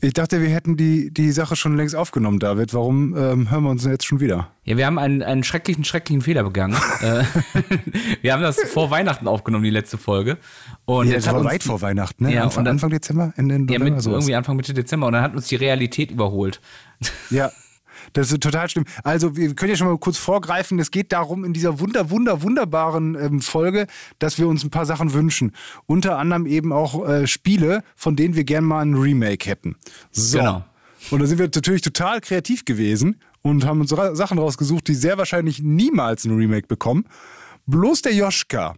Ich dachte, wir hätten die, die Sache schon längst aufgenommen, David. Warum ähm, hören wir uns jetzt schon wieder? Ja, wir haben einen, einen schrecklichen, schrecklichen Fehler begangen. Äh, wir haben das vor Weihnachten aufgenommen, die letzte Folge. Und ja, jetzt das war weit vor Weihnachten, ne? Ja, Anfang, dann, Anfang Dezember? Ende November, ja, mit, irgendwie Anfang Mitte Dezember. Und dann hat uns die Realität überholt. Ja, Das ist total schlimm. Also, wir können ja schon mal kurz vorgreifen. Es geht darum, in dieser wunder, wunder, wunderbaren ähm, Folge, dass wir uns ein paar Sachen wünschen. Unter anderem eben auch äh, Spiele, von denen wir gerne mal ein Remake hätten. So. Genau. Und da sind wir natürlich total kreativ gewesen und haben uns Sachen rausgesucht, die sehr wahrscheinlich niemals ein Remake bekommen. Bloß der Joschka,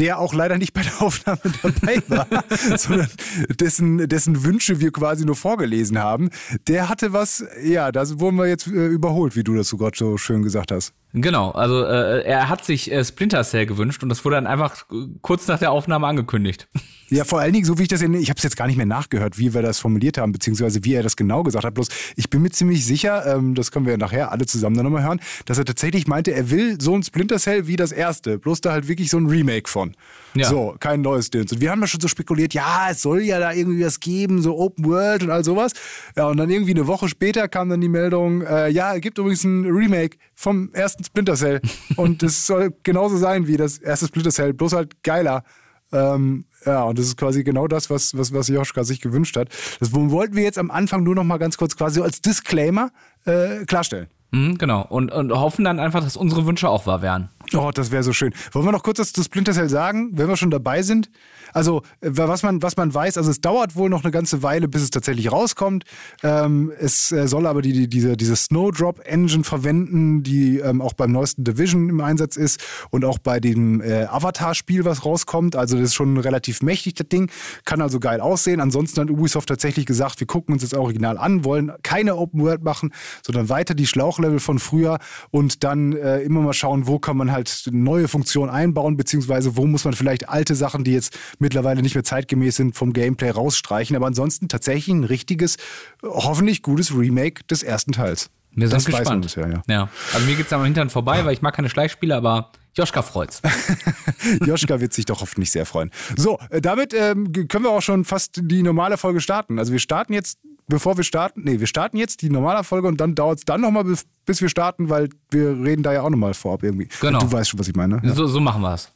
der auch leider nicht bei der Aufnahme dabei war, sondern dessen, dessen Wünsche wir quasi nur vorgelesen haben, der hatte was, ja, da wurden wir jetzt äh, überholt, wie du das so gerade so schön gesagt hast. Genau, also äh, er hat sich äh, Splinter Cell gewünscht und das wurde dann einfach kurz nach der Aufnahme angekündigt. Ja, vor allen Dingen, so wie ich das, in, ich habe es jetzt gar nicht mehr nachgehört, wie wir das formuliert haben, beziehungsweise wie er das genau gesagt hat. Bloß ich bin mir ziemlich sicher, ähm, das können wir nachher alle zusammen dann nochmal hören, dass er tatsächlich meinte, er will so ein Splinter Cell wie das erste, bloß da halt wirklich so ein Remake von. Ja. So, kein neues Ding. Und wir haben ja schon so spekuliert, ja, es soll ja da irgendwie was geben, so Open World und all sowas. Ja, und dann irgendwie eine Woche später kam dann die Meldung, äh, ja, es gibt übrigens ein Remake vom ersten Splinter Cell. und es soll genauso sein wie das erste Splinter Cell, bloß halt geiler. Ähm, ja, und das ist quasi genau das, was, was, was Joschka sich gewünscht hat. Das wollten wir jetzt am Anfang nur noch mal ganz kurz quasi als Disclaimer äh, klarstellen. Mhm, genau. Und, und hoffen dann einfach, dass unsere Wünsche auch wahr werden. Oh, das wäre so schön. Wollen wir noch kurz das zu Splinter Cell sagen, wenn wir schon dabei sind? Also, äh, was man, was man weiß, also es dauert wohl noch eine ganze Weile, bis es tatsächlich rauskommt. Ähm, es äh, soll aber die, die, diese, diese Snowdrop Engine verwenden, die ähm, auch beim neuesten Division im Einsatz ist und auch bei dem äh, Avatar-Spiel, was rauskommt. Also, das ist schon relativ mächtig, das Ding. Kann also geil aussehen. Ansonsten hat Ubisoft tatsächlich gesagt, wir gucken uns das Original an, wollen keine Open World machen, sondern weiter die Schlauchlevel von früher und dann äh, immer mal schauen, wo kann man halt neue Funktionen einbauen, beziehungsweise wo muss man vielleicht alte Sachen, die jetzt mittlerweile nicht mehr zeitgemäß sind, vom Gameplay rausstreichen. Aber ansonsten tatsächlich ein richtiges, hoffentlich gutes Remake des ersten Teils. Wir sind das gespannt. Bisher, ja. ja. Also mir geht es am Hintern vorbei, weil ich mag keine Schleichspiele, aber Joschka freut's. Joschka wird sich doch hoffentlich sehr freuen. So, äh, damit ähm, können wir auch schon fast die normale Folge starten. Also wir starten jetzt, bevor wir starten, nee, wir starten jetzt die normale Folge und dann dauert es dann nochmal, bis, bis wir starten, weil wir reden da ja auch nochmal vorab irgendwie. Genau. Du weißt schon, was ich meine. Ja. So, so machen wir es.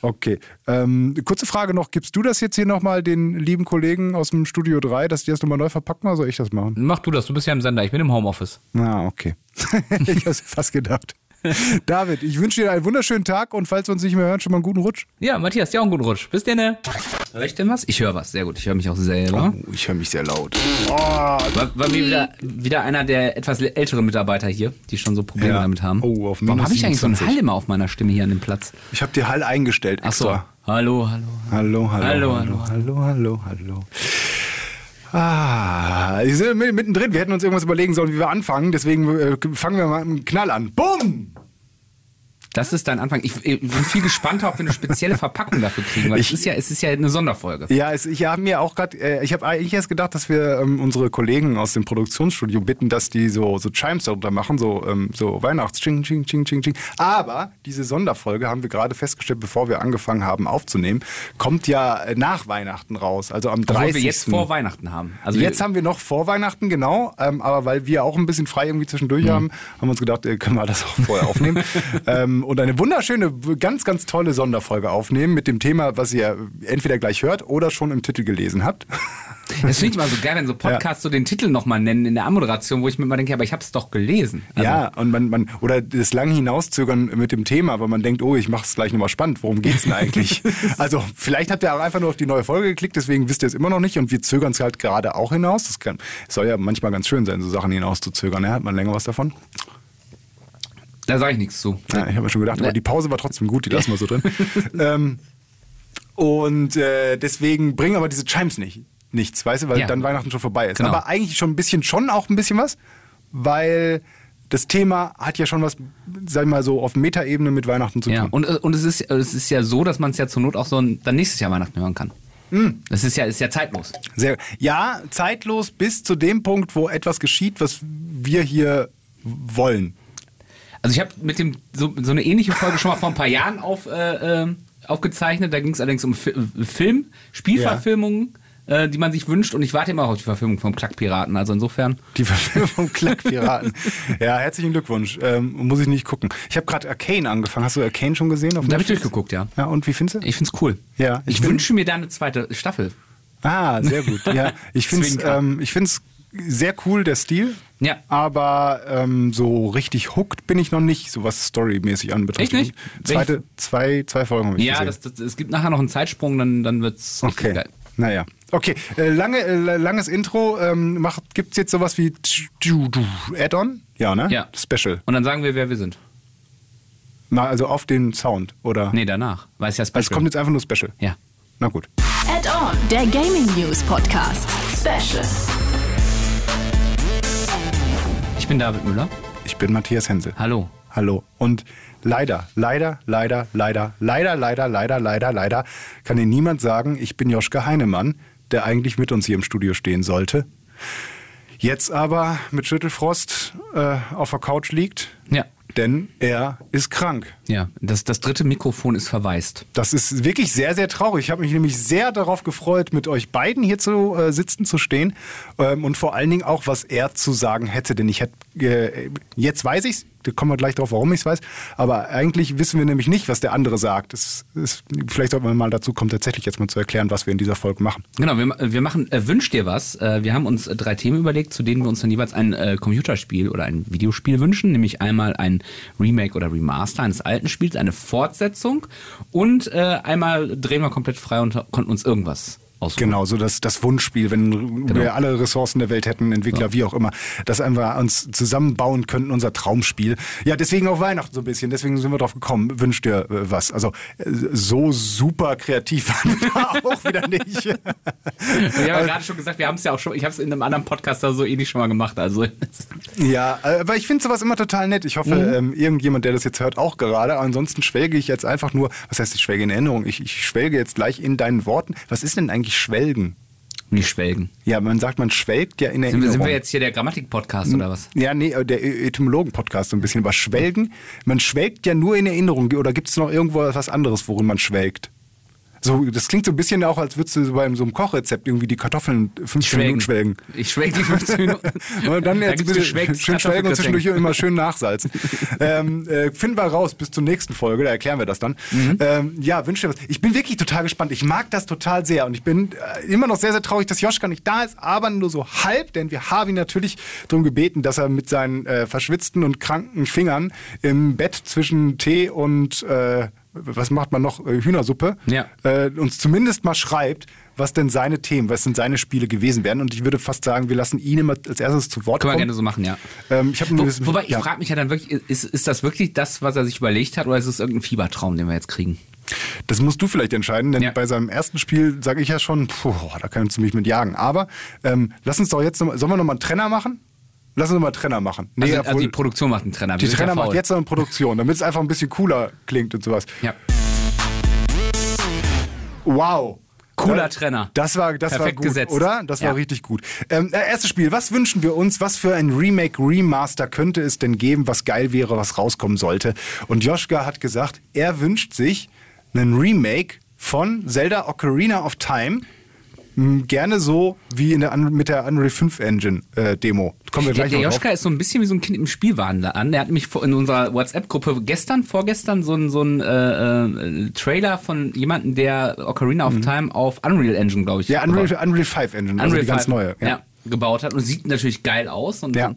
Okay. Ähm, kurze Frage noch: Gibst du das jetzt hier nochmal den lieben Kollegen aus dem Studio 3, dass die das nochmal neu verpacken oder soll ich das machen? Mach du das, du bist ja im Sender, ich bin im Homeoffice. Ah, okay. ich hab's fast gedacht. David, ich wünsche dir einen wunderschönen Tag und falls wir uns nicht mehr hören, schon mal einen guten Rutsch. Ja, Matthias, dir auch einen guten Rutsch. Bis denn. Hör ich denn was? Ich höre was, sehr gut. Ich höre mich auch sehr laut. Oh, ich höre mich sehr laut. Oh, war, war wieder, wieder einer der etwas älteren Mitarbeiter hier, die schon so Probleme ja. damit haben. Oh, auf Warum habe ich eigentlich so einen Hall immer auf meiner Stimme hier an dem Platz? Ich habe dir Hall eingestellt extra. Ach so. Hallo, hallo. Hallo, hallo. Hallo, hallo, hallo, hallo, hallo. Ah, wir sind mittendrin. Wir hätten uns irgendwas überlegen sollen, wie wir anfangen. Deswegen äh, fangen wir mal mit einem Knall an. Bumm! Das ist dein Anfang. Ich, ich bin viel gespannter, ob wir eine spezielle Verpackung dafür kriegen, weil ich, es ist ja, es ist ja eine Sonderfolge. Ja, es, ich habe mir auch gerade, äh, ich habe eigentlich erst gedacht, dass wir ähm, unsere Kollegen aus dem Produktionsstudio bitten, dass die so, so Chimes darunter machen, so, ähm, so Weihnachts, ching, ching, ching, ching, ching. Aber diese Sonderfolge haben wir gerade festgestellt, bevor wir angefangen haben aufzunehmen, kommt ja nach Weihnachten raus, also am 30. Obwohl wir jetzt vor Weihnachten haben. Also jetzt haben wir noch vor Weihnachten, genau, ähm, aber weil wir auch ein bisschen frei irgendwie zwischendurch mhm. haben, haben wir uns gedacht, äh, können wir das auch vorher aufnehmen. ähm, und eine wunderschöne, ganz, ganz tolle Sonderfolge aufnehmen mit dem Thema, was ihr entweder gleich hört oder schon im Titel gelesen habt. Das finde ich immer so geil, wenn so Podcasts ja. so den Titel nochmal nennen in der Anmoderation, wo ich mir immer denke, aber ich habe es doch gelesen. Also ja, und man, man, oder das lange Hinauszögern mit dem Thema, weil man denkt, oh, ich mache es gleich nochmal spannend, worum geht es denn eigentlich? also vielleicht habt ihr auch einfach nur auf die neue Folge geklickt, deswegen wisst ihr es immer noch nicht und wir zögern es halt gerade auch hinaus. Das kann, soll ja manchmal ganz schön sein, so Sachen hinauszuzögern, ja? hat man länger was davon. Da sage ich nichts zu. Ja, ich habe mir schon gedacht, aber die Pause war trotzdem gut, die lassen wir so drin. ähm, und äh, deswegen bringen aber diese Chimes nicht, nichts, weißt du, weil ja. dann Weihnachten schon vorbei ist. Genau. Aber eigentlich schon ein bisschen, schon auch ein bisschen was, weil das Thema hat ja schon was, sag ich mal so, auf Metaebene mit Weihnachten zu tun. Ja, und, äh, und es, ist, es ist ja so, dass man es ja zur Not auch so ein, dann nächstes Jahr Weihnachten hören kann. Mm. Das ist ja, ist ja zeitlos. Sehr, ja, zeitlos bis zu dem Punkt, wo etwas geschieht, was wir hier wollen. Also ich habe mit dem so, so eine ähnliche Folge schon mal vor ein paar Jahren auf, äh, äh aufgezeichnet. Da ging es allerdings um Fi Film, Spielverfilmungen. Ja. äh, die man sich wünscht. Und ich warte immer auf die Verfilmung vom Klackpiraten. Also insofern. Die Verfilmung vom Klackpiraten. ja, herzlichen Glückwunsch. Ähm, muss ich nicht gucken. Ich habe gerade Arcane angefangen. Hast du Arcane schon gesehen? da habe ich durchgeguckt, ja. Ja, und wie findest du? Ich finde es cool. Ja. Ich, ich wünsche mir da eine zweite Staffel. Ah, sehr gut. Ja, ich finde es ähm, sehr cool, der Stil. Ja. Aber ähm, so richtig hooked bin ich noch nicht, so was storymäßig anbetrifft. Echt nicht? Zweite, zwei, zwei Folgen habe ich Ja, das, das, es gibt nachher noch einen Zeitsprung, dann, dann wird es okay. geil. Naja. Okay, äh, lange, äh, langes Intro. Ähm, Gibt es jetzt sowas wie Add-on? Ja, ne? Ja. Special. Und dann sagen wir, wer wir sind. Na, also auf den Sound, oder? Nee, danach. Weil es ja Special. Also es kommt jetzt einfach nur Special. Ja. Na gut. Add-on, der Gaming News Podcast. Special. Ich bin David Müller. Ich bin Matthias Hensel. Hallo. Hallo. Und leider, leider, leider, leider, leider, leider, leider, leider, leider kann dir niemand sagen, ich bin Joschka Heinemann, der eigentlich mit uns hier im Studio stehen sollte. Jetzt aber mit Schüttelfrost äh, auf der Couch liegt. Ja denn er ist krank. Ja, das, das dritte Mikrofon ist verwaist. Das ist wirklich sehr, sehr traurig. Ich habe mich nämlich sehr darauf gefreut, mit euch beiden hier zu äh, sitzen zu stehen ähm, und vor allen Dingen auch, was er zu sagen hätte. Denn ich hätte, äh, jetzt weiß ich es, da kommen wir gleich drauf, warum ich es weiß. Aber eigentlich wissen wir nämlich nicht, was der andere sagt. Das ist, vielleicht sollten wir mal dazu kommen, tatsächlich jetzt mal zu erklären, was wir in dieser Folge machen. Genau, wir, wir machen äh, Wünsch dir was. Äh, wir haben uns äh, drei Themen überlegt, zu denen wir uns dann jeweils ein äh, Computerspiel oder ein Videospiel wünschen. Nämlich einmal ein Remake oder Remaster eines alten Spiels, eine Fortsetzung und äh, einmal drehen wir komplett frei und konnten uns irgendwas ausruhen. Genau, so das, das Wunschspiel, wenn genau. wir alle Ressourcen der Welt hätten, Entwickler, ja. wie auch immer, dass wir uns zusammenbauen könnten, unser Traumspiel. Ja, deswegen auch Weihnachten so ein bisschen, deswegen sind wir drauf gekommen, wünscht dir äh, was. Also äh, so super kreativ waren wir auch wieder nicht. wir haben ja gerade schon gesagt, wir haben es ja auch schon, ich habe es in einem anderen Podcast da so ähnlich schon mal gemacht. Also. Ja, aber ich finde sowas immer total nett. Ich hoffe, mhm. ähm, irgendjemand, der das jetzt hört, auch gerade. Ansonsten schwelge ich jetzt einfach nur, was heißt ich schwelge in Erinnerung? Ich, ich schwelge jetzt gleich in deinen Worten. Was ist denn eigentlich eigentlich schwelgen? Wie schwelgen? Ja, man sagt, man schwelgt ja in der sind, wir, sind wir jetzt hier der Grammatik-Podcast oder was? Ja, nee, äh, der Etymologen-Podcast so ein bisschen. Aber schwelgen, man schwelgt ja nur in Erinnerung. Oder gibt es noch irgendwo was anderes, worin man schwelgt? So, das klingt so ein bisschen auch, als würdest du bei so einem Kochrezept irgendwie die Kartoffeln 15 schwelgen. Minuten schwelgen. Ich schwelge die 15 Minuten. und dann jetzt da bitte schön schwelgen und zwischendurch immer schön nachsalzen. ähm, äh, finden wir raus bis zur nächsten Folge, da erklären wir das dann. Mhm. Ähm, ja, wünsche dir was. Ich bin wirklich total gespannt. Ich mag das total sehr und ich bin äh, immer noch sehr, sehr traurig, dass Joschka nicht da ist, aber nur so halb, denn wir haben ihn natürlich darum gebeten, dass er mit seinen äh, verschwitzten und kranken Fingern im Bett zwischen Tee und äh, was macht man noch, äh, Hühnersuppe, ja. äh, uns zumindest mal schreibt, was denn seine Themen, was sind seine Spiele gewesen wären. Und ich würde fast sagen, wir lassen ihn immer als erstes zu Wort Können kommen. Können wir gerne so machen, ja. Ähm, ich Wo, wobei, ich ja. frage mich ja dann wirklich, ist, ist das wirklich das, was er sich überlegt hat, oder ist es irgendein Fiebertraum, den wir jetzt kriegen? Das musst du vielleicht entscheiden, denn ja. bei seinem ersten Spiel sage ich ja schon, puh, da kannst du mich mit jagen. Aber ähm, lass uns doch jetzt, noch, sollen wir nochmal einen Trenner machen? Lass uns mal Trenner machen. Nee, also, also die Produktion macht einen Trenner. Die Trenner macht jetzt noch eine Produktion, damit es einfach ein bisschen cooler klingt und sowas. Ja. Wow. Cooler ja, Trenner. Das war, das Perfekt war gut, gesetzt. oder? Das ja. war richtig gut. Ähm, äh, erstes Spiel. Was wünschen wir uns? Was für ein Remake, Remaster könnte es denn geben, was geil wäre, was rauskommen sollte? Und Joschka hat gesagt, er wünscht sich einen Remake von Zelda Ocarina of Time gerne so wie in der, mit der Unreal 5 Engine äh, Demo. Kommen wir gleich der, der Joschka ist so ein bisschen wie so ein Kind im Spielwaren an. Der hat mich in unserer WhatsApp-Gruppe gestern, vorgestern so ein, so ein äh, äh, Trailer von jemandem, der Ocarina of mhm. Time auf Unreal Engine, glaube ich. Ja, Unreal, Unreal 5 Engine, Unreal also die 5, ganz neue. Ja. ja. gebaut hat und sieht natürlich geil aus. Und ja.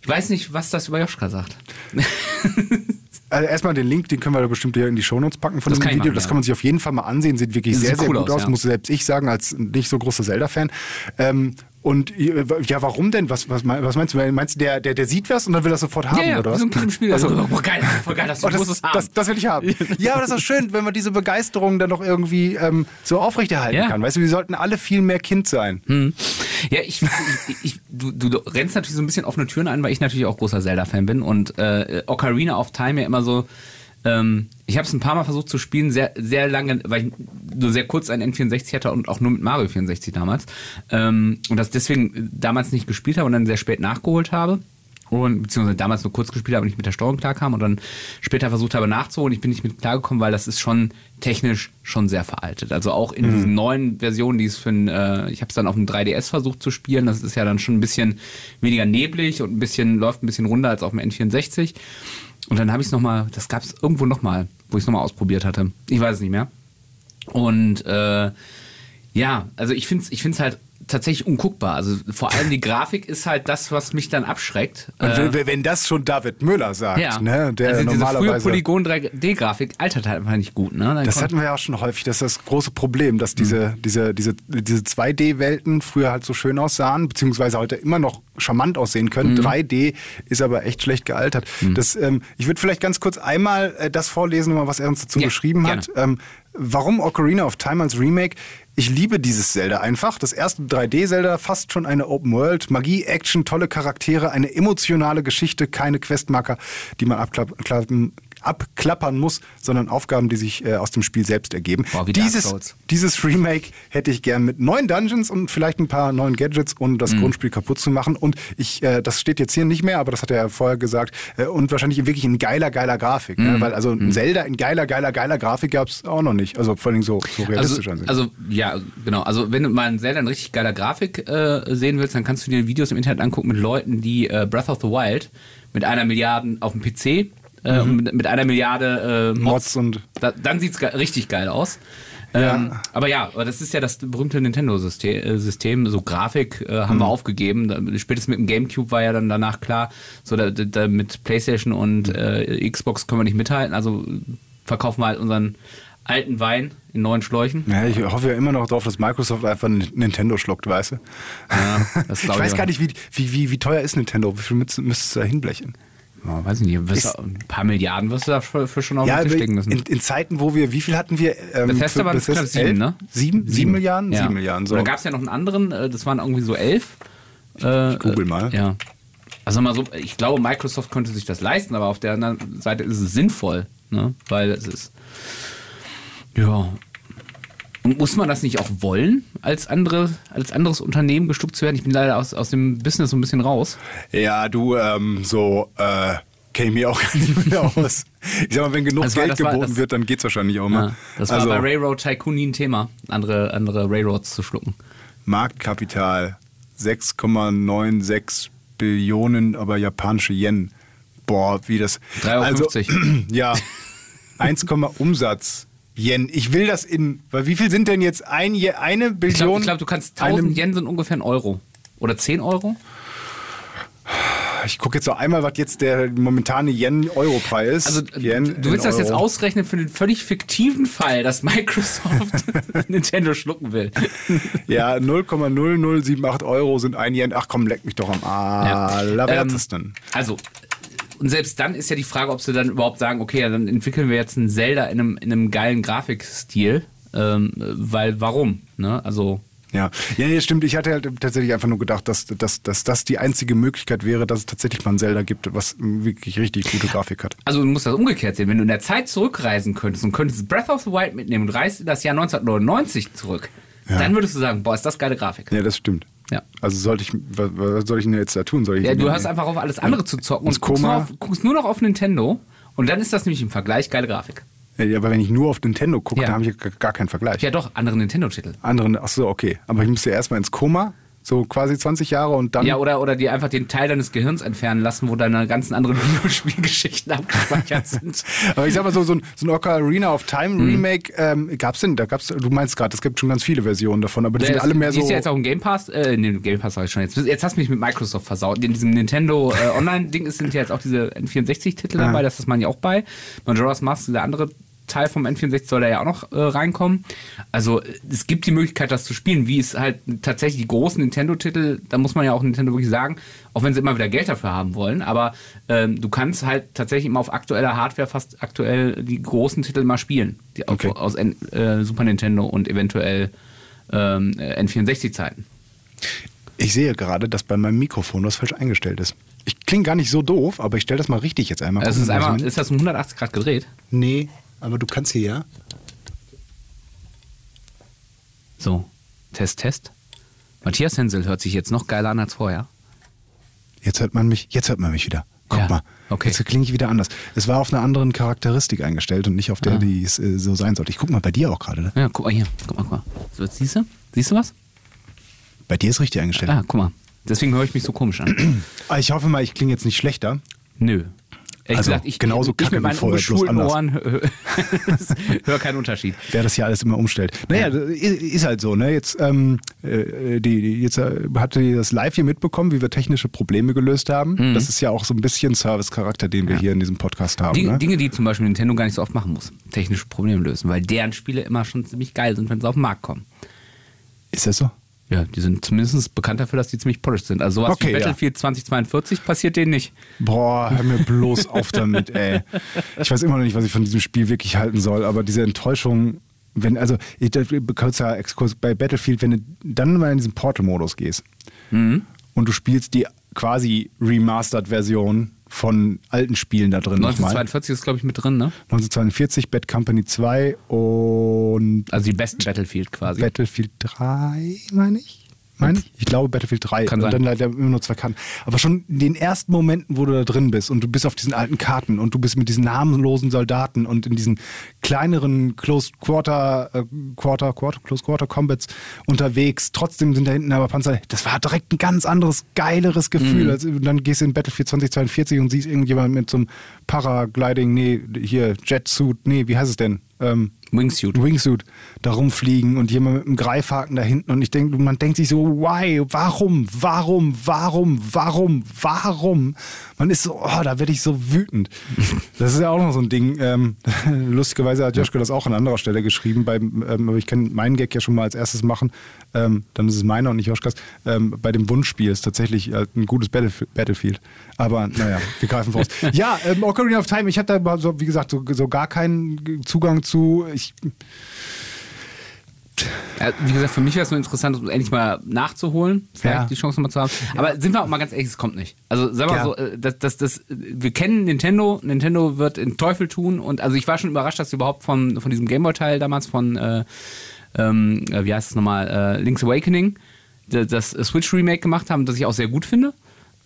ich weiß nicht, was das über Joschka sagt. Also erstmal den Link, den können wir da bestimmt hier in die Shownotes packen von das dem Video. Machen, das kann man sich auf jeden Fall mal ansehen. Sieht wirklich sehr, sehr cool gut aus, ja. muss selbst ich sagen, als nicht so großer Zelda-Fan. Ähm, und ja, warum denn? Was, was, was meinst du? Meinst du, der, der, der sieht was und dann will er sofort haben, ja, ja, oder was? So ein Kind im Spiel. Also, oh, geil, voll geil, das, oh, das, das, das, das, will ich haben. ja, aber das ist schön, wenn man diese Begeisterung dann noch irgendwie ähm, so aufrechterhalten ja. kann. Weißt du, wir sollten alle viel mehr Kind sein. Hm. Ja, ich, ich, ich du, du rennst natürlich so ein bisschen offene Türen ein, weil ich natürlich auch großer Zelda-Fan bin und äh, Ocarina of Time ja immer so ähm, ich habe es ein paar Mal versucht zu spielen, sehr, sehr lange, weil ich nur sehr kurz einen N64 hatte und auch nur mit Mario 64 damals. Ähm, und das deswegen damals nicht gespielt habe und dann sehr spät nachgeholt habe. und beziehungsweise damals nur kurz gespielt habe und nicht mit der Steuerung klarkam und dann später versucht habe nachzuholen. Ich bin nicht mit klargekommen, weil das ist schon technisch schon sehr veraltet. Also auch in diesen neuen Versionen, die es für ein, äh, ich habe es dann auf dem 3DS versucht zu spielen, das ist ja dann schon ein bisschen weniger neblig und ein bisschen läuft ein bisschen runder als auf dem N64. Und dann habe ich es nochmal, das gab es irgendwo nochmal, wo ich es nochmal ausprobiert hatte. Ich weiß es nicht mehr. Und äh, ja, also ich finde es ich find's halt tatsächlich unguckbar. Also vor allem die Grafik ist halt das, was mich dann abschreckt. Und Äh, wenn- wenn das schon David Müller sagt, ja, ne, der also diese frühe normalerweise. Polygon 3D-Grafik altert halt einfach nicht gut. Ne? Dann Das hatten wir ja auch schon häufig, das ist das große Problem, dass Mhm. diese, diese, diese, diese 2D-Welten früher halt so schön aussahen, beziehungsweise heute immer noch charmant aussehen können. Mhm. 3D ist aber echt schlecht gealtert. Das, ähm, ich würde vielleicht ganz kurz einmal äh, das vorlesen, was er uns dazu Ja, geschrieben hat. Ähm, warum Ocarina of Time als Remake? Ich liebe dieses Zelda einfach. Das erste 3D-Zelda, fast schon eine Open World. Magie, Action, tolle Charaktere, eine emotionale Geschichte, keine Questmarker, die man abklappen, abklappern muss, sondern Aufgaben, die sich äh, aus dem Spiel selbst ergeben. Boah, wie dieses, dieses Remake hätte ich gern mit neuen Dungeons und vielleicht ein paar neuen Gadgets, ohne das Grundspiel kaputt zu machen. Und ich, äh, das steht jetzt hier nicht mehr, aber das hat er ja vorher gesagt. Äh, und wahrscheinlich wirklich in geiler, geiler Grafik. Ne? Weil also ein Zelda in geiler, geiler, geiler Grafik gab es auch noch nicht. Also vor allem so, so realistisch also, also ja, genau. Also wenn du mal ein Zelda in richtig geiler Grafik äh, sehen willst, dann kannst du dir Videos im Internet angucken mit Leuten, die äh, Breath of the Wild mit einer Milliarde auf dem PC äh, und mit, mit einer Milliarde äh, Mods, Mods und da, dann sieht's ge richtig geil aus. Ähm, aber ja, das ist ja das berühmte Nintendo-System. äh, System. So Grafik äh, haben wir aufgegeben. Spätestens mit dem GameCube war ja dann danach klar, so da, da, mit PlayStation und äh, Xbox können wir nicht mithalten. Also verkaufen wir halt unseren alten Wein in neuen Schläuchen. ja, ich hoffe ja immer noch darauf, dass Microsoft einfach Nintendo schluckt, weißt du? Ja, ich weiß gar nicht, wie, wie, wie, wie teuer ist Nintendo? Wie viel müsst- müsstest du da hinblechen? Ja, weiß ich nicht. Wirst ein paar Milliarden wirst du dafür für schon auf Ja, den Tisch legen müssen. in, in Zeiten, wo wir, wie viel hatten wir? Ähm, Bethesda waren Bethesda? knapp sieben, ne? Sieben? Sieben Milliarden? Ja. Sieben Milliarden, so. Dann gab es ja noch einen anderen, äh, das waren irgendwie so elf. Äh, Ich google mal. Äh, ja. Also mal so, ich glaube, Microsoft könnte sich das leisten, aber auf der anderen Seite ist es sinnvoll, ne? Weil es ist. Ja. Und muss man das nicht auch wollen, als, andere, als anderes Unternehmen gestuckt zu werden? Ich bin leider aus, aus dem Business so ein bisschen raus. Ja, du, ähm, so, äh, ich mich auch gar nicht mehr aus. Ich sag mal, wenn genug war- Geld war- geboten das- wird, dann geht's wahrscheinlich auch mal. Ja, das also, war bei Railroad Tycoon nie ein Thema, andere, andere Railroads zu schlucken. Marktkapital 6,96 Billionen, aber japanische Yen. Boah, wie das. 3,50 Also, ja, 1, Umsatz. Yen. Ich will das in. Weil wie viel sind denn jetzt ein, Je- eine Ich glaube, Billion? glaub, du kannst 1000 einem- Yen sind ungefähr ein Euro. Oder 10 Euro? Ich gucke jetzt noch einmal, was jetzt der momentane Yen-Euro-Preis ist. Also Yen du willst das jetzt Euro. ausrechnen für den völlig fiktiven Fall, dass Microsoft Nintendo schlucken will. Ja, 0,0078 Euro sind ein Yen. Ach komm, leck mich doch am allerwertesten. Ähm, also, und selbst dann ist ja die Frage, ob sie dann überhaupt sagen, okay, ja, dann entwickeln wir jetzt einen Zelda in einem, in einem geilen Grafikstil. Ähm, weil warum? Ne? Also, Ja, ja, ja, stimmt. Ich hatte halt tatsächlich einfach nur gedacht, dass, dass, dass das die einzige Möglichkeit wäre, dass es tatsächlich mal ein Zelda gibt, was wirklich richtig gute Grafik hat. also du musst das umgekehrt sehen. Wenn du in der Zeit zurückreisen könntest und könntest Breath of the Wild mitnehmen und reist in das Jahr 1999 zurück, Ja. dann würdest du sagen, boah, ist das geile Grafik. Ja, das stimmt. Ja. Also sollte ich, was, was soll ich denn jetzt da tun? Soll ich Ja, du hast einfach auf alles andere zu zocken und guckst nur, auf, guckst nur noch auf Nintendo und dann ist das nämlich im Vergleich geile Grafik. Ja, aber wenn ich nur auf Nintendo gucke, Ja. dann habe ich ja gar keinen Vergleich. Ja doch, andere Nintendo-Titel. Anderen, ach so, okay. Aber ich müsste erstmal ins Koma, so quasi 20 Jahre und dann. Ja, oder, oder dir einfach den Teil deines Gehirns entfernen lassen, wo deine ganzen anderen Videospielgeschichten abgespeichert sind. Aber ich sag mal so, so ein, so ein Ocarina of Time Mhm. Remake, ähm, gab's denn, da gab's, du meinst gerade, es gibt schon ganz viele Versionen davon, aber die sind Das- alle mehr die so. ist ja jetzt auch im Game Pass, äh, nee, Game Pass sag ich schon jetzt. Jetzt hast du mich mit Microsoft versaut. In diesem Nintendo äh, Online-Ding sind ja jetzt auch diese N64-Titel dabei, das ist man ja auch bei. Majora's Mask, der andere Teil vom N64 soll da ja auch noch äh, reinkommen. Also es gibt die Möglichkeit, das zu spielen, wie es halt tatsächlich die großen Nintendo-Titel, da muss man ja auch Nintendo wirklich sagen, auch wenn sie immer wieder Geld dafür haben wollen, aber ähm, du kannst halt tatsächlich immer auf aktueller Hardware fast aktuell die großen Titel mal spielen, die Okay. aus N äh, Super Nintendo und eventuell ähm, äh, N64-Zeiten. Ich sehe gerade, dass bei meinem Mikrofon was falsch eingestellt ist. Ich klinge gar nicht so doof, aber ich stelle das mal richtig jetzt einmal. Also ist, einmal, ist das um 180 Grad gedreht? Nee, aber du kannst hier ja. So, Test, Test. Matthias Hensel hört sich jetzt noch geiler an als vorher. Jetzt hört man mich, jetzt hört man mich wieder. Guck Ja, mal. okay. Jetzt klinge ich wieder anders. Es war auf einer anderen Charakteristik eingestellt und nicht auf der, Ah. die es äh, so sein sollte. Ich guck mal bei dir auch gerade. Ne? Ja, guck mal hier. Guck mal, guck mal. So, jetzt siehst du? Siehst du was? Bei dir ist richtig eingestellt. Ah, guck mal. Deswegen höre ich mich so komisch an. Ah, Ich hoffe mal, ich klinge jetzt nicht schlechter. Nö. Ehrlich Also, gesagt, ich, genauso ich kacke mit meinen vorher, ungeschulten. Ohren höre hör keinen Unterschied. wer das hier alles immer umstellt. Naja, ist halt so. Ne? Jetzt, ähm, äh, die, die- jetzt äh, habt ihr das live hier mitbekommen, wie wir technische Probleme gelöst haben. Mhm. Das ist ja auch so ein bisschen Service-Charakter, den wir hier in diesem Podcast haben. Dinge, ne? Dinge, die zum Beispiel Nintendo gar nicht so oft machen muss. Technische Probleme lösen, weil deren Spiele immer schon ziemlich geil sind, wenn sie auf den Markt kommen. Ist das so? Ja, die sind zumindest bekannt dafür, dass die ziemlich polished sind. Also sowas Okay, wie ja. Battlefield 2042 passiert denen nicht. Boah, hör mir bloß auf damit, ey. Ich weiß immer noch nicht, was ich von diesem Spiel wirklich halten soll, aber diese Enttäuschung, wenn, also, ich, kurzer Exkurs bei Battlefield, wenn du dann mal in diesen Portal-Modus gehst Mhm. und du spielst die quasi Remastered-Version von alten Spielen da drin nochmal. 1942 ist, glaube ich, mit drin, ne? 1942, Bad Company 2 und Also die besten Battlefield quasi. Battlefield 3, meine ich. Meine ich? Ich glaube Battlefield 3. Kann und sein. dann leider immer nur zwei Karten. Aber schon in den ersten Momenten, wo du da drin bist und du bist auf diesen alten Karten und du bist mit diesen namenlosen Soldaten und in diesen kleineren Close Quarter, äh, Quarter, Quarter, Close Quarter Combats unterwegs. Trotzdem sind da hinten aber Panzer. Das war direkt ein ganz anderes, geileres Gefühl. Mhm. Als, und dann gehst du in Battlefield 2042 und siehst irgendjemand mit so einem Paragliding, nee, hier, Jetsuit, nee, wie heißt es denn? Ähm, Wingsuit. Wingsuit da rumfliegen und jemand mit einem Greifhaken da hinten und ich denke, man denkt sich so, why, warum, warum, warum, warum, warum? Man ist so, oh, da werde ich so wütend. Das ist ja auch noch so ein Ding. Ähm, lustigerweise hat Joschko das auch an anderer Stelle geschrieben, beim, ähm, aber ich kann meinen Gag ja schon mal als erstes machen, ähm, dann ist es meiner und nicht Joschkas. Ähm, bei dem Wunschspiel ist tatsächlich halt ein gutes Battlef Battlefield. Aber naja, wir greifen voraus. Ja, ähm, Ocarina of Time, ich hatte da so, wie gesagt, so, so gar keinen Zugang zu. Ich, Ja, wie gesagt, für mich wäre es nur interessant, um endlich mal nachzuholen, vielleicht Ja. die Chance nochmal zu haben. Aber sind wir auch mal ganz ehrlich, es kommt nicht. Also sagen wir Ja. so, äh, das, das, das, wir kennen Nintendo, Nintendo wird den Teufel tun und also ich war schon überrascht, dass sie überhaupt von, von diesem Gameboy-Teil damals von, äh, ähm, äh, wie heißt es nochmal, äh, Link's Awakening, d- das Switch-Remake gemacht haben, das ich auch sehr gut finde.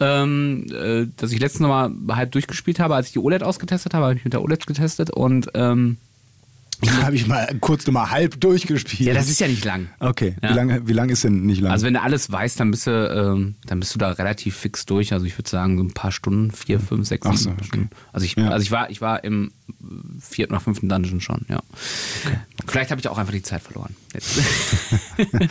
Ähm, äh, dass ich letztens nochmal halb durchgespielt habe, als ich die OLED ausgetestet habe, habe ich mit der OLED getestet und ähm, Da habe ich mal kurz nur mal halb durchgespielt. ja, das ist ja nicht lang. Okay, Ja. wie lange wie lang ist denn nicht lang? Also wenn du alles weißt, dann bist du, ähm, dann bist du da relativ fix durch. Also ich würde sagen, so ein paar Stunden, vier, fünf, sechs, Ach so, okay. Stunden. Also ich, Ja. also ich war, ich war im vierten oder fünften Dungeon schon, ja. Vielleicht habe ich auch einfach die Zeit verloren.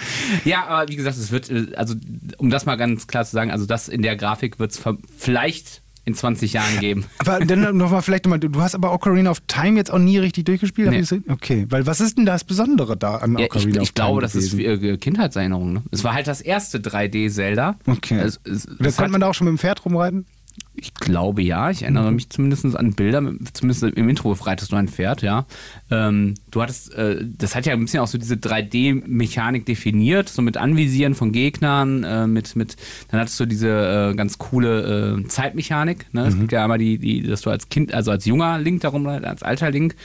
Ja, aber wie gesagt, es wird, äh, also um das mal ganz klar zu sagen, also das in der Grafik wird es vielleicht in 20 Jahren geben. aber dann nochmal vielleicht nochmal, du hast aber Ocarina of Time jetzt auch nie richtig durchgespielt? Nee. ich das- Okay, weil was ist denn das Besondere da an Ja, ich, Ocarina of ich glaube, Time das ist gewesen? äh, Kindheitserinnerung. Ne? Es war halt das erste 3D-Zelda. Okay. Es, es, da es konnte man da auch schon mit dem Pferd rumreiten? Ich glaube ja, ich erinnere Mhm. mich zumindest an Bilder, zumindest im Intro reitest du ein Pferd, ja. Ähm, du hattest, äh, das hat ja ein bisschen auch so diese 3D-Mechanik definiert, so mit Anvisieren von Gegnern, äh, mit, mit, dann hattest du diese äh, ganz coole äh, Zeitmechanik, ne? Mhm. Es gibt ja einmal die, die, dass du als Kind, also als junger Link darum, als alter Link.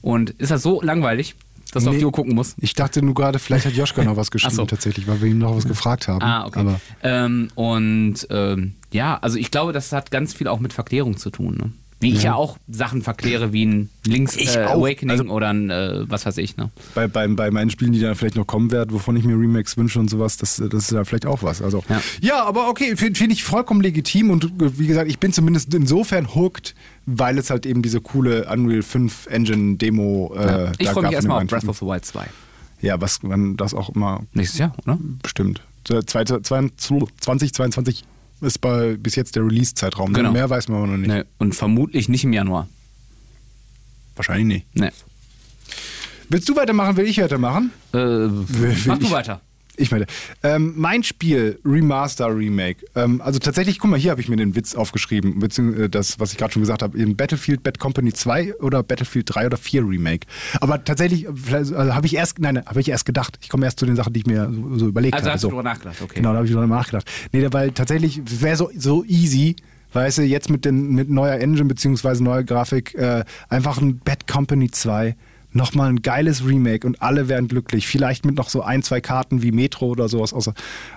Und ist das so langweilig, dass du auf die Uhr gucken musst? Ich dachte nur gerade, vielleicht hat Joschka noch was geschrieben so. tatsächlich, weil wir ihm noch was gefragt haben. Ah, okay. Aber ähm, und ähm, ja, also ich glaube, das hat ganz viel auch mit Verklärung zu tun. Ne? Wie ich ja auch Sachen verkläre, wie ein Link's äh. Awakening Also- oder ein äh, was weiß ich. Ne? bei, bei, bei meinen Spielen, die dann vielleicht noch kommen werden, wovon ich mir Remakes wünsche und sowas, das, das ist da vielleicht auch was. Also, Ja. aber okay, finde find ich vollkommen legitim und äh, wie gesagt, ich bin zumindest insofern hooked, weil es halt eben diese coole Unreal 5 Engine Demo äh, ich da freue mich gab erstmal auf Breath of the Wild 2. Ja, was man das auch immer Nächstes Jahr, oder? bestimmt. 2022 ist bei, bis jetzt der Release-Zeitraum. Genau. Mehr weiß man aber noch nicht. Nee, und vermutlich nicht im Januar. Wahrscheinlich nicht. Nee. Willst du weitermachen? Will ich weitermachen? Äh, will mach du ich- weiter. Ich meine, ähm, mein Spiel, Remaster Remake. Ähm, also tatsächlich, guck mal, hier habe ich mir den Witz aufgeschrieben, beziehungsweise das, was ich gerade schon gesagt habe, in Battlefield Bad Company 2 oder Battlefield 3 oder 4 Remake. Aber tatsächlich, also habe ich erst, nein, habe ich erst gedacht. Ich komme erst zu den Sachen, die ich mir so, so überlegt Also habe. hast so. du drüber nachgedacht, okay. Genau, da habe ich drüber nachgedacht. Nee, weil tatsächlich, wäre so, so easy, weißt du, jetzt mit, den, mit neuer Engine beziehungsweise neuer Grafik, äh, einfach ein Bad Company 2 nochmal ein geiles Remake und alle wären glücklich. Vielleicht mit noch so ein, zwei Karten wie Metro oder sowas aus,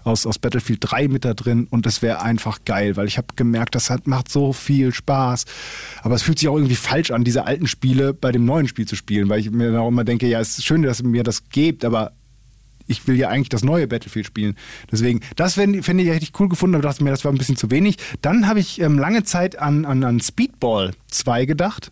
aus, aus Battlefield 3 mit da drin und das wäre einfach geil, weil ich habe gemerkt, das hat, macht so viel Spaß. Aber es fühlt sich auch irgendwie falsch an, diese alten Spiele bei dem neuen Spiel zu spielen, weil ich mir auch immer denke, ja, es ist schön, dass ihr mir das gebt, aber ich will ja eigentlich das neue Battlefield spielen. Deswegen, das finde ich, ich cool gefunden, aber dachte mir, das war ein bisschen zu wenig. Dann habe ich ähm, lange Zeit an, an, an Speedball 2 gedacht.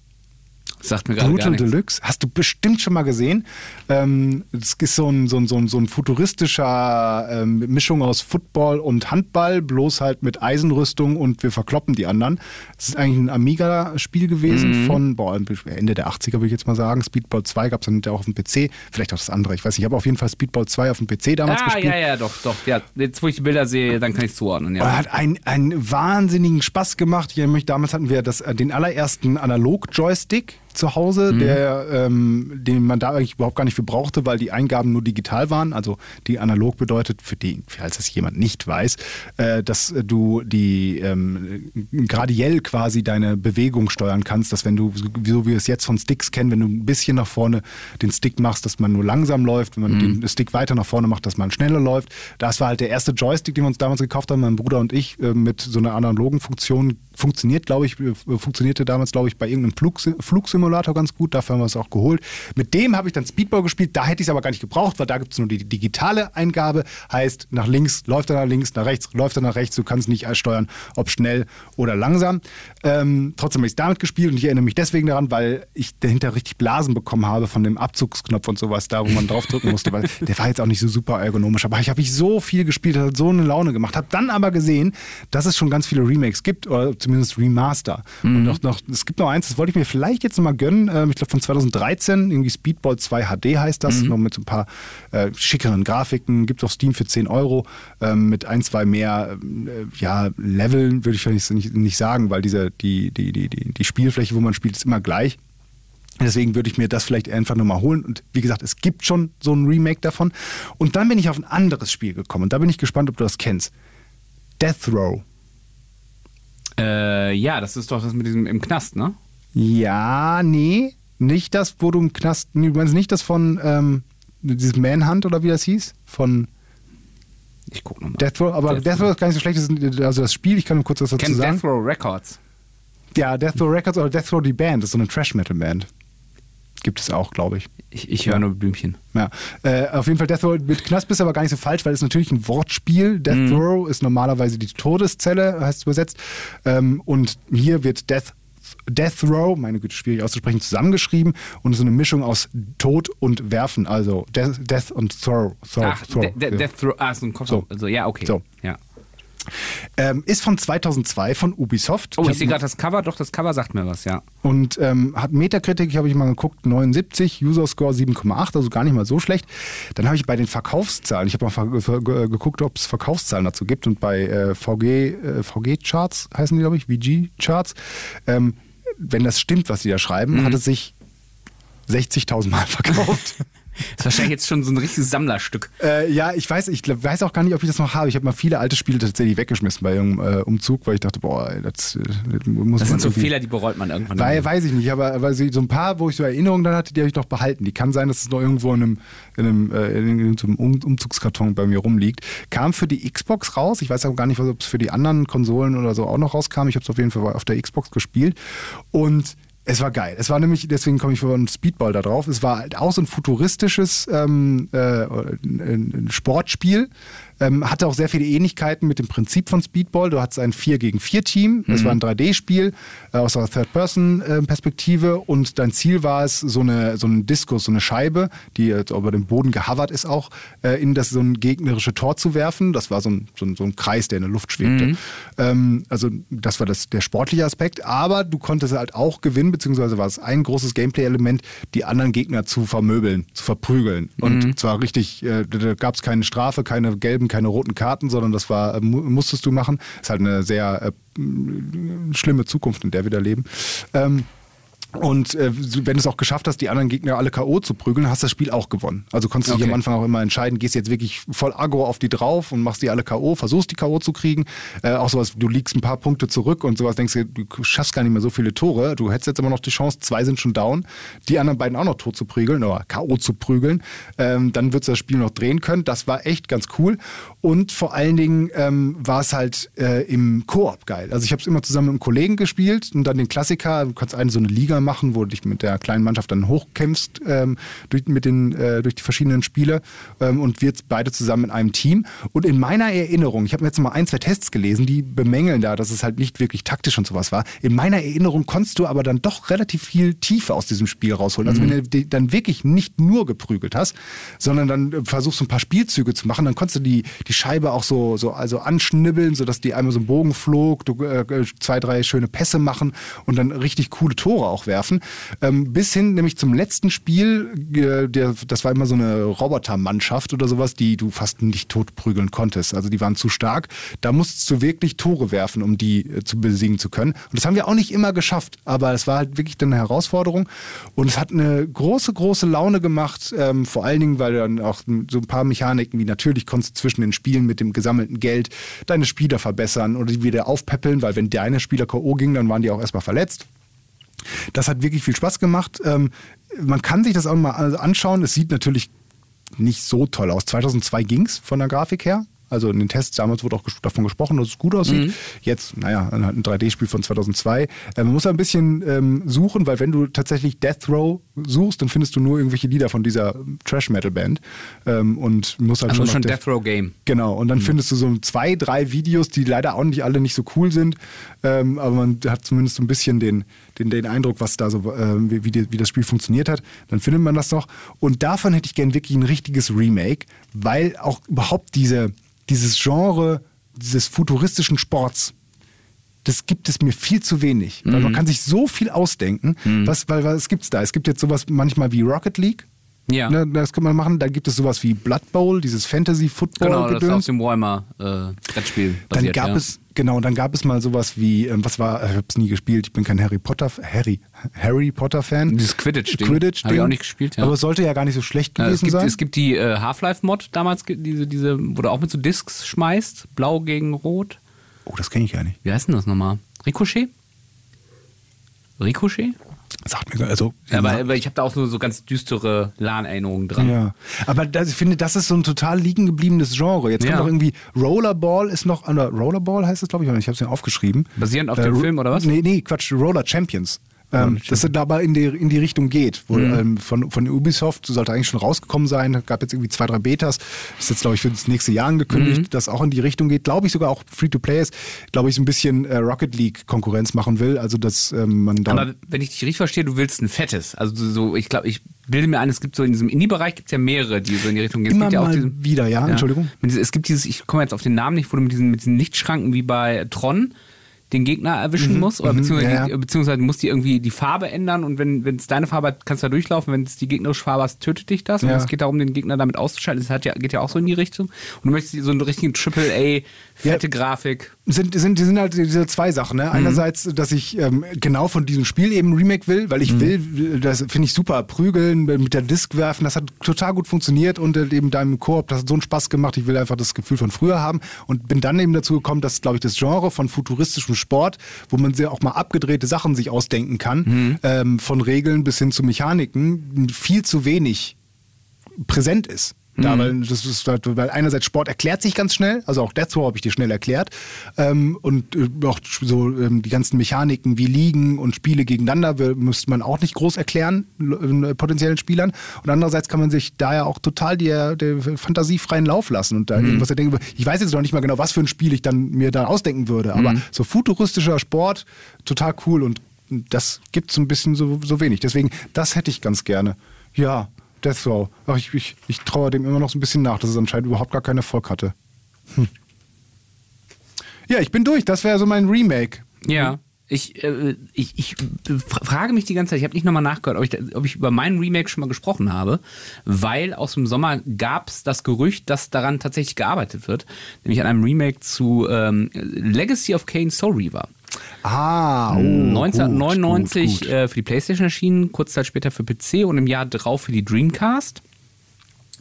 Sagt mir gerade Brutal gar. Deluxe. Hast du bestimmt schon mal gesehen. Ähm, das ist so ein, so ein, so ein, so ein futuristischer ähm, Mischung aus Football und Handball, bloß halt mit Eisenrüstung und wir verkloppen die anderen. Es ist eigentlich ein Amiga-Spiel gewesen Mhm. von boah, Ende der 80er, würde ich jetzt mal sagen. Speedball 2 gab es dann auch auf dem PC. Vielleicht auch das andere, ich weiß nicht. Ich habe auf jeden Fall Speedball 2 auf dem PC damals Ah, gespielt. ja, ja, doch, doch. Ja, jetzt, wo ich die Bilder sehe, dann kann ich es zuordnen. Ja. hat einen, einen wahnsinnigen Spaß gemacht. Ich erinnere mich, damals hatten wir das, äh, den allerersten Analog-Joystick zu Hause, Mhm. der, ähm, den man da eigentlich überhaupt gar nicht für brauchte, weil die Eingaben nur digital waren. Also die analog bedeutet, für die, falls es jemand nicht weiß, äh, dass du die ähm, gradiell quasi deine Bewegung steuern kannst, dass wenn du, so wie wir es jetzt von Sticks kennen, wenn du ein bisschen nach vorne den Stick machst, dass man nur langsam läuft, wenn man den Stick weiter nach vorne macht, dass man schneller läuft. Das war halt der erste Joystick, den wir uns damals gekauft haben, mein Bruder und ich, äh, mit so einer analogen Funktion. Funktioniert, glaube ich, äh, funktionierte damals, glaube ich, bei irgendeinem Flug, Flugsimulator ganz gut. Dafür haben wir es auch geholt. Mit dem habe ich dann Speedball gespielt. Da hätte ich es aber gar nicht gebraucht, weil da gibt es nur die digitale Eingabe. Heißt, nach links läuft er nach links, nach rechts läuft er nach rechts. Du kannst nicht steuern, ob schnell oder langsam. Ähm, trotzdem habe ich es damit gespielt und ich erinnere mich deswegen daran, weil ich dahinter richtig Blasen bekommen habe von dem Abzugsknopf und sowas da, wo man draufdrücken musste. Weil der war jetzt auch nicht so super ergonomisch. Aber ich habe ich so viel gespielt, hat so eine Laune gemacht. Habe dann aber gesehen, dass es schon ganz viele Remakes gibt oder zumindest Remaster. Und noch, noch, es gibt noch eins, das wollte ich mir vielleicht jetzt noch mal gönnen. Ähm, ich glaube von 2013, irgendwie Speedball 2 HD heißt das, noch mit so ein paar äh, schickeren Grafiken. Gibt es auf Steam für 10 Euro ähm, mit ein, zwei mehr äh, ja, Leveln, würde ich vielleicht nicht, nicht sagen, weil diese, die, die, die, die, die Spielfläche, wo man spielt, ist immer gleich. Deswegen würde ich mir das vielleicht einfach nochmal holen. Und wie gesagt, es gibt schon so ein Remake davon. Und dann bin ich auf ein anderes Spiel gekommen. Und da bin ich gespannt, ob du das kennst. Death Row. Äh, ja, das ist doch das mit diesem im Knast, ne? Ja, nee. Nicht das, wo du im Knast. Nee, du meinst nicht das von ähm, dieses Manhunt oder wie das hieß? Von Ich guck nochmal. Death Row. Aber Death Death, Row ist gar nicht so schlecht. Das ist, also das Spiel, ich kann nur kurz was dazu Kennt sagen. Death Row Records. Ja, Death Row Records oder Death Row die Band. Das ist so eine Trash-Metal-Band. Gibt es auch, glaube ich. Ich, ich höre nur Blümchen. Ja, äh, auf jeden Fall Death Row mit Knast bist aber gar nicht so falsch, weil es natürlich ein Wortspiel. Death Row ist normalerweise die Todeszelle, heißt es übersetzt. Ähm, und hier wird Death Death Row, meine Güte, schwierig auszusprechen, zusammengeschrieben und so eine Mischung aus Tod und Werfen, also Death, Death und Throw. throw, Ach, throw De De ja. Death Row, ah, so ein Kopf. So. Also, ja, okay. So. Ja. Ähm, ist von 2002 von Ubisoft. Oh, ich hab- sehe gerade das Cover, doch, das Cover sagt mir was, ja. Und ähm, hat Metakritik, ich habe ich mal geguckt, 79, User Score 7,8, also gar nicht mal so schlecht. Dann habe ich bei den Verkaufszahlen, ich habe mal geguckt, ob es Verkaufszahlen dazu gibt und bei äh, VG, äh, VG Charts heißen die, glaube ich, VG Charts, ähm, wenn das stimmt, was die da schreiben, hat es sich 60.000 Mal verkauft. Das ist wahrscheinlich jetzt schon so ein richtiges Sammlerstück. Äh, ja, ich weiß, ich weiß auch gar nicht, ob ich das noch habe. Ich habe mal viele alte Spiele tatsächlich weggeschmissen bei irgendeinem äh, Umzug, weil ich dachte, boah, das, äh, das muss Das sind so Fehler, die bereut man irgendwann. Weil, weiß ich nicht, aber, aber so ein paar, wo ich so Erinnerungen dann hatte, die habe ich noch behalten. Die kann sein, dass es noch irgendwo in einem, in einem, äh, in einem um Umzugskarton bei mir rumliegt. Kam für die Xbox raus. Ich weiß auch gar nicht, ob es für die anderen Konsolen oder so auch noch rauskam. Ich habe es auf jeden Fall auf der Xbox gespielt. Und es war geil. Es war nämlich, deswegen komme ich von Speedball da drauf. Es war halt auch so ein futuristisches ähm, äh, ein Sportspiel. Ähm, hatte auch sehr viele Ähnlichkeiten mit dem Prinzip von Speedball. Du hattest ein 4 gegen 4 Team. Das war ein 3D-Spiel äh, aus einer Third-Person-Perspektive und dein Ziel war es, so eine so ein Diskus, so eine Scheibe, die jetzt über dem Boden gehovert ist, auch äh, in das so ein gegnerische Tor zu werfen. Das war so ein, so ein, so ein Kreis, der in der Luft schwebte. Ähm, also das war das, der sportliche Aspekt. Aber du konntest halt auch gewinnen, beziehungsweise war es ein großes Gameplay-Element, die anderen Gegner zu vermöbeln, zu verprügeln. Und zwar richtig, äh, da gab es keine Strafe, keine gelben, keine roten Karten, sondern das war, äh, mu musstest du machen. Ist halt eine sehr äh, schlimme Zukunft, in der wir da leben. Ähm, Und äh, wenn du es auch geschafft hast, die anderen Gegner alle K.O. zu prügeln, hast das Spiel auch gewonnen. Also konntest du dich Okay. am Anfang auch immer entscheiden, gehst jetzt wirklich voll aggro auf die drauf und machst die alle K.O., versuchst die K.O. zu kriegen. Äh, auch sowas, du liegst ein paar Punkte zurück und sowas, denkst du, du schaffst gar nicht mehr so viele Tore. Du hättest jetzt immer noch die Chance, zwei sind schon down, die anderen beiden auch noch tot zu prügeln oder K.O. zu prügeln. Ähm, dann würdest du das Spiel noch drehen können. Das war echt ganz cool. Und vor allen Dingen ähm, war es halt äh, im Koop geil. Also ich habe es immer zusammen mit einem Kollegen gespielt und dann den Klassiker, du kannst eine so eine Liga machen, wo du dich mit der kleinen Mannschaft dann hochkämpfst ähm, durch, mit den, äh, durch die verschiedenen Spiele ähm, und wir jetzt beide zusammen in einem Team. Und in meiner Erinnerung, ich habe mir jetzt mal ein, zwei Tests gelesen, die bemängeln da, dass es halt nicht wirklich taktisch und sowas war. In meiner Erinnerung konntest du aber dann doch relativ viel Tiefe aus diesem Spiel rausholen. Also wenn du dann wirklich nicht nur geprügelt hast, sondern dann äh, versuchst ein paar Spielzüge zu machen, dann konntest du die, die Scheibe auch so, so also anschnibbeln, sodass die einmal so einen Bogen flog, du, äh, zwei, drei schöne Pässe machen und dann richtig coole Tore auch werfen. Ähm, bis hin nämlich zum letzten Spiel, äh, der, das war immer so eine Robotermannschaft oder sowas, die du fast nicht totprügeln konntest. Also die waren zu stark. Da musstest du wirklich Tore werfen, um die äh, zu besiegen zu können. Und das haben wir auch nicht immer geschafft, aber es war halt wirklich eine Herausforderung. Und es hat eine große, große Laune gemacht, ähm, vor allen Dingen, weil dann auch so ein paar Mechaniken, wie natürlich konntest du zwischen den Spielen mit dem gesammelten Geld deine Spieler verbessern oder die wieder aufpäppeln, weil wenn deine Spieler K.O. gingen, dann waren die auch erstmal verletzt. Das hat wirklich viel Spaß gemacht. Ähm, man kann sich das auch mal anschauen. Es sieht natürlich nicht so toll aus. 2002 ging es von der Grafik her. Also in den Tests damals wurde auch davon gesprochen, dass es gut aussieht. Jetzt, naja, ein 3D-Spiel von 2002. Äh, man muss ein bisschen ähm, suchen, weil wenn du tatsächlich Death Row suchst, dann findest du nur irgendwelche Lieder von dieser Trash-Metal-Band. Ähm, und muss halt Also schon, schon Death Row Game. Genau, und dann findest du so zwei, drei Videos, die leider auch nicht alle nicht so cool sind, ähm, aber man hat zumindest so ein bisschen den, den, den Eindruck, was da so, ähm, wie, wie, die, wie das Spiel funktioniert hat. Dann findet man das noch. Und davon hätte ich gern wirklich ein richtiges Remake, weil auch überhaupt diese, dieses Genre dieses futuristischen Sports, das gibt es mir viel zu wenig. Weil man kann sich so viel ausdenken. Was, weil, was gibt's da? Es gibt jetzt sowas manchmal wie Rocket League. Ja. Ne, das kann man machen. Dann gibt es sowas wie Blood Bowl, dieses Genau, das ist aus dem Warhammer-Brettspiel Dann basiert. gab ja. es, genau, dann gab es mal sowas wie, ähm, was war, ich hab's nie gespielt, ich bin kein Harry Potter, Harry, Harry Potter-Fan. Dieses Quidditch-Ding. Quidditch Hab ich auch nicht gespielt, ja. Aber es sollte ja gar nicht so schlecht Ja, gewesen es, gibt, sein. es gibt die äh, Half-Life-Mod damals, diese, diese, wo du auch mit so Discs schmeißt, blau gegen rot. oh, das kenne ich gar nicht. Wie heißt denn das nochmal? Ricochet? Ricochet? Sagt mir, gar- also. Ja, aber, aber ich habe da auch so, so ganz düstere LAN-Erinnerungen dran. Ja, aber das, ich finde, das ist so ein total liegen gebliebenes Genre. Jetzt Ja. kommt doch irgendwie Rollerball ist noch, oder Rollerball heißt es, glaube ich, oder ich habe es mir aufgeschrieben. Basierend auf dem Ro- Film, oder was? Nee, nee, Quatsch, Roller Champions. Ähm, das sind aber in die, in die Richtung geht. Wo, Mhm. ähm, von, von Ubisoft sollte eigentlich schon rausgekommen sein. Gab jetzt irgendwie zwei, drei Betas. Ist jetzt, glaube ich, für das nächste Jahr angekündigt, Mhm. dass auch in die Richtung geht. Glaube ich sogar auch Free-to-Play ist. Glaube ich, so ein bisschen äh, Rocket League Konkurrenz machen will. Also, dass ähm, man da. Aber wenn ich dich richtig verstehe, du willst ein fettes. Also so- ich glaube, ich bilde mir ein, es gibt so in diesem Indie-Bereich gibt es ja mehrere, die so in die Richtung gehen. Es Immer gibt ja auch mal diesen- wieder, ja, Entschuldigung. Mit diese- Es gibt dieses, ich komme jetzt auf den Namen nicht, wo du mit diesen, mit diesen Lichtschranken wie bei Tron den Gegner erwischen musst, oder beziehungsweise, Mhm, ja, die, ja. beziehungsweise du musst die irgendwie die Farbe ändern und wenn es deine Farbe hat, kannst du da durchlaufen, wenn es die gegnerische Farbe hast, tötet dich das und Ja. es geht darum, den Gegner damit auszuschalten. Das hat ja, geht ja auch so in die Richtung. Und du möchtest so einen richtigen Triple-A, fette Grafik. sind, sind, sind halt diese zwei Sachen. Mhm. Ne? Einerseits, dass ich ähm, genau von diesem Spiel eben Remake will, weil ich Mhm. will, das finde ich super, prügeln, mit der Disc werfen, das hat total gut funktioniert und äh, eben da im Koop, das hat so einen Spaß gemacht, ich will einfach das Gefühl von früher haben und bin dann eben dazu gekommen, dass, glaube ich, das Genre von futuristischem Sport, wo man sehr auch mal abgedrehte Sachen sich ausdenken kann, Mhm. ähm, von Regeln bis hin zu Mechaniken, viel zu wenig präsent ist. Da, weil, das ist, weil einerseits Sport erklärt sich ganz schnell, also auch Death Row habe ich dir schnell erklärt. Ähm, und äh, auch so ähm, die ganzen Mechaniken wie Ligen und Spiele gegeneinander müsste man auch nicht groß erklären, äh, potenziellen Spielern. Und andererseits kann man sich da ja auch total der, der fantasiefreien Lauf lassen und da irgendwas denken. Ich weiß jetzt noch nicht mal genau, was für ein Spiel ich dann mir da ausdenken würde, aber so futuristischer Sport, total cool und das gibt so ein bisschen so, so wenig. Deswegen, das hätte ich ganz gerne. Ja, Death Row. Ach, ich, ich, ich traue dem immer noch so ein bisschen nach, dass es anscheinend überhaupt gar keinen Erfolg hatte. Hm. Ja, ich bin durch. Das wäre so mein Remake. Ja. Ich, äh, ich, ich fra- frage mich die ganze Zeit, ich habe nicht nochmal nachgehört, ob ich, ob ich über meinen Remake schon mal gesprochen habe, weil aus dem Sommer gab es das Gerücht, dass daran tatsächlich gearbeitet wird, nämlich an einem Remake zu ähm, Legacy of Kane Soul Reaver. Ah, oh, 1999 gut, gut, gut. Äh, für die PlayStation erschienen, kurz Zeit später für PC und im Jahr drauf für die Dreamcast.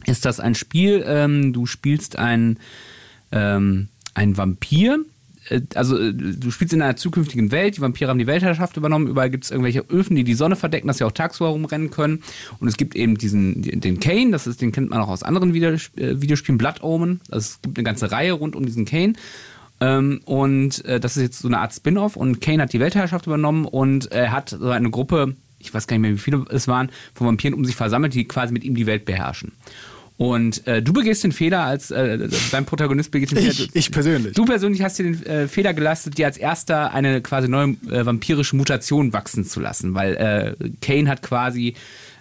Ist das ein Spiel, ähm, du spielst ein, ähm, ein Vampir, äh, also äh, du spielst in einer zukünftigen Welt, die Vampire haben die Weltherrschaft übernommen, überall gibt es irgendwelche Öfen, die die Sonne verdecken, dass sie auch tagsüber rumrennen können. Und es gibt eben diesen, den Kane, das ist, den kennt man auch aus anderen äh, Videospielen, Blood Omen. Also es gibt eine ganze Reihe rund um diesen Kane. Ähm, und äh, das ist jetzt so eine Art Spin-off und Kane hat die Weltherrschaft übernommen und er hat so eine Gruppe, ich weiß gar nicht mehr, wie viele es waren, von Vampiren um sich versammelt, die quasi mit ihm die Welt beherrschen. Und äh, du begehst den Fehler als äh, dein Protagonist begeht den Ich, Fehler. ich persönlich. Du persönlich hast dir den äh, Fehler geleistet, dir als erster eine quasi neue äh, vampirische Mutation wachsen zu lassen, weil äh, Kane hat quasi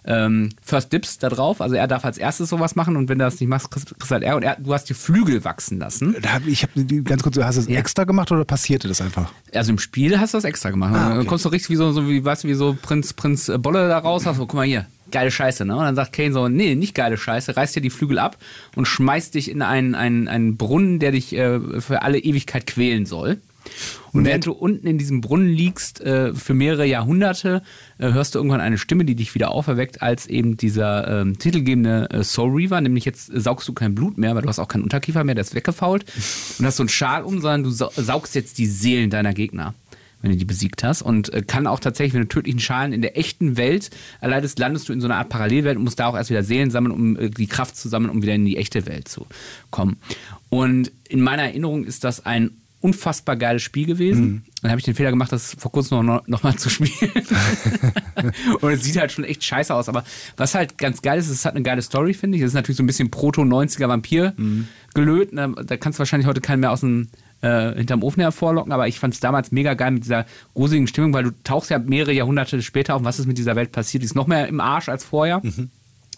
ähm, First Dips da drauf, also er darf als erstes sowas machen und wenn du das nicht machst, kriegst, kriegst halt er und er, du hast die Flügel wachsen lassen. Hab- Ich habe ganz kurz, hast du das Ja. extra gemacht oder passierte das einfach? Also im Spiel hast du das extra gemacht. Ah, okay. Dann kommst du richtig wie so, so wie, weißt du, wie so Prinz, Prinz äh, Bolle da raus, hast so, guck mal hier, geile Scheiße, ne? Und dann sagt Kane so, nee, nicht geile Scheiße, reißt dir die Flügel ab und schmeißt dich in einen, einen, einen Brunnen, der dich äh, für alle Ewigkeit quälen soll. Und während du unten in diesem Brunnen liegst, äh, für mehrere Jahrhunderte, äh, hörst du irgendwann eine Stimme, die dich wieder auferweckt, als eben dieser ähm, titelgebende äh, Soul Reaver. Nämlich jetzt saugst du kein Blut mehr, weil du hast auch keinen Unterkiefer mehr, der ist weggefault. Und hast so einen Schal um, sondern du sau- saugst jetzt die Seelen deiner Gegner wenn du die besiegt hast. Und äh, kann auch tatsächlich, wenn du tödlichen Schalen in der echten Welt erleidest, landest du in so einer Art Parallelwelt und musst da auch erst wieder Seelen sammeln, um äh, die Kraft zu sammeln, um wieder in die echte Welt zu kommen. Und in meiner Erinnerung ist das ein unfassbar geiles Spiel gewesen. Dann habe ich den Fehler gemacht, das vor kurzem noch, noch mal zu spielen. und es sieht halt schon echt scheiße aus. Aber was halt ganz geil ist, es hat eine geile Story, finde ich. Es ist natürlich so ein bisschen Proto-90er Vampir gelöt. Da, da kannst du wahrscheinlich heute keinen mehr aus dem äh, hinterm Ofen hervorlocken, aber ich fand es damals mega geil mit dieser gruseligen Stimmung, weil du tauchst ja mehrere Jahrhunderte später auf, was ist mit dieser Welt passiert. Die ist noch mehr im Arsch als vorher.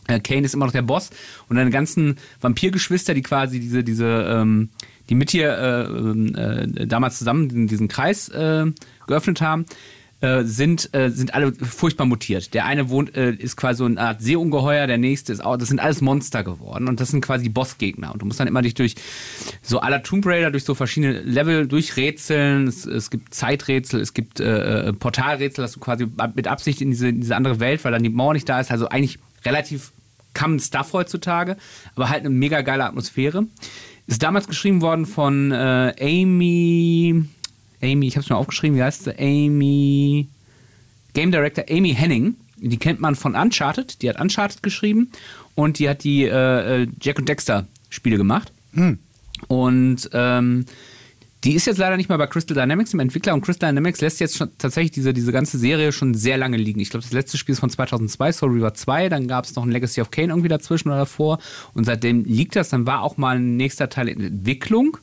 Äh, Kane ist immer noch der Boss und deine ganzen Vampirgeschwister, die quasi diese, diese, ähm, die mit dir äh, ähm, äh, damals zusammen diesen, Kreis äh, geöffnet haben, äh, sind, äh, sind alle furchtbar mutiert. Der eine wohnt, äh, ist quasi so eine Art Seeungeheuer, der nächste ist auch, das sind alles Monster geworden und das sind quasi Bossgegner. Und du musst dann immer dich durch so aller Tomb Raider, durch so verschiedene Level durchrätseln. Es, es gibt Zeiträtsel, es gibt Portalrätsel, dass du quasi mit Absicht in diese, in diese andere Welt, weil dann die Mauer nicht da ist. Also eigentlich relativ Common Stuff heutzutage, aber halt eine mega geile Atmosphäre. Ist damals geschrieben worden von äh, Amy, Amy, ich habe es mir aufgeschrieben, wie heißt sie? Amy, Game Director Amy Henning. Die kennt man von Uncharted, die hat Uncharted geschrieben und die hat die äh, äh, Jack und Dexter Spiele gemacht. Und ähm, die ist jetzt leider nicht mehr bei Crystal Dynamics im Entwickler und Crystal Dynamics lässt jetzt schon tatsächlich diese, diese ganze Serie schon sehr lange liegen. Ich glaube, das letzte Spiel ist von 2002, Soul River 2, dann gab es noch ein Legacy of Kane irgendwie dazwischen oder davor und seitdem liegt das, dann war auch mal ein nächster Teil in Entwicklung.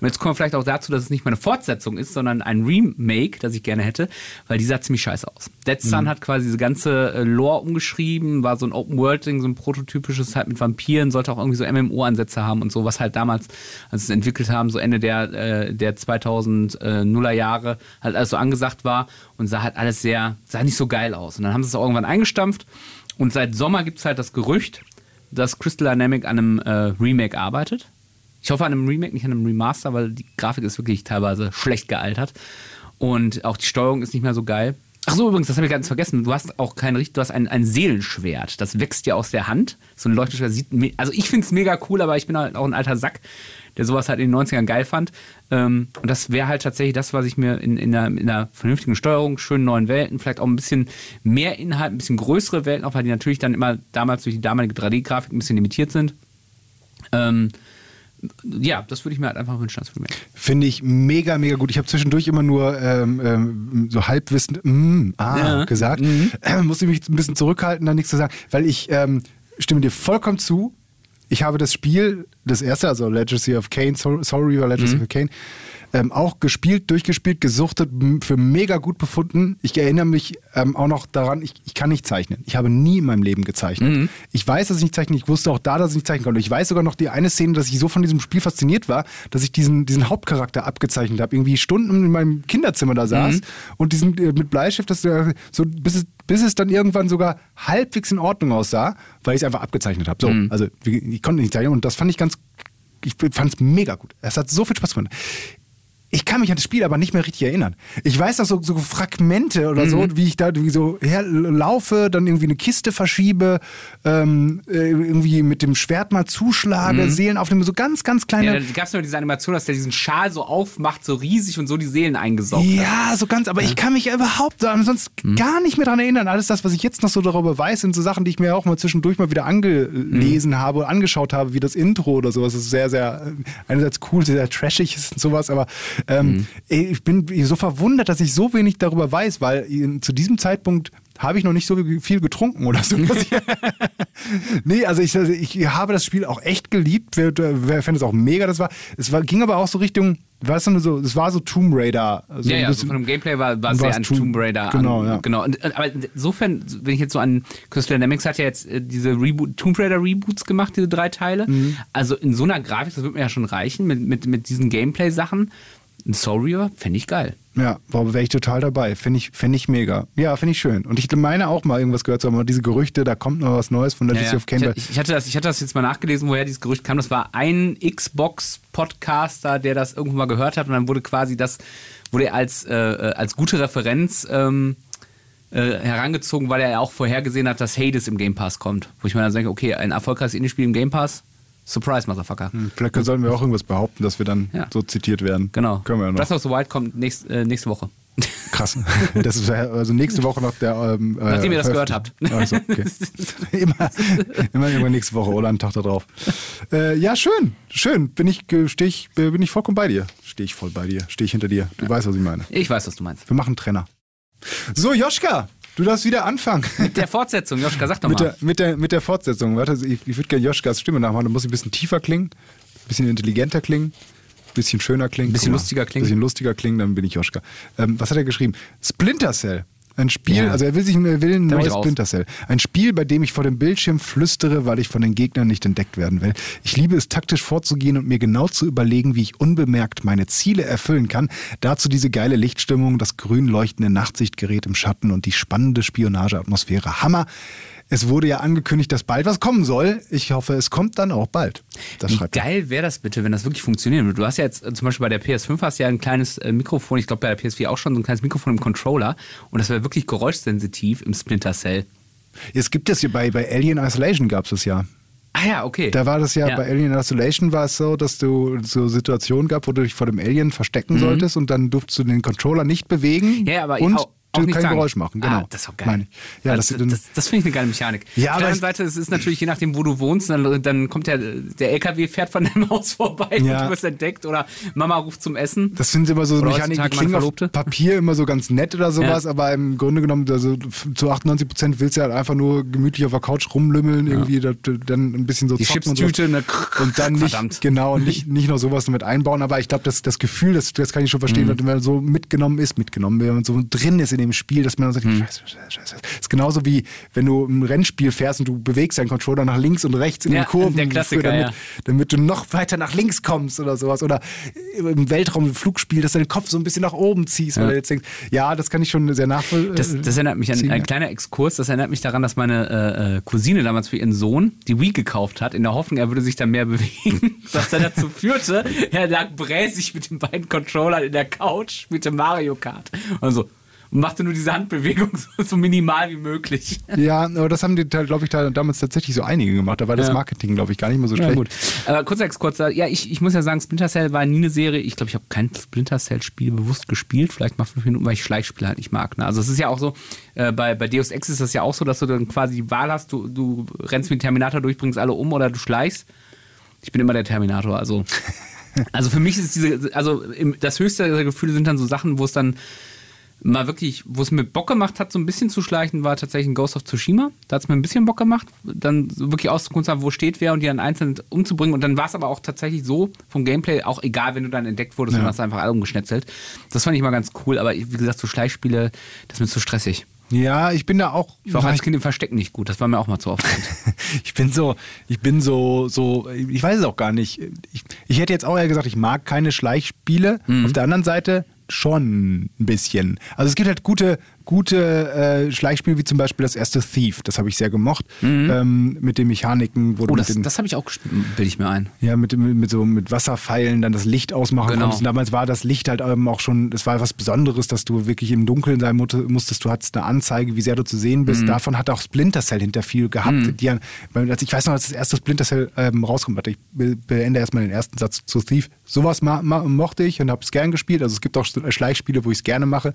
Und jetzt kommen wir vielleicht auch dazu, dass es nicht mehr eine Fortsetzung ist, sondern ein Remake, das ich gerne hätte, weil die sah ziemlich scheiße aus. Dead Sun hat quasi diese ganze äh, Lore umgeschrieben, war so ein Open-World-Ding, so ein prototypisches halt mit Vampiren, sollte auch irgendwie so MMO-Ansätze haben und so, was halt damals, als sie es entwickelt haben, so Ende der, äh, der 2000er Jahre halt alles so angesagt war und sah halt alles sehr, sah nicht so geil aus. Und dann haben sie es auch irgendwann eingestampft und seit Sommer gibt es halt das Gerücht, dass Crystal Dynamic an einem äh, Remake arbeitet. Ich hoffe an einem Remake, nicht an einem Remaster, weil die Grafik ist wirklich teilweise schlecht gealtert. Und auch die Steuerung ist nicht mehr so geil. Ach so, übrigens, das habe ich ganz vergessen. Du hast auch kein Richt, du hast ein, ein Seelenschwert. Das wächst dir aus der Hand. So ein Leuchtschwert sieht, also ich finde es mega cool, aber ich bin halt auch ein alter Sack, der sowas halt in den 90ern geil fand. Ähm, und das wäre halt tatsächlich das, was ich mir in, in, einer, in einer vernünftigen Steuerung, schönen neuen Welten, vielleicht auch ein bisschen mehr Inhalt, ein bisschen größere Welten, auch weil die natürlich dann immer damals durch die damalige 3D-Grafik ein bisschen limitiert sind. Ähm, ja, das würde ich mir halt einfach wünschen als Remake. Finde ich mega, mega gut. Ich habe zwischendurch immer nur ähm, ähm, so halbwissend mm, ah, Ja. gesagt. Äh, musste mich ein bisschen zurückhalten, da nichts zu sagen, weil ich ähm, stimme dir vollkommen zu. Ich habe das Spiel, das erste, also Legacy of Kane, Soul Reaver Legacy of Kane, ähm, auch gespielt, durchgespielt, gesuchtet, für mega gut befunden. Ich erinnere mich ähm, auch noch daran, ich, ich kann nicht zeichnen. Ich habe nie in meinem Leben gezeichnet. Ich weiß, dass ich nicht zeichne. Ich wusste auch da, dass ich nicht zeichnen konnte. Ich weiß sogar noch die eine Szene, dass ich so von diesem Spiel fasziniert war, dass ich diesen, diesen Hauptcharakter abgezeichnet habe. Irgendwie Stunden in meinem Kinderzimmer da saß und diesen äh, mit Bleistift, das, äh, so bis es, bis es dann irgendwann sogar halbwegs in Ordnung aussah, weil ich es einfach abgezeichnet habe. So, also wie- ich konnte nicht zeichnen und das fand ich ganz, ich fand es mega gut. Es hat so viel Spaß gemacht. Ich kann mich an das Spiel aber nicht mehr richtig erinnern. Ich weiß noch so, so Fragmente oder so, Mhm. wie ich da wie so herlaufe, dann irgendwie eine Kiste verschiebe, ähm, äh, irgendwie mit dem Schwert mal zuschlage, Seelen aufnehme, so ganz, ganz Mhm. Ja, kleine. da gab es nur diese Animation, dass der diesen Schal so aufmacht, so riesig und so die Seelen eingesaugt hat. Ja, so ganz, aber ich kann mich überhaupt ansonsten Mhm. gar nicht mehr dran erinnern. Alles das, was ich jetzt noch so darüber weiß, sind so Sachen, die ich mir auch mal zwischendurch mal wieder angelesen Mhm. habe, angeschaut habe, wie das Intro oder sowas. Das ist sehr, sehr, äh, einerseits cool, sehr, sehr trashig ist und sowas, aber ähm, Mhm. ich bin so verwundert, dass ich so wenig darüber weiß, weil zu diesem Zeitpunkt habe ich noch nicht so viel getrunken oder so. nee, also ich, also ich habe das Spiel auch echt geliebt. Wer, wer fand es auch mega, das war. Es war, ging aber auch so Richtung, weißt du, so, es war so Tomb Raider. So ja, ja, so bisschen- von dem Gameplay war, war sehr an Tomb- Tomb Raider. genau, an, ja. genau. Äh, aber insofern, wenn ich jetzt so an Crystal Dynamics hat ja jetzt äh, diese Reboot, Tomb Raider Reboots gemacht, diese drei Teile. Mhm. Also in so einer Grafik, das wird mir ja schon reichen, mit, mit, mit diesen Gameplay-Sachen. Ein Soul Reaver fände ich geil. Ja, wäre ich total dabei. Finde ich, find ich mega. Ja, finde ich schön. Und ich meine auch mal irgendwas gehört zu haben, diese Gerüchte, da kommt noch was Neues von Ja, Legacy ja. of Kain. Ich, ich, hatte das, ich hatte das jetzt mal nachgelesen, woher dieses Gerücht kam. Das war ein Xbox-Podcaster, der das irgendwo mal gehört hat und dann wurde quasi das, wurde er als, äh, äh, als gute Referenz ähm, äh, herangezogen, weil er ja auch vorhergesehen hat, dass Hades im Game Pass kommt. Wo ich mir dann denke, okay, ein erfolgreiches Indie-Spiel im Game Pass, Surprise, Motherfucker. Vielleicht sollten wir auch irgendwas behaupten, dass wir dann Ja. so zitiert werden. Genau. Können wir ja noch. Breath of the Wild kommt nächst, äh, nächste Woche. Krass. Das ist also nächste Woche nach der. Ähm, äh, Nachdem ihr das gehört habt. Also, okay. immer, immer, immer nächste Woche oder einen Tag darauf. Äh, ja, schön. Schön. Bin ich, äh, steh ich, äh, bin ich vollkommen bei dir. Stehe ich voll bei dir. Stehe ich hinter dir. Du weißt, was ich meine. Ich weiß, was du meinst. Wir machen Trenner. So, Joschka, du darfst wieder anfangen. Mit der Fortsetzung, Joschka, sag doch Mit mal. der, mit, der, mit der Fortsetzung. Warte, ich, ich würde gerne Joschkas Stimme nachmachen. Da muss ich ein bisschen tiefer klingen, ein bisschen intelligenter klingen, ein bisschen schöner klingen. Ein bisschen lustiger klingen. Ein bisschen lustiger klingen, dann bin ich Joschka. Ähm, was hat er geschrieben? Splinter Cell. Ein Spiel, Ja. also er will sich er will ein Da neues. Splinter Cell. Ein Spiel, bei dem ich vor dem Bildschirm flüstere, weil ich von den Gegnern nicht entdeckt werden will. Ich liebe es, taktisch vorzugehen und mir genau zu überlegen, wie ich unbemerkt meine Ziele erfüllen kann. Dazu diese geile Lichtstimmung, das grün leuchtende Nachtsichtgerät im Schatten und die spannende Spionageatmosphäre. Hammer. Es wurde ja angekündigt, dass bald was kommen soll. Ich hoffe, es kommt dann auch bald. Das Wie geil wäre das bitte, wenn das wirklich funktionieren würde? Du hast ja jetzt äh, zum Beispiel bei der PS5 hast du ja ein kleines äh, Mikrofon, ich glaube bei der PS4 auch schon so ein kleines Mikrofon im Controller und das wäre wirklich geräuschsensitiv im Splinter Cell. Es gibt es hier bei, bei Alien Isolation gab es das ja. Ah ja, okay. Da war das ja, Ja. bei Alien Isolation war es so, dass du so Situationen gab, wo du dich vor dem Alien verstecken solltest und dann durftest du den Controller nicht bewegen Mhm. Ja, aber und auch, auch kein sagen. Geräusch machen. Genau. Ah, das ist auch geil. Ja, das, dass das, du das, dann- finde ich eine geile Mechanik. Ja, Auf der aber anderen Seite, es ist natürlich je nachdem, wo du wohnst, dann, dann kommt ja der LKW fährt von deinem Haus vorbei Ja. und du wirst entdeckt oder Mama ruft zum Essen. Das sind immer so Oder Mechaniken, die klingen auf. Papier immer so ganz nett oder sowas, Ja. aber im Grunde genommen, also zu 98 Prozent willst du halt einfach nur gemütlich auf der Couch rumlümmeln, irgendwie da- da- dann ein bisschen so Die zocken Chipstüte, und, ne? so. und dann nicht, Verdammt. genau, und nicht, nicht noch sowas mit einbauen, aber ich glaube, das, das Gefühl, das, das kann ich schon Mhm. verstehen, wenn man so mitgenommen ist, mitgenommen, wenn man so drin ist in dem Spiel, dass man dann sagt, Mhm. scheiße, scheiße, scheiße. Das ist genauso wie, wenn du ein Rennspiel fährst und du bewegst deinen Controller nach links und rechts in Ja, den Kurven, der Klassiker, damit, ja. damit du noch weiter nach links kommst oder sowas. Oder im Weltraum, im Flugspiel, dass du den Kopf so ein bisschen nach oben ziehst, weil Ja. du jetzt denkst, ja, das kann ich schon sehr nachvollziehen. Das, das erinnert mich an ein kleiner Exkurs. Das erinnert mich daran, dass meine äh, äh, Cousine damals für ihren Sohn die Wii gekauft hat, in der Hoffnung, er würde sich da mehr bewegen. Was dann dazu führte, er lag bräsig mit den beiden Controllern in der Couch, spielte Mario Kart. Und so. Und machte nur diese Handbewegung so, so minimal wie möglich. Ja, aber das haben die, glaube ich, da, damals tatsächlich so einige gemacht. Da war das Ja. Marketing, glaube ich, gar nicht mehr so schlecht. gut. Aber kurzer Exkurs, ja, ich, ich muss ja sagen, Splinter Cell war nie eine Serie. Ich glaube, ich habe kein Splinter Cell-Spiel bewusst gespielt, vielleicht mal fünf Minuten, weil ich Schleichspiele halt nicht mag. Ne? Also es ist ja auch so, äh, bei, bei Deus Ex ist das ja auch so, dass du dann quasi die Wahl hast, du, du rennst wie ein Terminator durch, bringst alle um oder du schleichst. Ich bin immer der Terminator, also. Also für mich ist diese, also das höchste der Gefühle sind dann so Sachen, wo es dann mal wirklich, wo es mir Bock gemacht hat, so ein bisschen zu schleichen, war tatsächlich ein Ghost of Tsushima. Da hat es mir ein bisschen Bock gemacht, dann so wirklich auszugucken, zu haben, wo steht wer und die dann einzeln umzubringen. Und dann war es aber auch tatsächlich so vom Gameplay, auch egal, wenn du dann entdeckt wurdest Ja. und hast einfach alle umgeschnetzelt. Das fand ich mal ganz cool, aber wie gesagt, so Schleichspiele, das ist mir zu stressig. Ja, ich bin da auch. Ich war auch als Kind im Verstecken nicht gut, das war mir auch mal zu aufregend. ich bin so, ich bin so, so, ich weiß es auch gar nicht. Ich, ich hätte jetzt auch eher gesagt, ich mag keine Schleichspiele. Mhm. Auf der anderen Seite, schon ein bisschen. Also es gibt halt gute, gute äh, Schleichspiele, wie zum Beispiel das erste Thief. Das habe ich sehr gemocht. Ähm, mit den Mechaniken, wo du Oh, das, den, das habe ich auch gespielt, bilde ich mir ein. ja, mit, mit, mit so mit Wasserpfeilen dann das Licht ausmachen Genau. konntest. Und damals war das Licht halt eben auch schon, es war was Besonderes, dass du wirklich im Dunkeln sein mu- musstest. Du hattest eine Anzeige, wie sehr du zu sehen Mhm. bist. Davon hat auch Splinter Cell hinter viel gehabt. Die, haben- weil, als ich weiß noch, als das erste Splinter Cell ähm, rauskommt, warte, ich be beende erstmal den ersten Satz zu Thief. Sowas mochte ich und habe es gern gespielt. Also es gibt auch Schleichspiele, wo ich es gerne mache.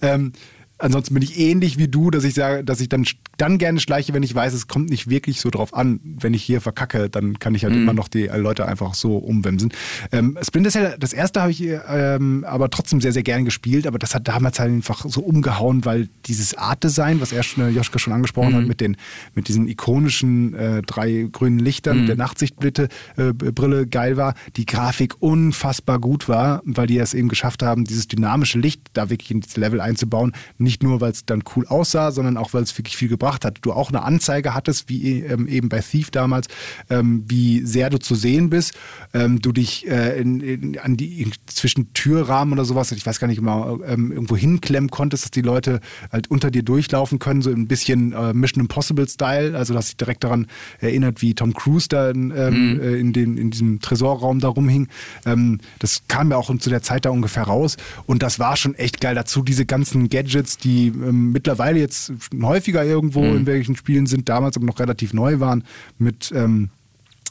Ähm, Ansonsten bin ich ähnlich wie du, dass ich sage, dass ich dann, dann gerne schleiche, wenn ich weiß, es kommt nicht wirklich so drauf an. Wenn ich hier verkacke, dann kann ich halt immer noch die Leute einfach so umwemsen. Ähm, Splinter Cell, das erste habe ich ähm, aber trotzdem sehr, sehr gern gespielt, aber das hat damals halt einfach so umgehauen, weil dieses Art-Design, was er schon, äh, Joschka schon angesprochen hat, mit, den, mit diesen ikonischen äh, drei grünen Lichtern, der Nachtsichtbrille äh, Brille geil war, die Grafik unfassbar gut war, weil die es eben geschafft haben, dieses dynamische Licht da wirklich in dieses Level einzubauen. Nicht nur, weil es dann cool aussah, sondern auch, weil es wirklich viel gebracht hat. Du auch eine Anzeige hattest, wie ähm, eben bei Thief damals, ähm, wie sehr du zu sehen bist. Ähm, du dich äh, in, in, an die, in, zwischen Türrahmen oder sowas, ich weiß gar nicht mal, ähm, irgendwo hinklemmen konntest, dass die Leute halt unter dir durchlaufen können, so ein bisschen äh, Mission Impossible Style. Also, dass sich direkt daran erinnert, wie Tom Cruise da in, ähm, äh, in, den, in diesem Tresorraum da rumhing. Ähm, das kam ja auch zu der Zeit da ungefähr raus. Und das war schon echt geil. Dazu diese ganzen Gadgets, die ähm, mittlerweile jetzt häufiger irgendwo in welchen Spielen sind, damals aber noch relativ neu waren, mit ähm,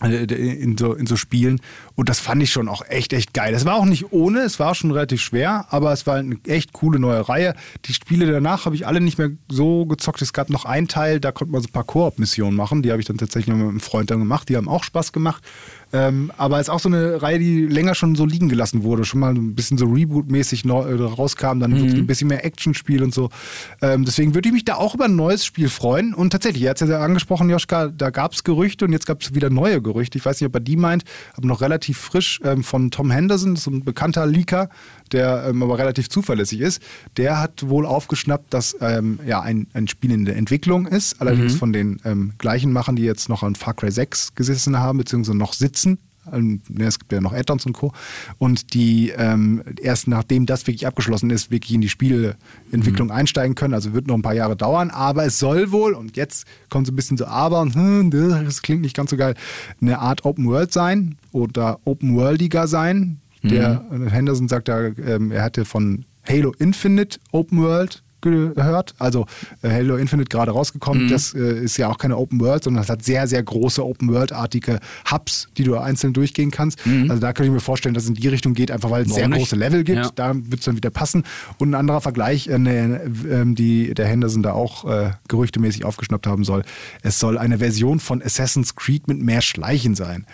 äh, in so, in so Spielen. Und das fand ich schon auch echt, echt geil. Es war auch nicht ohne, es war schon relativ schwer, aber es war eine echt coole neue Reihe. Die Spiele danach habe ich alle nicht mehr so gezockt. Es gab noch einen Teil, da konnte man so ein paar Koop-Missionen machen. Die habe ich dann tatsächlich noch mit einem Freund dann gemacht. Die haben auch Spaß gemacht. Ähm, aber es ist auch so eine Reihe, die länger schon so liegen gelassen wurde. Schon mal ein bisschen so Reboot-mäßig äh, rauskam. Dann es ein bisschen mehr Actionspiel und so. Ähm, deswegen würde ich mich da auch über ein neues Spiel freuen. Und tatsächlich, er hat es ja angesprochen, Joschka, da gab es Gerüchte und jetzt gab es wieder neue Gerüchte. Ich weiß nicht, ob er die meint, aber noch relativ frisch ähm, von Tom Henderson, so ein bekannter Leaker, der ähm, aber relativ zuverlässig ist. Der hat wohl aufgeschnappt, dass ähm, ja, ein, ein Spiel in der Entwicklung ist, allerdings von den ähm, gleichen Machern, die jetzt noch an Far Cry 6 gesessen haben, beziehungsweise noch sitzen. Ähm, ne, Es gibt ja noch Add-ons und Co. Und die ähm, erst nachdem das wirklich abgeschlossen ist, wirklich in die Spieleentwicklung einsteigen können. Also wird noch ein paar Jahre dauern, aber es soll wohl, und jetzt kommt so ein bisschen so aber, und, hm, das klingt nicht ganz so geil, eine Art Open World sein oder Open Worldiger sein. Der äh, Henderson sagt da, ähm, er hatte von Halo Infinite Open World gehört. Also äh, Halo Infinite gerade rausgekommen. Das äh, ist ja auch keine Open World, sondern es hat sehr, sehr große Open World-artige Hubs, die du einzeln durchgehen kannst. Also da könnte ich mir vorstellen, dass es in die Richtung geht, einfach weil es Warum sehr nicht? große Level gibt. Ja. Da wird es dann wieder passen. Und ein anderer Vergleich, äh, ne, ähm, die der Henderson da auch äh, gerüchtemäßig aufgeschnappt haben soll. Es soll eine Version von Assassin's Creed mit mehr Schleichen sein.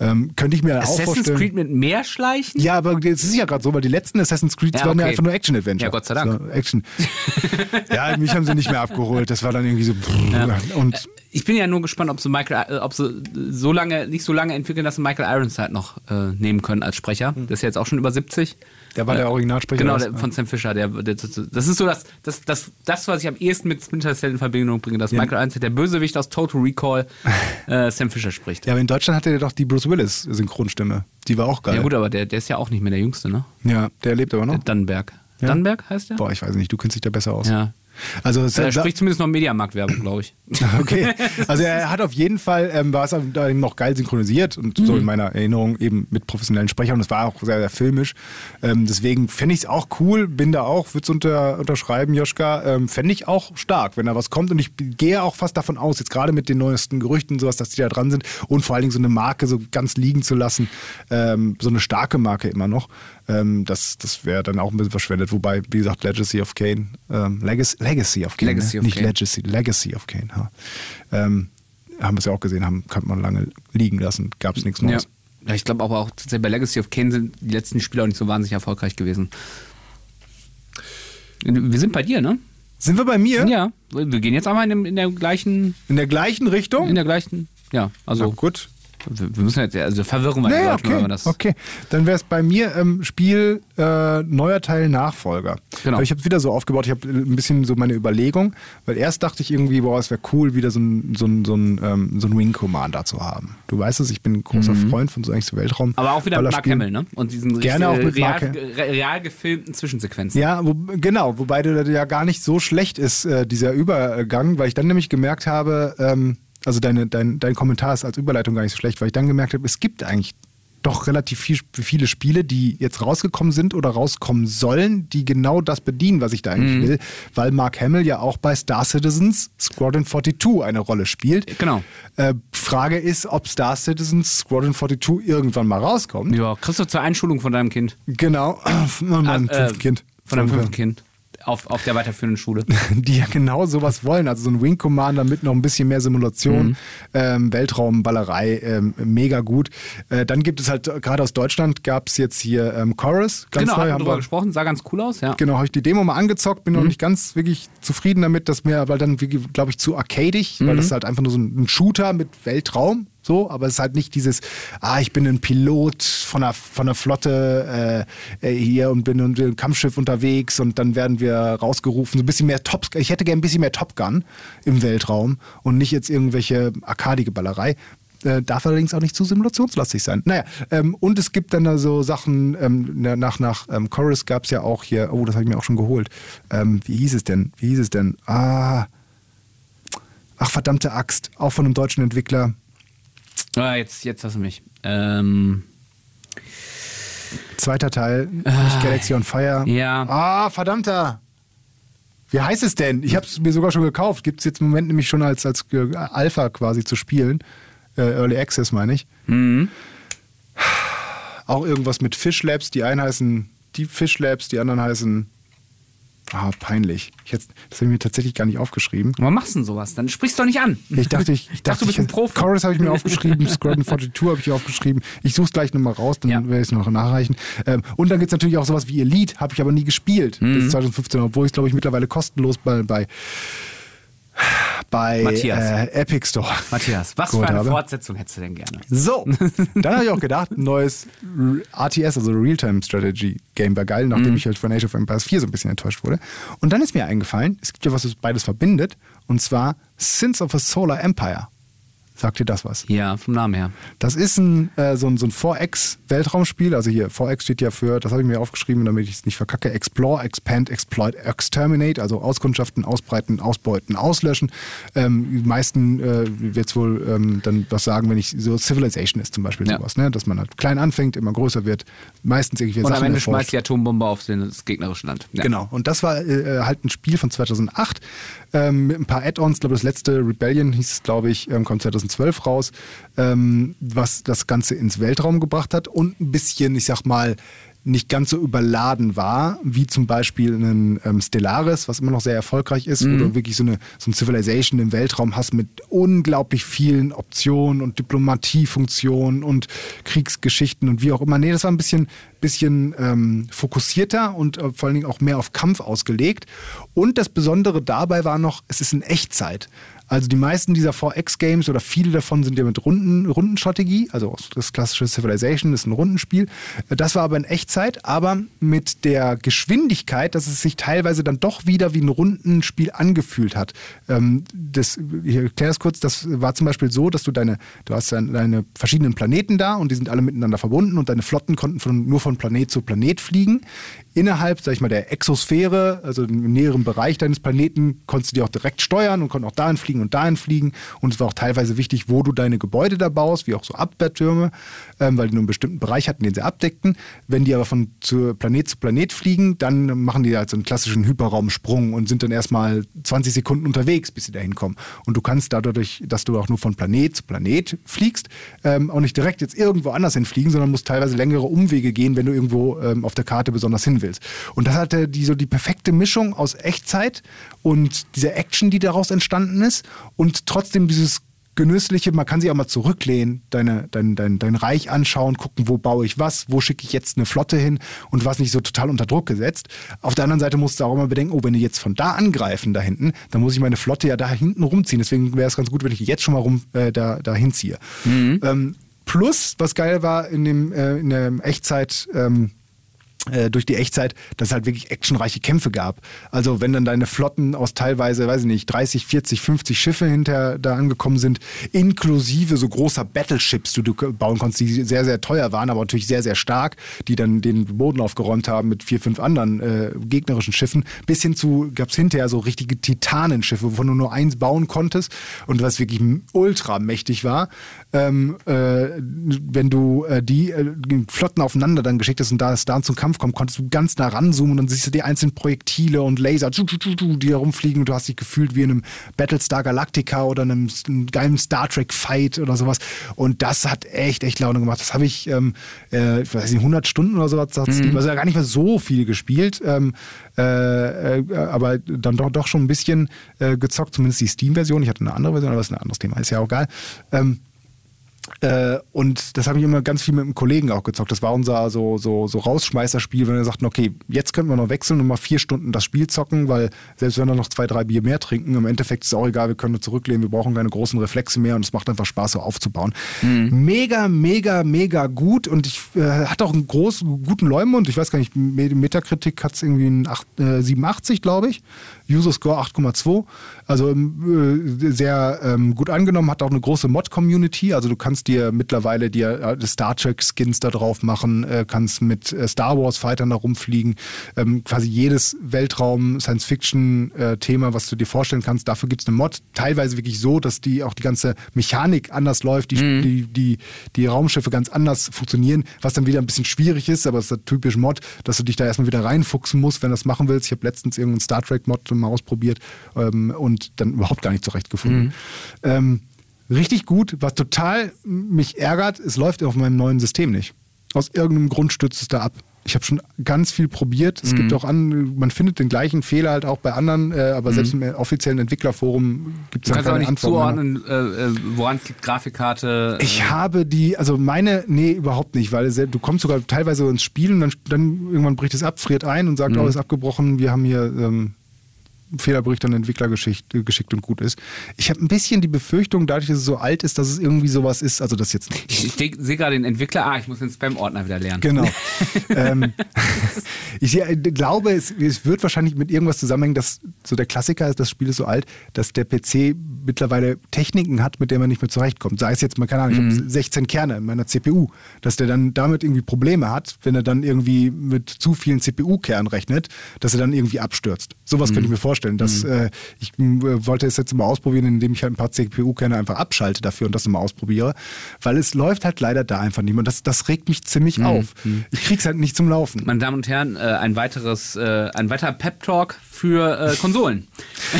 Ähm, könnte ich mir auch Assassin's vorstellen. Creed mit mehr Schleichen? Ja, aber es ist ja gerade so, weil die letzten Assassin's Creed Ja, waren ja einfach nur Action-Adventure. Ja, Gott sei Dank. So, Action. ja, mich haben sie nicht mehr abgeholt. Das war dann irgendwie so. Und Ich bin ja nur gespannt, ob sie Michael, äh, ob sie so lange, nicht so lange entwickeln, dass sie Michael Ironside noch äh, nehmen können als Sprecher. Der ist ja jetzt auch schon über 70. der war der Originalsprecher. Genau, der, von Sam Fisher. Der, der, das ist so das, das, das, das, was ich am ehesten mit Splinter Cell in Verbindung bringe, dass Michael Ironside, der Bösewicht aus Total Recall, äh, Sam Fisher spricht. ja, aber in Deutschland hatte der doch die Bruce Willis-Synchronstimme. Die war auch geil. Ja gut, aber der, der ist ja auch nicht mehr der Jüngste, ne? Ja, der lebt aber noch. Der Dannenberg. Ja. Dannenberg heißt der? Boah, ich weiß nicht, du kennst dich da besser aus. Ja. Also, es- Er spricht zumindest noch Mediamarkt-Werbung, glaube ich. Okay. Also er hat auf jeden Fall, ähm, war es da eben noch geil synchronisiert und so in meiner Erinnerung eben mit professionellen Sprechern und es war auch sehr, sehr filmisch. Ähm, deswegen fände ich es auch cool, bin da auch, würde es unter, unterschreiben, Joschka, ähm, fände ich auch stark, wenn da was kommt und ich gehe auch fast davon aus, jetzt gerade mit den neuesten Gerüchten, sowas, dass die da dran sind und vor allen Dingen so eine Marke so ganz liegen zu lassen, ähm, so eine starke Marke immer noch, ähm, das, das wäre dann auch ein bisschen verschwendet, wobei, wie gesagt, Legacy of Kane, ähm, Legacy, Legacy of Kane, Legacy ne? of nicht Kane. Legacy, Legacy of Kane. Ja. Ähm, haben wir es ja auch gesehen, haben, kann man lange liegen lassen, gab es nichts. Neues. ja ich glaube aber auch tatsächlich bei Legacy of Kane sind die letzten Spiele auch nicht so wahnsinnig erfolgreich gewesen. Wir sind bei dir, ne? Sind wir bei mir? Ja. Wir gehen jetzt einmal in, dem, in der gleichen, In der gleichen Richtung? in der gleichen, ja, Na also gut. Wir müssen jetzt, also verwirren wir die Naja, wenn okay, wir das. okay. Dann wäre es bei mir ähm, Spiel äh, neuer Teil Nachfolger. Genau. Aber ich habe es wieder so aufgebaut, ich habe ein bisschen so meine Überlegung, weil erst dachte ich irgendwie, boah, es wäre cool, wieder so ein, so ein, so ein, ähm, so ein Wing Commander zu haben. Du weißt es, ich bin ein großer Freund von so eigentlich so Weltraum. Mhm. Aber auch wieder mit Mark. Hamill, ne? Und diesen Gerne richtig, auch mit real, Mark Ham- re- real gefilmten Zwischensequenzen. Ja, wo, genau, wobei der ja gar nicht so schlecht ist, äh, dieser Übergang, weil ich dann nämlich gemerkt habe, ähm, also deine, dein, dein Kommentar ist als Überleitung gar nicht so schlecht, weil ich dann gemerkt habe, es gibt eigentlich doch relativ viel, viele Spiele, die jetzt rausgekommen sind oder rauskommen sollen, die genau das bedienen, was ich da eigentlich will, weil Mark Hamill ja auch bei Star Citizens Squadron 42 eine Rolle spielt. Genau. Äh, Frage ist, ob Star Citizens Squadron 42 irgendwann mal rauskommt. Ja, kriegst du zur Einschulung von deinem Kind. Genau, von meinem Ah, äh, fünften Kind. Von deinem fünften Kind. Auf, auf der weiterführenden Schule. die ja genau sowas wollen. Also so ein Wing Commander mit noch ein bisschen mehr Simulation, ähm, Weltraumballerei, ähm, mega gut. Äh, dann gibt es halt, gerade aus Deutschland gab es jetzt hier ähm, Chorus. Ganz genau, neu haben wir drüber gesprochen, sah ganz cool aus, ja. Genau, habe ich die Demo mal angezockt, bin noch nicht ganz wirklich zufrieden damit, dass mir aber dann, glaube ich, zu arcadig, weil das ist halt einfach nur so ein Shooter mit Weltraum. So, aber es ist halt nicht dieses, ah, ich bin ein Pilot von einer, von einer Flotte äh, äh, hier und bin in einem Kampfschiff unterwegs und dann werden wir rausgerufen. So ein bisschen mehr Top, ich hätte gerne ein bisschen mehr Top Gun im Weltraum und nicht jetzt irgendwelche arkadige Ballerei. Äh, darf allerdings auch nicht zu simulationslastig sein. Naja, ähm, und es gibt dann da so Sachen, ähm, na- nach, nach ähm, Chorus gab es ja auch hier, oh, das habe ich mir auch schon geholt. Ähm, wie hieß es denn? Wie hieß es denn? Ah, ach verdammte Axt, auch von einem deutschen Entwickler. Ah, jetzt, jetzt hast du mich. Ähm, Zweiter Teil, nicht Galaxy on Fire. ja. Ah, verdammter. Wie heißt es denn? Ich habe es mir sogar schon gekauft. Gibt es jetzt im Moment nämlich schon als, als Alpha quasi zu spielen. Äh, Early Access meine ich. Mhm. Auch irgendwas mit Fish Labs. Die einen heißen Deep Fish Labs, die anderen heißen. Ah, peinlich. Ich hätte, das habe ich mir tatsächlich gar nicht aufgeschrieben. Warum machst du denn sowas? Dann sprichst du doch nicht an. Ich dachte, ich, ich dachte, du bist ein ich, Profi. Chorus habe ich mir aufgeschrieben, Squadron 42 habe ich aufgeschrieben. Ich suche es gleich nochmal raus, dann Ja. werde ich es noch nachreichen. Ähm, und dann gibt es natürlich auch sowas wie Elite, habe ich aber nie gespielt Mhm. bis 2015, obwohl ich glaube ich mittlerweile kostenlos bei, bei, bei Matthias. äh, Epic Store. Matthias, was für eine habe. Fortsetzung hättest du denn gerne? So, dann habe ich auch gedacht, ein neues RTS, also Real-Time Strategy Game war geil, nachdem ich halt von Age of Empires 4 so ein bisschen enttäuscht wurde. Und dann ist mir eingefallen, es gibt ja was, was beides verbindet, und zwar Sins of a Solar Empire. Sagt dir das was? Ja, vom Namen her. Das ist ein, äh, so ein, so ein 4X-Weltraumspiel. Also hier, 4X steht ja für, das habe ich mir aufgeschrieben, damit ich es nicht verkacke, Explore, Expand, Exploit, Exterminate, also Auskundschaften, Ausbreiten, Ausbeuten, Auslöschen. Ähm, die meisten äh, wird wohl ähm, dann was sagen, wenn ich so Civilization ist zum Beispiel Ja. sowas, ne? dass man halt klein anfängt, immer größer wird, meistens irgendwie Und Sachen am Ende erforscht. schmeißt die Atombombe auf das gegnerische Land. Ja. Genau. Und das war äh, halt ein Spiel von 2008 ähm, mit ein paar Add-ons. Ich glaube, das letzte Rebellion hieß es, glaube ich, ähm, kommt 2012 raus, ähm, was das Ganze ins Weltraum gebracht hat und ein bisschen, ich sag mal, nicht ganz so überladen war, wie zum Beispiel ein ähm, Stellaris, was immer noch sehr erfolgreich ist, wo du wirklich so eine, so ein Civilization im Weltraum hast mit unglaublich vielen Optionen und Diplomatiefunktionen und Kriegsgeschichten und wie auch immer. Nee, das war ein bisschen, bisschen ähm, fokussierter und äh, vor allen Dingen auch mehr auf Kampf ausgelegt. Und das Besondere dabei war noch, es ist in Echtzeit. Also die meisten dieser 4X-Games oder viele davon sind ja mit Runden, Rundenstrategie, also das klassische Civilization ist ein Rundenspiel. Das war aber in Echtzeit, aber mit der Geschwindigkeit, dass es sich teilweise dann doch wieder wie ein Rundenspiel angefühlt hat. Ähm, das, ich erkläre das kurz, das war zum Beispiel so, dass du deine, du hast deine verschiedenen Planeten da und die sind alle miteinander verbunden und deine Flotten konnten von, nur von Planet zu Planet fliegen. Innerhalb, sag ich mal, der Exosphäre, also im näheren Bereich deines Planeten, konntest du die auch direkt steuern und konnten auch dahin fliegen und dahin fliegen. Und es war auch teilweise wichtig, wo du deine Gebäude da baust, wie auch so Abwehrtürme, ähm, weil die nur einen bestimmten Bereich hatten, den sie abdeckten. Wenn die aber von zu Planet zu Planet fliegen, dann machen die halt so einen klassischen Hyperraumsprung und sind dann erstmal 20 Sekunden unterwegs, bis sie dahin kommen. Und du kannst dadurch, dass du auch nur von Planet zu Planet fliegst, ähm, auch nicht direkt jetzt irgendwo anders hinfliegen, sondern musst teilweise längere Umwege gehen, wenn du irgendwo ähm, auf der Karte besonders hin willst. Und das hatte die, so die perfekte Mischung aus Echtzeit und dieser Action, die daraus entstanden ist und trotzdem dieses genüssliche, man kann sich auch mal zurücklehnen, deine, dein, dein, dein Reich anschauen, gucken, wo baue ich was, wo schicke ich jetzt eine Flotte hin und was nicht so total unter Druck gesetzt. Auf der anderen Seite musst du auch immer bedenken, oh, wenn die jetzt von da angreifen, da hinten, dann muss ich meine Flotte ja da hinten rumziehen. Deswegen wäre es ganz gut, wenn ich die jetzt schon mal rum äh, da, da hinziehe. Ähm, Plus, was geil war in dem äh, in der Echtzeit. Ähm, äh, durch die Echtzeit, dass es halt wirklich actionreiche Kämpfe gab. Also wenn dann deine Flotten aus teilweise, weiß ich nicht, 30, 40, 50 Schiffe hinter da angekommen sind, inklusive so großer Battleships, die du bauen konntest, die sehr, sehr teuer waren, aber natürlich sehr, sehr stark, die dann den Boden aufgeräumt haben mit vier, fünf anderen äh, gegnerischen Schiffen, bis hin zu, gab es hinterher so richtige Titanenschiffe, wovon du nur eins bauen konntest und was wirklich ultra mächtig war. Ähm, äh, wenn du äh, die äh, Flotten aufeinander dann geschickt hast und da es da zum Kampf kommt, konntest du ganz nah ranzoomen und dann siehst du die einzelnen Projektile und Laser, die herumfliegen und du hast dich gefühlt wie in einem Battlestar Galactica oder einem, einem geilen Star Trek Fight oder sowas. Und das hat echt, echt Laune gemacht. Das habe ich, ähm, äh, ich weiß nicht, 100 Stunden oder sowas, mhm. also gar nicht mehr so viel gespielt, ähm, äh, äh, aber dann doch, doch schon ein bisschen gezockt, zumindest die Steam-Version. Ich hatte eine andere Version, aber das ist ein anderes Thema, ist ja auch egal. Ähm, äh, und das habe ich immer ganz viel mit einem Kollegen auch gezockt. Das war unser so, so, so Rausschmeißerspiel, wenn wir sagten, okay, jetzt könnten wir noch wechseln und mal vier Stunden das Spiel zocken, weil selbst wenn wir noch zwei, drei Bier mehr trinken, im Endeffekt ist es auch egal, wir können nur zurücklehnen, wir brauchen keine großen Reflexe mehr und es macht einfach Spaß, so aufzubauen. Mhm. Mega, mega, mega gut und ich äh, hatte auch einen großen, guten Leumund. Ich weiß gar nicht, Metakritik hat es irgendwie einen 8, äh, 87, glaube ich. User Score 8,2. Also ähm, äh, sehr ähm, gut angenommen, hat auch eine große Mod-Community. Also du kannst dir mittlerweile dir äh, Star Trek-Skins da drauf machen, äh, kannst mit äh, Star Wars-Fightern da rumfliegen. Ähm, quasi jedes Weltraum-Science-Fiction-Thema, was du dir vorstellen kannst, dafür gibt es eine Mod. Teilweise wirklich so, dass die auch die ganze Mechanik anders läuft, die, mhm. die, die, die Raumschiffe ganz anders funktionieren, was dann wieder ein bisschen schwierig ist, aber es ist der typische Mod, dass du dich da erstmal wieder reinfuchsen musst, wenn du das machen willst. Ich habe letztens irgendeinen Star Trek-Mod mal ausprobiert ähm, und dann überhaupt gar nicht zurechtgefunden. Mhm. Ähm, richtig gut. Was total mich ärgert, es läuft auf meinem neuen System nicht. Aus irgendeinem Grund stürzt es da ab. Ich habe schon ganz viel probiert. Es mhm. gibt auch an, man findet den gleichen Fehler halt auch bei anderen, äh, aber mhm. selbst im offiziellen Entwicklerforum gibt es keine auch nicht Antwort zuordnen, äh, äh, woran es liegt, Grafikkarte. Ich habe die, also meine, nee, überhaupt nicht, weil du kommst sogar teilweise ins Spiel und dann, dann irgendwann bricht es ab, friert ein und sagt, mhm. oh, ist abgebrochen, wir haben hier ähm, Fehlerbericht an den Entwickler geschickt, äh, geschickt und gut ist. Ich habe ein bisschen die Befürchtung, dadurch, dass es so alt ist, dass es irgendwie sowas ist. Also das jetzt nicht. Ich, ich sehe gerade den Entwickler, ah, ich muss den Spam-Ordner wieder lernen. Genau. ähm, ich glaube, es, es, wird wahrscheinlich mit irgendwas zusammenhängen, dass so der Klassiker ist, das Spiel ist so alt, dass der PC mittlerweile Techniken hat, mit denen man nicht mehr zurechtkommt. Sei es jetzt mal, keine Ahnung, mhm. ich habe 16 Kerne in meiner CPU, dass der dann damit irgendwie Probleme hat, wenn er dann irgendwie mit zu vielen CPU-Kernen rechnet, dass er dann irgendwie abstürzt. Sowas mhm. könnte ich mir vorstellen vorstellen. Dass, mhm. äh, ich äh, wollte es jetzt mal ausprobieren, indem ich halt ein paar CPU-Kerne einfach abschalte dafür und das immer ausprobiere. Weil es läuft halt leider da einfach nicht mehr. Und das, das regt mich ziemlich mhm. auf. Mhm. Ich krieg's halt nicht zum Laufen. Meine Damen und Herren, äh, ein weiteres, äh, ein weiterer Pep-Talk für äh, Konsolen.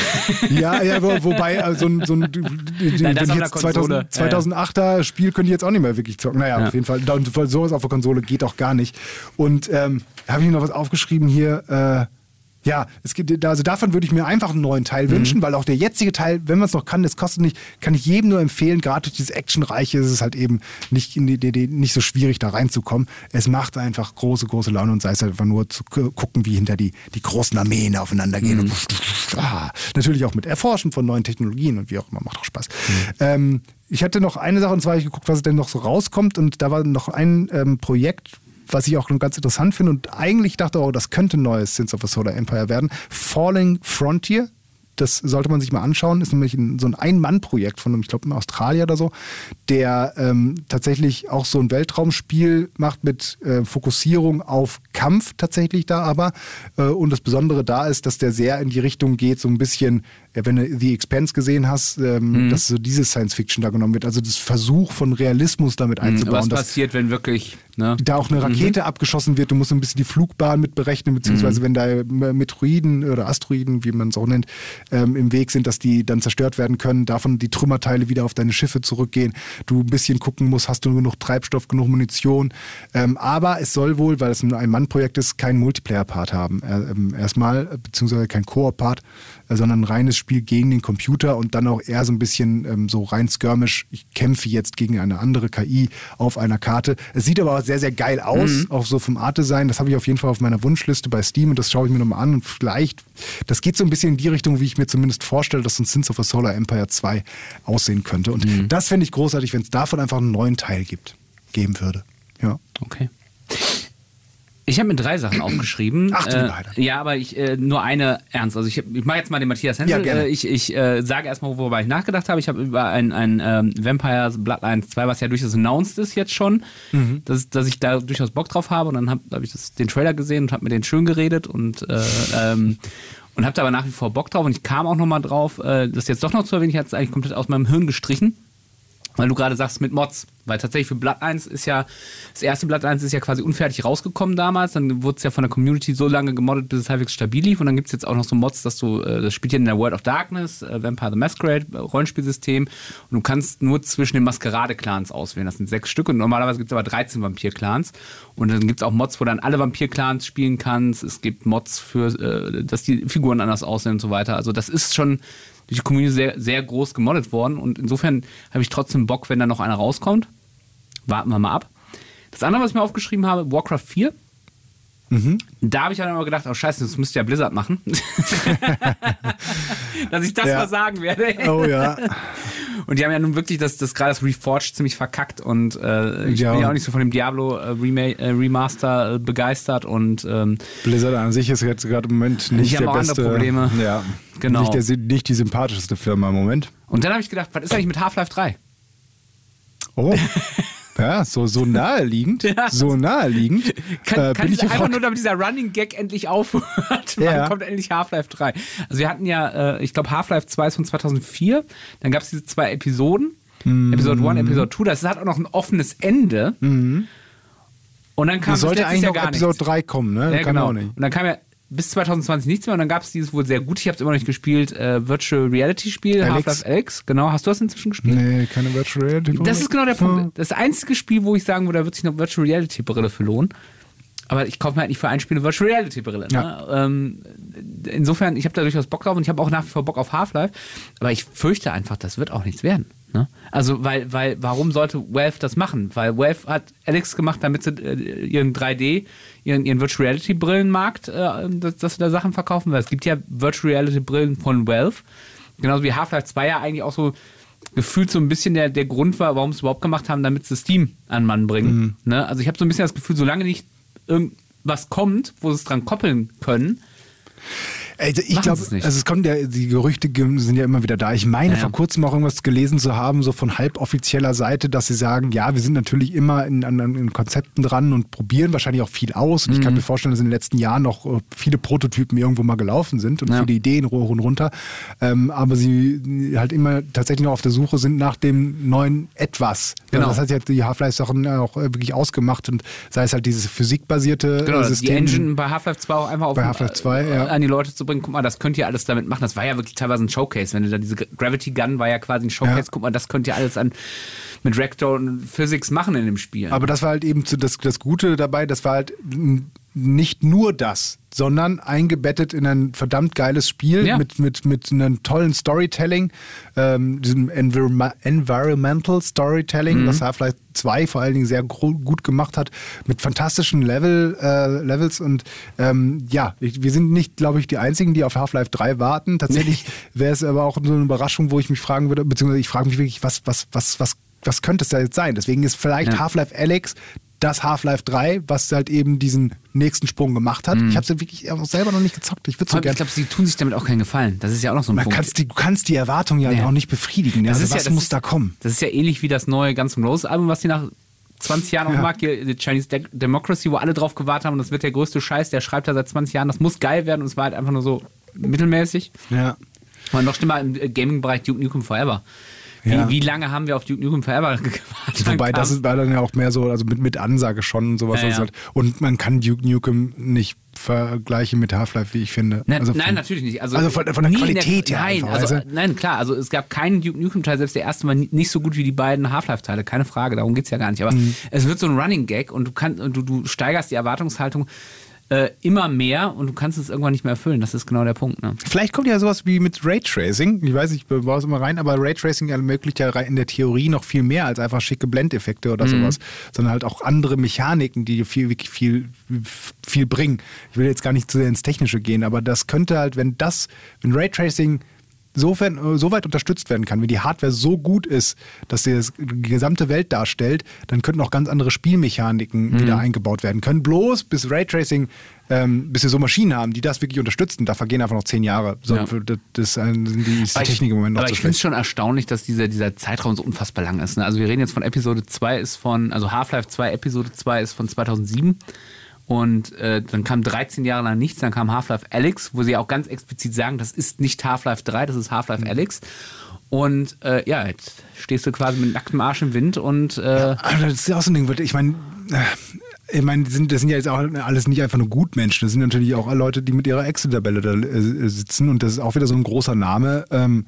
ja, ja, wo, wobei äh, so ein, so ein Nein, wenn jetzt 2000, 2008er Spiel können die jetzt auch nicht mehr wirklich zocken. Naja, ja. auf jeden Fall. Sowas auf der Konsole geht auch gar nicht. Und ähm, habe ich noch was aufgeschrieben hier. Äh, ja, es gibt, also davon würde ich mir einfach einen neuen Teil mhm. wünschen, weil auch der jetzige Teil, wenn man es noch kann, das kostet nicht, kann ich jedem nur empfehlen, gerade durch dieses Actionreiche ist es halt eben nicht, in die, die, nicht so schwierig da reinzukommen. Es macht einfach große, große Laune und sei es halt einfach nur zu gucken, wie hinter die, die großen Armeen aufeinander gehen. Mhm. Ah, natürlich auch mit Erforschen von neuen Technologien und wie auch immer, macht auch Spaß. Mhm. Ähm, ich hatte noch eine Sache und zwar habe ich geguckt, was denn noch so rauskommt und da war noch ein ähm, Projekt, was ich auch ganz interessant finde und eigentlich dachte, oh, das könnte ein neues Sins of a Solar Empire werden. Falling Frontier, das sollte man sich mal anschauen. Ist nämlich so ein Ein-Mann-Projekt von einem, ich glaube, in Australien oder so, der ähm, tatsächlich auch so ein Weltraumspiel macht mit äh, Fokussierung auf Kampf tatsächlich da aber. Äh, und das Besondere da ist, dass der sehr in die Richtung geht, so ein bisschen ja, wenn du The Expense gesehen hast, ähm, mhm. dass so diese Science Fiction da genommen wird. Also das Versuch von Realismus damit mhm. einzubauen. Was passiert, wenn wirklich ne? da auch eine Rakete mhm. abgeschossen wird? Du musst ein bisschen die Flugbahn mit berechnen, beziehungsweise mhm. wenn da Metroiden oder Asteroiden, wie man es auch nennt, ähm, im Weg sind, dass die dann zerstört werden können, davon die Trümmerteile wieder auf deine Schiffe zurückgehen. Du ein bisschen gucken musst, hast du genug Treibstoff, genug Munition. Ähm, aber es soll wohl, weil es ein Ein-Mann-Projekt ist, keinen Multiplayer-Part haben. Äh, erstmal, beziehungsweise kein Koop-Part, äh, sondern ein reines Spiel gegen den Computer und dann auch eher so ein bisschen ähm, so rein skirmisch. Ich kämpfe jetzt gegen eine andere KI auf einer Karte. Es sieht aber auch sehr, sehr geil aus, mhm. auch so vom Art-Design. Das habe ich auf jeden Fall auf meiner Wunschliste bei Steam und das schaue ich mir nochmal an und vielleicht, das geht so ein bisschen in die Richtung, wie ich mir zumindest vorstelle, dass so ein Sins of a Solar Empire 2 aussehen könnte. Und mhm. das fände ich großartig, wenn es davon einfach einen neuen Teil gibt. geben würde. Ja. Okay. Ich habe mir drei Sachen aufgeschrieben. Ach, du äh, Leider. Ja, aber ich äh, nur eine ernst. Also ich, ich mache jetzt mal den Matthias Hensel. Ja, gerne. Äh, ich ich äh, sage erstmal, worüber ich nachgedacht habe. Ich habe über ein, ein ähm, Vampire Bloodlines 2, was ja durchaus announced ist jetzt schon, Mhm. dass, dass ich da durchaus Bock drauf habe. Und dann habe hab ich das, den Trailer gesehen und habe mir den schön geredet und äh, ähm, und habe da aber nach wie vor Bock drauf. Und ich kam auch nochmal drauf, äh, das jetzt doch noch zu erwähnen, ich hatte es eigentlich komplett aus meinem Hirn gestrichen. Weil du gerade sagst mit Mods. Weil tatsächlich für Bloodlines ist ja, das erste Bloodlines ist ja quasi unfertig rausgekommen damals. Dann wurde es ja von der Community so lange gemoddet, bis es halbwegs stabil lief. Und dann gibt es jetzt auch noch so Mods, dass du, äh, das spielt ja in der World of Darkness, äh, Vampire the Masquerade, äh, Rollenspielsystem. Und du kannst nur zwischen den Maskerade-Clans auswählen. Das sind sechs Stück und normalerweise gibt es aber 13 Vampir-Clans. Und dann gibt es auch Mods, wo dann alle Vampir-Clans spielen kannst. Es gibt Mods für, dass die Figuren anders aussehen und so weiter. Also das ist schon durch die Community sehr, sehr groß gemoddet worden. Und insofern habe ich trotzdem Bock, wenn da noch einer rauskommt. Warten wir mal ab. Das andere, was ich mir aufgeschrieben habe, Warcraft 4. Da habe ich dann aber gedacht, oh scheiße, das müsste ja Blizzard machen. Dass ich das Ja. mal sagen werde. Oh ja. Und die haben ja nun wirklich das, das gerade das Reforged ziemlich verkackt und äh, ich Ja. bin ja auch nicht so von dem Diablo äh, äh, Remaster äh, begeistert und ähm, Blizzard an sich ist jetzt gerade im Moment nicht Die haben der beste. Probleme. Ja, Genau. Nicht, der, nicht die sympathischste Firma im Moment. und dann habe ich gedacht, was ist eigentlich mit Half-Life 3? Oh. Ja, so, so naheliegend. Ja. So naheliegend. Kann, äh, kann bin ich ich einfach gefragt. nur, damit dieser Running Gag endlich aufhört. Ja. Wann kommt endlich Half-Life 3? Also wir hatten ja, äh, ich glaube, Half-Life 2 ist von 2004. Dann gab es diese zwei Episoden. Mhm. Episode 1, Episode 2. Das hat auch noch ein offenes Ende. Und dann kam sollte eigentlich Jahr noch Episode nichts. 3 kommen, ne? Ja, Kann genau. auch nicht. Und dann kam ja bis 2020 nichts mehr und dann gab es dieses wohl sehr gut, ich habe es immer noch nicht gespielt, äh, Virtual Reality Spiel. Half-Life Alex. Genau, hast du das inzwischen gespielt? Nee, keine Virtual Reality. Das ist genau der Punkt. Das einzige Spiel, wo ich sagen würde, da wird sich eine Virtual Reality Brille für lohnen. Aber ich kaufe mir halt nicht für ein Spiel eine Virtual Reality Brille. Ne? Ja. Ähm, insofern, ich habe da durchaus Bock drauf und ich habe auch nach wie vor Bock auf Half-Life. Aber ich fürchte einfach, das wird auch nichts werden. Ne? Also, weil, weil, warum sollte Valve das machen? Weil Valve hat Alex gemacht, damit sie äh, ihren 3D, ihren, ihren Virtual Reality Brillenmarkt, äh, dass, dass sie da Sachen verkaufen. Weil es gibt ja Virtual Reality Brillen von Valve. Genauso wie Half-Life 2 ja eigentlich auch so gefühlt so ein bisschen der, der Grund war, warum sie es überhaupt gemacht haben, damit sie Steam an Mann bringen. Ne? Also ich habe so ein bisschen das Gefühl, solange nicht irgendwas kommt, wo sie es dran koppeln können, Also ich glaube, also es kommt ja, die Gerüchte ge- sind ja immer wieder da. Ich meine, Ja. vor kurzem auch irgendwas gelesen zu haben, so von halboffizieller Seite, dass sie sagen, ja, wir sind natürlich immer in, an, in Konzepten dran und probieren wahrscheinlich auch viel aus. Und ich kann Mhm. mir vorstellen, dass in den letzten Jahren noch äh, viele Prototypen irgendwo mal gelaufen sind und Ja. viele Ideen hoch und runter. Ähm, aber sie halt immer tatsächlich noch auf der Suche sind nach dem neuen Etwas. Genau. Das hat ja die Half-Life-Sachen auch äh, wirklich ausgemacht und sei es halt dieses physikbasierte genau, äh, die System. Engine bei Half-Life 2 auch einfach auf Bei Half-Life 2, äh, ja. an die Leute zu bringen, guck mal, das könnt ihr alles damit machen. Das war ja wirklich teilweise ein Showcase. Wenn du da diese Gravity Gun war ja quasi ein Showcase, Ja. guck mal, das könnt ihr alles an mit Rector und Physics machen in dem Spiel. Aber das war halt eben zu- das, das Gute dabei, das war halt n- nicht nur das, sondern eingebettet in ein verdammt geiles Spiel Ja. mit, mit, mit einem tollen Storytelling, ähm, diesem Envirma- Environmental Storytelling, Mhm. was Half-Life 2 vor allen Dingen sehr gut gemacht hat, mit fantastischen Level, äh, Levels und ähm, ja, ich, wir sind nicht, glaube ich, die Einzigen, die auf Half-Life 3 warten. Tatsächlich wäre es aber auch so eine Überraschung, wo ich mich fragen würde, beziehungsweise ich frage mich wirklich, was, was, was, was, was könnte es da jetzt sein? Deswegen ist vielleicht Ja. Half-Life Alex das Half-Life 3, was halt eben diesen nächsten Sprung gemacht hat. Ich habe es ja wirklich auch selber noch nicht gezockt. Ich würde so ich gerne. glaube, sie tun sich damit auch keinen Gefallen. Das ist ja auch noch so ein Man Punkt. kannst die, du kannst die Erwartung ja, Ja. auch nicht befriedigen. Das also ist ja- was das muss ist- da kommen? Das ist ja ähnlich wie das neue Guns N' Roses Album, was die nach 20 Jahren auf Ja. hier, die Chinese De Democracy, wo alle drauf gewartet haben und das wird der größte Scheiß, der schreibt da seit 20 Jahren, das muss geil werden und es war halt einfach nur so mittelmäßig. Ja. Und noch schlimmer im äh, Gaming-Bereich Duke Nukem Forever. Wie, Ja. wie lange haben wir auf Duke Nukem Forever gewartet? Wobei das ist, war dann ja auch mehr so, also mit, mit Ansage schon und sowas. Ja, ja. Halt, und man kann Duke Nukem nicht vergleichen mit Half-Life, wie ich finde. Nein, also nein, von- natürlich nicht. Also, also von, von der Qualität her. Nein, einfach, also, du? nein, klar. Also es gab keinen Duke Nukem-Teil, selbst der erste war ni- nicht so gut wie die beiden Half-Life-Teile, keine Frage, darum geht's ja gar nicht. Aber Mhm. es wird so ein Running Gag und du kannst, und du, du steigerst die Erwartungshaltung äh, immer mehr und du kannst es irgendwann nicht mehr erfüllen. Das ist genau der Punkt. Ne? Vielleicht kommt ja sowas wie mit Raytracing. Ich weiß, ich baue es immer rein, aber Raytracing ermöglicht ja in der Theorie noch viel mehr als einfach schicke Blendeffekte oder sowas, sondern halt auch andere Mechaniken, die dir viel, wirklich viel, viel bringen. Ich will jetzt gar nicht zu sehr ins Technische gehen, aber das könnte halt, wenn das, wenn Raytracing sofern, äh, so weit unterstützt werden kann, wenn die Hardware so gut ist, dass sie das, die gesamte Welt darstellt, dann könnten auch ganz andere Spielmechaniken Mhm. wieder eingebaut werden können. Bloß bis Raytracing, ähm, bis wir so Maschinen haben, die das wirklich unterstützen, da vergehen einfach noch zehn Jahre. So, Ja. für- Das, das ist ein- sind die, ist die ich- Technik im Moment noch Aber zu ich finde es schon erstaunlich, dass dieser, dieser Zeitraum so unfassbar lang ist. Ne? Also wir reden jetzt von Episode 2 ist von, also Half-Life 2, Episode 2 ist von 2007. Und äh, dann kam 13 Jahre lang nichts, dann kam Half-Life Alyx, wo sie auch ganz explizit sagen, das ist nicht Half-Life 3, das ist Half-Life Mhm. Alyx. Und äh, ja, jetzt stehst du quasi mit nacktem Arsch im Wind und äh, Also das ist ja auch so ein Ding, ich meine, ich meine, die sind, das sind ja jetzt auch alles nicht einfach nur Gutmenschen, das sind natürlich auch Leute, die mit ihrer Excel-Tabelle da äh, sitzen und das ist auch wieder so ein großer Name. Ähm,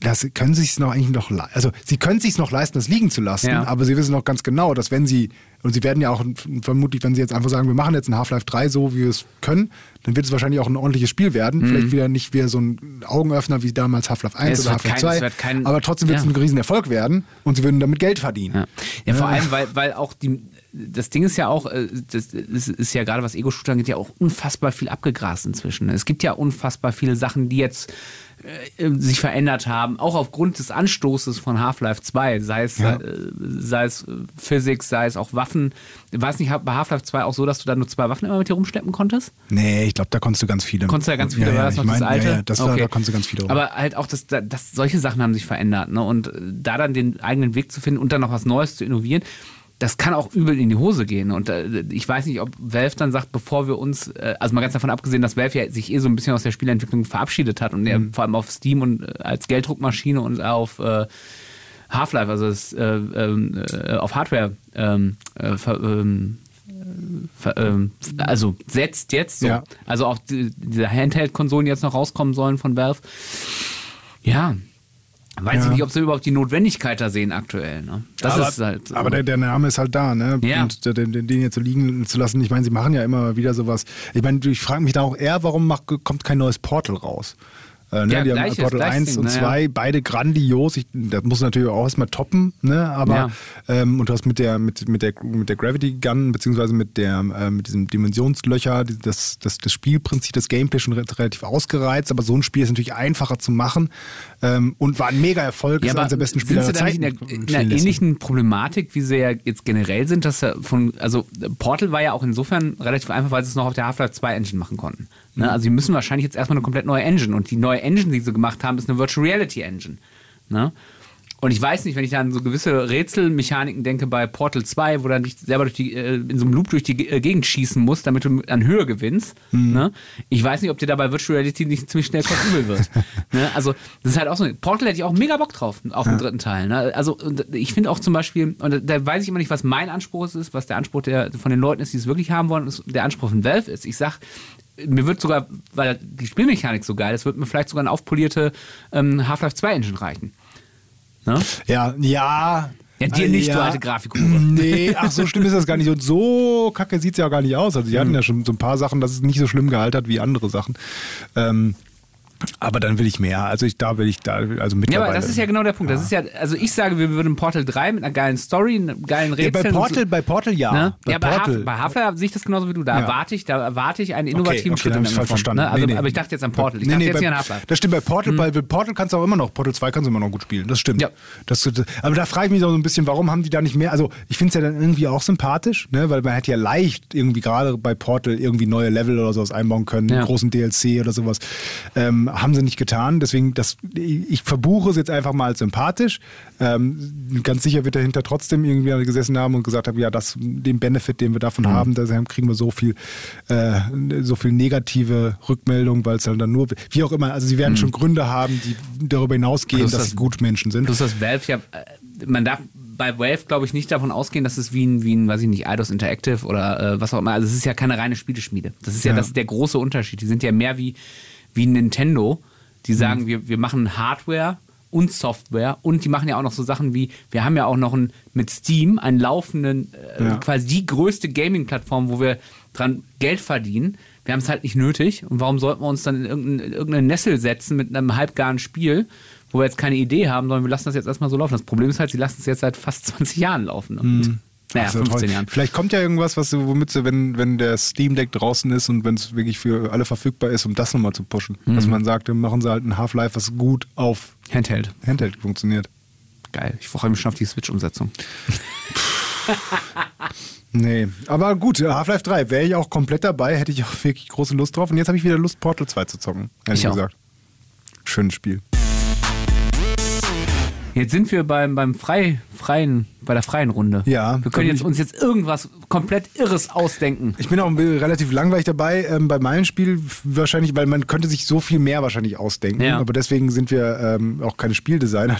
das können sich noch eigentlich noch also sie können sich noch leisten, das liegen zu lassen, Ja. aber sie wissen noch ganz genau, dass wenn sie und sie werden ja auch vermutlich, wenn sie jetzt einfach sagen, wir machen jetzt ein Half-Life 3 so, wie wir es können, dann wird es wahrscheinlich auch ein ordentliches Spiel werden. Vielleicht wieder nicht wieder so ein Augenöffner wie damals Half-Life 1 Mhm. Es oder Half-Life kein- 2, es wird kein- aber trotzdem wird es ja. ein Riesenerfolg werden und sie würden damit Geld verdienen. Ja, ja vor allem, weil, weil auch die, das Ding ist ja auch, äh, das ist, ist ja gerade was Ego-Shooter angeht, ja auch unfassbar viel abgegrast inzwischen. Es gibt ja unfassbar viele Sachen, die jetzt äh, sich verändert haben, auch aufgrund des Anstoßes von Half-Life 2, sei es, Ja. äh, sei es äh, Physik, sei es auch Waffen. War es nicht bei Half-Life 2 auch so, dass du da nur zwei Waffen immer mit dir rumschleppen konntest? Nee, ich glaube, da konntest du ganz viele. Konntest du ja ganz viele, ja, war ja, das ich noch mein, das alte? Ja, das war, Okay. da konntest du ganz viele. rum. Aber halt auch, dass, dass solche Sachen haben sich verändert. Ne? Und äh, da dann den eigenen Weg zu finden und dann noch was Neues zu innovieren, das kann auch übel in die Hose gehen. Und äh, ich weiß nicht, ob Valve dann sagt, bevor wir uns, äh, also mal ganz davon abgesehen, dass Valve ja sich eh so ein bisschen aus der Spielentwicklung verabschiedet hat und ja Mhm. vor allem auf Steam und äh, als Gelddruckmaschine und auf äh, Half-Life, also das, äh, ähm, äh, auf Hardware ähm, äh, ver, ähm, ver, ähm, also setzt jetzt so. Ja. Also auch die, diese Handheld-Konsolen jetzt noch rauskommen sollen von Valve. Ja. Weiß Ja. ich nicht, ob sie überhaupt die Notwendigkeit da sehen aktuell. Ne? Das aber, ist halt. so. aber der, der Name ist halt da, ne? Ja. Und den, den, jetzt so liegen zu lassen, ich meine, sie machen ja immer wieder sowas. Ich meine, ich frage mich da auch eher, warum macht, kommt kein neues Portal raus? Äh, ne? Ja, die haben gleiches, Portal gleiches 1 Ding, und ne, 2, beide grandios. Ich, das muss natürlich auch erstmal toppen, ne? Aber Ja. ähm, und du hast mit der, mit, mit der mit der Gravity Gun, beziehungsweise mit der äh, mit diesem Dimensionslöcher, das, das, das Spielprinzip, das Gameplay schon re- relativ ausgereizt, aber so ein Spiel ist natürlich einfacher zu machen ähm, und war ein mega Erfolg, ist eines der besten Spiele Zeiten. nicht in, der, in einer ähnlichen Problematik, wie sie ja jetzt generell sind, dass er von, also Portal war ja auch insofern relativ einfach, weil sie es noch auf der Half-Life 2 Engine machen konnten. Ne? Also sie müssen wahrscheinlich jetzt erstmal eine komplett neue Engine und die neue Engine, die sie gemacht haben, ist eine Virtual Reality Engine. Ne? Und ich weiß nicht, wenn ich an so gewisse Rätselmechaniken denke bei Portal 2, wo dann dich selber durch die, äh, in so einem Loop durch die äh, Gegend schießen musst, damit du an Höhe gewinnst. Ne? Ich weiß nicht, ob dir da bei Virtual Reality nicht ziemlich schnell übel wird. ne? Also, das ist halt auch so. Portal hätte ich auch mega Bock drauf, auf den dritten Teil. Ne? Also, ich finde auch zum Beispiel, und da- weiß ich immer nicht, was mein Anspruch ist, was der Anspruch der, von den Leuten ist, die es wirklich haben wollen, und der Anspruch von Valve ist. Ich sag, mir wird sogar, weil die Spielmechanik so geil ist, wird mir vielleicht sogar eine aufpolierte ähm, Half-Life 2 Engine reichen. Ne? Ja, ja. Ja, dir nicht, du alte Grafikhure. Nee, ach, so schlimm ist das gar nicht. Und so kacke sieht es ja auch gar nicht aus. Also, die hatten ja schon so ein paar Sachen, dass es nicht so schlimm gehalten hat wie andere Sachen. Ähm, aber dann will ich mehr. Also, ich, da will ich da, also Ja, mittlerweile. aber das ist ja genau der Punkt. Das ist ja, also ich sage, wir würden Portal 3 mit einer geilen Story, einem geilen Ja, Rätsel. bei Portal, bei Portal ja. Ne? Bei ja, bei, Portal. Bei Half-Life sehe ich das genauso wie du. Da Ja. erwarte ich, da erwarte ich einen innovativen okay, Schritt dann in hab ich Form. verstanden. Ne? Also, Nee, nee. Aber ich dachte jetzt an Portal. Ich Nee, dachte nee, jetzt bei, nicht an Half-Life. Das stimmt, bei Portal, bei Portal kannst du auch immer noch, Portal 2 kannst du immer noch gut spielen, das stimmt. Ja. Das, aber da frage ich mich so ein bisschen, warum haben die da nicht mehr, also ich finde es ja dann irgendwie auch sympathisch, ne? weil man hätte ja leicht irgendwie gerade bei Portal irgendwie neue Level oder sowas einbauen können, Ja. einen großen DLC oder sowas. Ähm, haben sie nicht getan, deswegen, das, ich verbuche es jetzt einfach mal als sympathisch. Ähm, ganz sicher wird dahinter trotzdem irgendwie gesessen haben und gesagt haben, ja, das, den Benefit, den wir davon Mhm. haben, da kriegen wir so viel, äh, so viel negative Rückmeldungen, weil es halt dann nur, wie auch immer, also sie werden schon Gründe haben, die darüber hinausgehen, Mhm. Plus dass das- sie Gutmenschen sind. Plus das Valve ja, äh, man darf bei Valve, glaube ich, nicht davon ausgehen, dass es wie ein, wie ein, weiß ich nicht, Eidos Interactive oder äh, was auch immer, also es ist ja keine reine Spieleschmiede. Das ist ja, Ja. Das, der große Unterschied. Die sind ja mehr wie, wie Nintendo, die Mhm. sagen, wir, wir machen Hardware und Software und die machen ja auch noch so Sachen wie, wir haben ja auch noch ein, mit Steam einen laufenden, äh, Ja. quasi die größte Gaming-Plattform, wo wir dran Geld verdienen. Wir haben es halt nicht nötig. Und warum sollten wir uns dann in irgendeine, irgendeine Nessel setzen mit einem halbgaren Spiel, wo wir jetzt keine Idee haben, sondern wir lassen das jetzt erstmal so laufen. Das Problem ist halt, sie lassen es jetzt seit fast 20 Jahren laufen. ne? Naja, Ach so, 15 toll. Jahren. Vielleicht kommt ja irgendwas, was womit sie, wenn, wenn der Steam Deck draußen ist und wenn es wirklich für alle verfügbar ist, um das nochmal zu pushen. Dass Mhm. man sagt, machen sie halt ein Half-Life, was gut auf Handheld. Handheld funktioniert. Geil. Ich freue mich schon auf die Switch-Umsetzung. Nee, aber gut, Half-Life 3 wäre ich auch komplett dabei, hätte ich auch wirklich große Lust drauf. Und jetzt habe ich wieder Lust, Portal 2 zu zocken, ehrlich Ich auch. gesagt. Schönes Spiel. Jetzt sind wir beim, beim frei, freien, bei der freien Runde. Ja, Wir können jetzt uns jetzt irgendwas komplett Irres ausdenken. Ich bin auch relativ langweilig dabei ähm, bei meinem Spiel, wahrscheinlich, weil man könnte sich so viel mehr wahrscheinlich ausdenken. Ja. Aber deswegen sind wir ähm, auch keine Spieldesigner.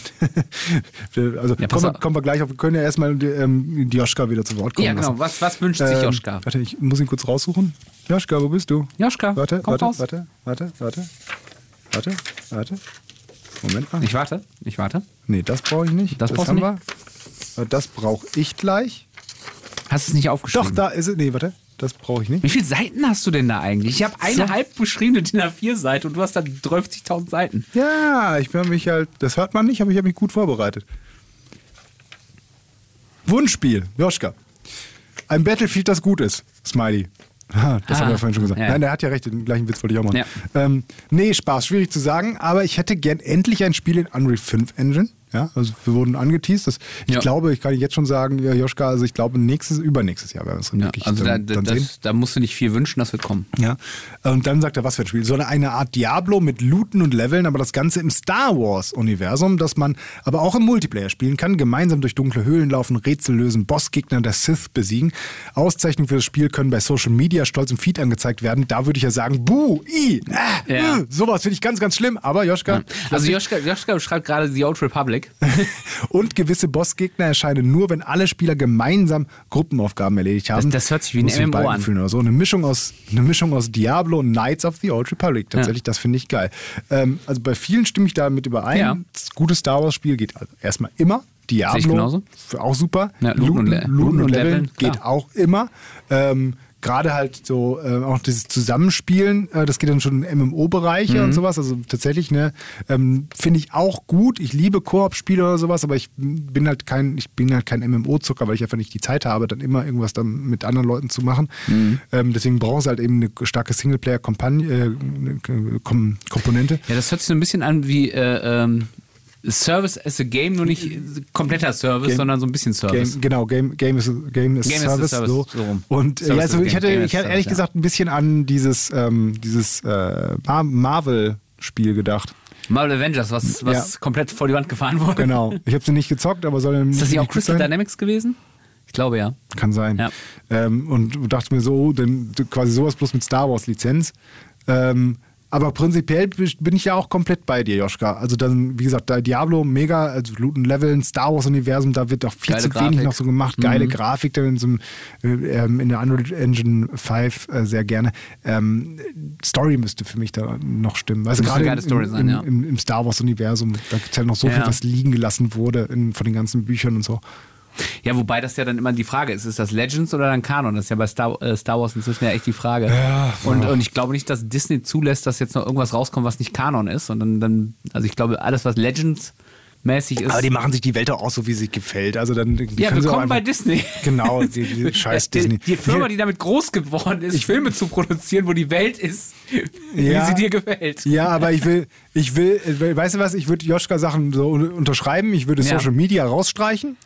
Wir- also Ja, kommen, wir, kommen wir gleich auf. Wir können ja erstmal ähm, Joschka wieder zu Wort kommen Ja, genau. lassen. Was, was wünscht sich Ähm, Joschka? Warte, ich muss ihn kurz raussuchen. Joschka, wo bist du? Joschka, Warte, komm warte, raus. warte, warte, warte, warte, warte. Moment mal. Ich warte, ich warte. Nee, das brauche ich nicht. Das brauchst haben du wir. Das brauche ich gleich. Hast du es nicht aufgeschrieben? Doch, da ist es. Nee, warte. Das brauche ich nicht. Wie viele Seiten hast du denn da eigentlich? Ich habe eine So. halb beschriebene DIN A4-Seite und du hast da 30.000 Seiten. Ja, ich habe mich halt, das hört man nicht, aber ich habe mich gut vorbereitet. Wunschspiel, Joschka. Ein Battlefield, das gut ist. Smiley. Ha, das Ah, haben wir vorhin schon gesagt. ja. Nein, der hat ja recht, den gleichen Witz wollte ich auch machen. Ja. Ähm, nee, Spaß, schwierig zu sagen, aber ich hätte gern endlich ein Spiel in Unreal 5 Engine. Ja, also wir wurden angeteased. Das, ich Ja. glaube, ich kann jetzt schon sagen, ja, Joschka, also ich glaube, nächstes, übernächstes Jahr werden wir es Ja, wirklich also da, dann, da, dann sehen. das, da musst du nicht viel wünschen, das wird kommen. Ja. Und dann sagt er, was für ein Spiel? So eine, eine Art Diablo mit Looten und Leveln, aber das Ganze im Star Wars-Universum, das man aber auch im Multiplayer spielen kann. Gemeinsam durch dunkle Höhlen laufen, Rätsel lösen, Bossgegner der Sith besiegen. Auszeichnungen für das Spiel können bei Social Media stolz im Feed angezeigt werden. Da würde ich ja sagen, buh, i, ah, Ja. äh, sowas finde ich ganz, ganz schlimm. Aber Joschka, Also Joschka, Joschka beschreibt gerade The Old Republic. und gewisse Bossgegner erscheinen nur, wenn alle Spieler gemeinsam Gruppenaufgaben erledigt haben. das hört sich wie ein MMO an. Oder so. Eine Mischung aus, eine Mischung aus Diablo und Knights of the Old Republic. Tatsächlich, das finde ich geil. Ähm, also bei vielen stimme ich damit überein. Ja. Das gute Star Wars Spiel geht also erstmal immer. Diablo, auch super. Ja, Looten und Le- Looten und Leveln klar. geht auch immer. Ähm, Gerade halt so äh, auch dieses Zusammenspielen, äh, das geht dann schon in MMO-Bereiche Mhm. und sowas. Also tatsächlich, ne, ähm, finde ich auch gut. Ich liebe Koop-Spiele oder sowas, aber ich bin halt kein, ich bin halt kein MMO-Zucker, weil ich einfach nicht die Zeit habe, dann immer irgendwas dann mit anderen Leuten zu machen. Mhm. Ähm, deswegen braucht es halt eben eine starke Singleplayer-Komponente. Ja, das hört sich so ein bisschen an wie äh, ähm, Service as a Game, nur nicht kompletter Service, Game- sondern so ein bisschen Service. Game, genau, Game, Game is Game is Game is a Service. Service, so. so rum. Und äh, Service ja, also is ich Game, hatte, is ich hatte Service, ehrlich ja. gesagt ein bisschen an dieses, ähm, dieses äh, Mar- Marvel-Spiel gedacht. Marvel Avengers, was, was Ja. komplett vor die Wand gefahren wurde. Genau. Ich habe sie nicht gezockt, aber soll Ist das nicht auch Crystal sein? Dynamics gewesen? Ich glaube ja. Kann sein. Ja. Ähm, und dachte mir so, denn quasi sowas bloß mit Star Wars Lizenz. Ähm, aber prinzipiell bin ich ja auch komplett bei dir, Joschka. Also dann, wie gesagt, da Diablo, mega, also Looten Leveln, Star Wars Universum, da wird auch viel Geile zu wenig Grafik. noch so gemacht. Geile Grafik dann in, so einem, äh, ähm, in der Unreal Engine 5 äh, sehr gerne. Ähm, Story müsste für mich da noch stimmen. Eine gerade geile Story im, sein, im, ja. im, im Star Wars Universum, da gibt es halt noch so Ja. viel, was liegen gelassen wurde in, von den ganzen Büchern und so. Ja, wobei das ja dann immer die Frage ist, ist das Legends oder dann Kanon? Das ist ja bei Star, äh, Star Wars inzwischen ja echt die Frage. Ja, und, ja. und ich glaube nicht, dass Disney zulässt, dass jetzt noch irgendwas rauskommt, was nicht Kanon ist. Und dann, dann also ich glaube, alles, was Legends mäßig ist. Aber die machen sich die Welt auch aus, so wie sie gefällt. Also dann ja, willkommen bei Disney. Genau, die, die scheiß Disney. Die, die Firma, die damit groß geworden ist, Filme zu produzieren, wo die Welt ist, Ja. wie sie dir gefällt. Ja, aber ich will, ich will, äh, weißt du was, ich würde Joschka Sachen so un- unterschreiben, ich würde Ja. Social Media rausstreichen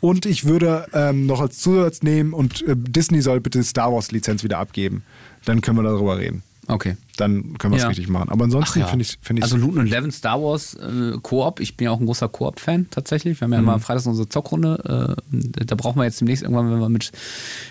und ich würde ähm, noch als Zusatz nehmen und äh, Disney soll bitte Star Wars Lizenz wieder abgeben. Dann können wir darüber reden. Okay. Dann können wir es Ja. richtig machen. Aber ansonsten finde ich finde ich Also Looten und Levin Star Wars äh, Koop. Ich bin ja auch ein großer Koop-Fan tatsächlich. Wir haben ja Mhm. immer freitags unsere Zockrunde. Äh, da brauchen wir jetzt demnächst irgendwann, wenn wir mit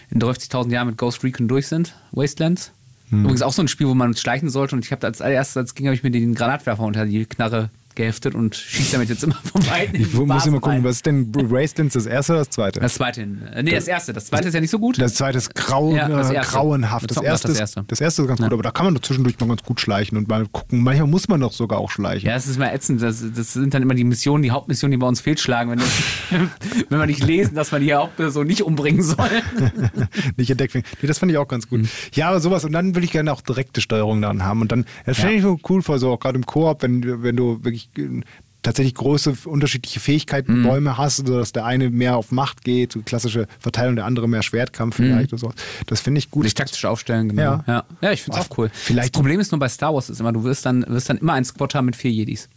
in 30.000 Jahren mit Ghost Recon durch sind. Wastelands. Mhm. Übrigens auch so ein Spiel, wo man schleichen sollte. Und ich habe als allererstes, als ging, habe ich mir den Granatwerfer unter die Knarre geheftet und schieße damit jetzt immer von beiden. in ich muss immer gucken, was ist denn Wastelands das erste oder das zweite? Das zweite. Äh, nee, das erste. Das zweite ist ja nicht so gut. Das zweite ist grau, Ja, das äh, erste. grauenhaft. Das erste, das ist- erste. das erste ist ganz gut, aber da kann man doch zwischendurch mal ganz gut schleichen und mal gucken. Manchmal muss man doch sogar auch schleichen. Ja, es ist mal ätzend. Das, das sind dann immer die Missionen, die Hauptmissionen, die bei uns fehlschlagen, wenn, das, wenn wir nicht lesen, dass man die Hauptperson nicht umbringen soll. nicht entdeckt werden. Nee, das fand ich auch ganz gut. Ja, aber sowas. Und dann würde ich gerne auch direkte Steuerung daran haben. Und dann, das fände ich so cool vor, so auch gerade im Koop, wenn, wenn du wirklich tatsächlich große unterschiedliche Fähigkeiten, Bäume hast, sodass der eine mehr auf Macht geht, so klassische Verteilung, der andere mehr Schwertkampf vielleicht oder so. Das finde ich gut. Sich taktisch aufstellen, genau. Ja. ja. ja ich finde es auch cool. Vielleicht- das Problem ist nur bei Star Wars ist immer, du wirst dann, wirst dann immer ein Squad haben mit vier Jedis.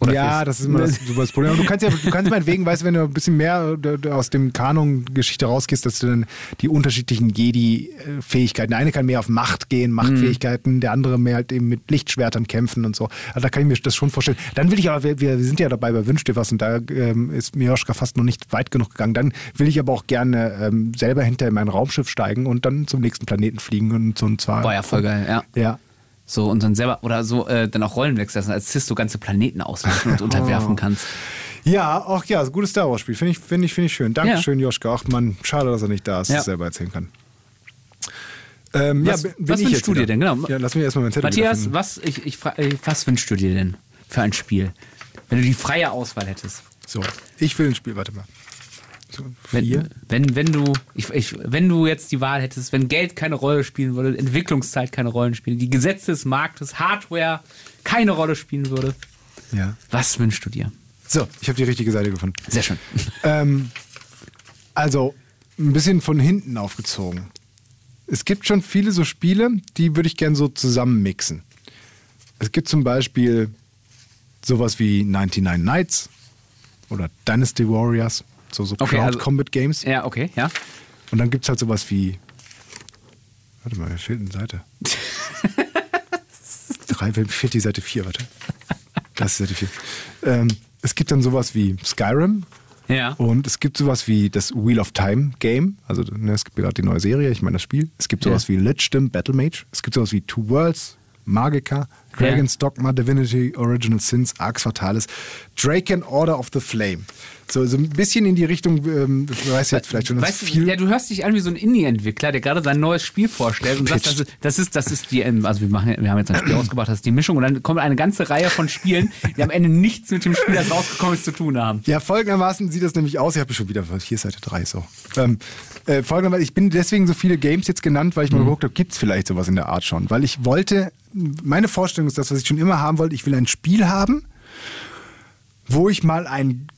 Oder ja, das ist immer das, super das Problem. Aber du kannst ja, du kannst meinetwegen, weißt du, wenn du ein bisschen mehr äh, aus dem Kanon-Geschichte rausgehst, dass du dann die unterschiedlichen Jedi-Fähigkeiten, der eine kann mehr auf Macht gehen, Machtfähigkeiten, der andere mehr halt eben mit Lichtschwertern kämpfen und so. Also da kann ich mir das schon vorstellen. Dann will ich aber, wir, wir sind ja dabei bei Wünsch dir was und da ähm, ist Miroschka fast noch nicht weit genug gegangen. Dann will ich aber auch gerne ähm, selber hinter in mein Raumschiff steigen und dann zum nächsten Planeten fliegen und so und zwar. Boah, ja, voll geil, ja. Ja. So, und dann selber, oder so, äh, dann auch Rollen wechseln als Cis du ganze Planeten auslöschen und unterwerfen kannst. Ja, auch ja, so gutes Star Wars Spiel. Finde ich, finde ich, finde ich schön. Dankeschön, Joschka. Ach man, schade, dass er nicht da ist, Ja. dass er selber erzählen kann. Ähm, Was- ja, was ich wünschst du dir denn? Genau. Ja, lass mich erstmal meinen Zettel Matthias, was, ich, ich, äh, was wünschst du dir denn für ein Spiel? Wenn du die freie Auswahl hättest. So, ich will ein Spiel, warte mal. So, Wenn, vier. wenn, wenn, du, ich, ich, wenn du jetzt die Wahl hättest, wenn Geld keine Rolle spielen würde, Entwicklungszeit keine Rolle spielen, die Gesetze des Marktes, Hardware keine Rolle spielen würde, Ja. was wünschst du dir? So, ich habe die richtige Seite gefunden. Sehr schön. Ähm, also, ein bisschen von hinten aufgezogen. Es gibt schon viele so Spiele, die würde ich gern so zusammenmixen. Es gibt zum Beispiel sowas wie 99 Nights oder Dynasty Warriors, so, so Okay, Crowd also- Combat Games. Ja, okay, ja. Und dann gibt es halt sowas wie. Warte mal, mir fehlt eine Seite. Drei, mir fehlt die Seite 4, warte. Das ist Seite 4. Ähm, es gibt dann sowas wie Skyrim. Ja. Und es gibt sowas wie das Wheel of Time Game. Also ne, es gibt gerade die neue Serie, ich meine das Spiel. Es gibt sowas Ja. wie Lichdom Battle Mage. Es gibt sowas wie Two Worlds, Magica, Dragon's Dogma, Divinity, Original Sins, Arx Fatalis, Draken Order of the Flame. So, so ein bisschen in die Richtung, ähm, du weißt jetzt vielleicht schon, Weißt du, ja, du hörst dich an wie so ein Indie-Entwickler, der gerade sein neues Spiel vorstellt und sagt, das ist, das ist, das ist die, ähm, also wir machen, wir haben jetzt ein Spiel ausgebracht, das ist die Mischung und dann kommt eine ganze Reihe von Spielen, die am Ende nichts mit dem Spiel, das rausgekommen ist, zu tun haben. Ja, folgendermaßen sieht das nämlich aus. Ich habe schon wieder, hier Seite 3 so. Ähm, äh, folgendermaßen, ich bin deswegen so viele Games jetzt genannt, weil ich mal geguckt habe, gibt es vielleicht sowas in der Art schon. Weil ich wollte, meine Vorstellung ist das, was ich schon immer haben wollte, ich will ein Spiel haben, wo ich mal einen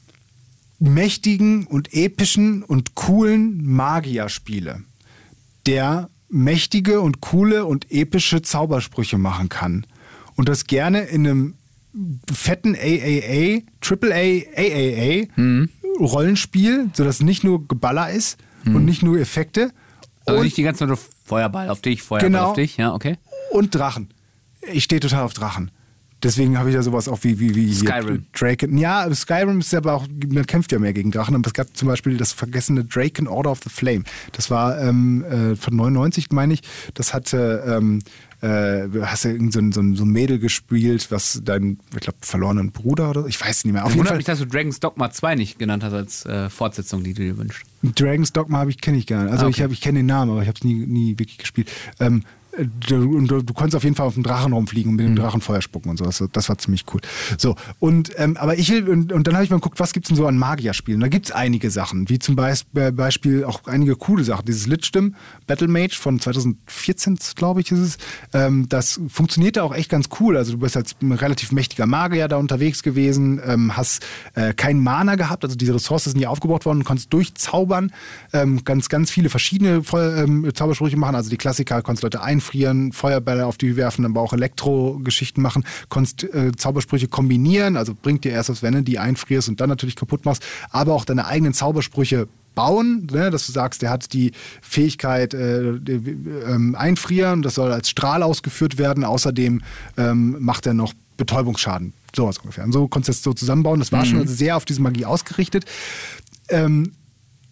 mächtigen und epischen und coolen Magier spiele, der mächtige und coole und epische Zaubersprüche machen kann. Und das gerne in einem fetten AAA, AAA, AAA Rollenspiel, sodass nicht nur Geballer ist und nicht nur Effekte Also und, nicht die ganze Zeit nur Feuerball auf dich, Feuerball Genau. auf dich, ja, okay. und Drachen. Ich stehe total auf Drachen. Deswegen habe ich ja sowas auch wie, wie, wie Skyrim. Draken. Ja, Skyrim ist aber auch, man kämpft ja mehr gegen Drachen, aber es gab zum Beispiel das vergessene Draken Order of the Flame. Das war ähm, äh, von 99, meine ich. Das hatte, ähm, äh, hast du irgend so ein, so, ein, so ein Mädel gespielt, was deinen, ich glaube, verlorenen Bruder oder so? Ich weiß nicht mehr. Auf Ich jeden Fall. mich, dass du Dragon's Dogma 2 nicht genannt hast als äh, Fortsetzung, die du dir wünschst. Dragon's Dogma habe ich kenne ich gar nicht. Also Ah, ich okay. habe ich kenne den Namen, aber ich habe es nie, nie wirklich gespielt. Ähm, äh, du, du, du konntest auf jeden Fall auf dem Drachen rumfliegen und mit dem Drachen Feuer spucken und so. Das, war ziemlich cool. So und ähm, aber ich will und, und dann habe ich mal geguckt, was gibt's denn so an Magierspielen? Da gibt's einige Sachen, wie zum Beis- Be- Beispiel auch einige coole Sachen. Dieses Lichtstim Battle Mage von 2014, glaube ich, ist es. Ähm, das funktionierte auch echt ganz cool. Also du bist als relativ mächtiger Magier da unterwegs gewesen, ähm, hast äh, keinen Mana gehabt, also diese Ressourcen sind nie aufgebaut worden, konntest durchzaubern, ähm, ganz, ganz viele verschiedene Feu- ähm, Zaubersprüche machen. Also die Klassiker, konntest Leute einfrieren, Feuerbälle auf die werfen, aber auch Elektro-Geschichten machen, konntest äh, Zaubersprüche kombinieren, also bringt dir erst was, wenn du die einfrierst und dann natürlich kaputt machst, aber auch deine eigenen Zaubersprüche bauen, ne, dass du sagst, der hat die Fähigkeit äh, ähm, einfrieren, das soll als Strahl ausgeführt werden, außerdem ähm, macht er noch Betäubungsschaden, sowas ungefähr. Und so konntest du das so zusammenbauen, das war schon also sehr auf diese Magie ausgerichtet. Ähm,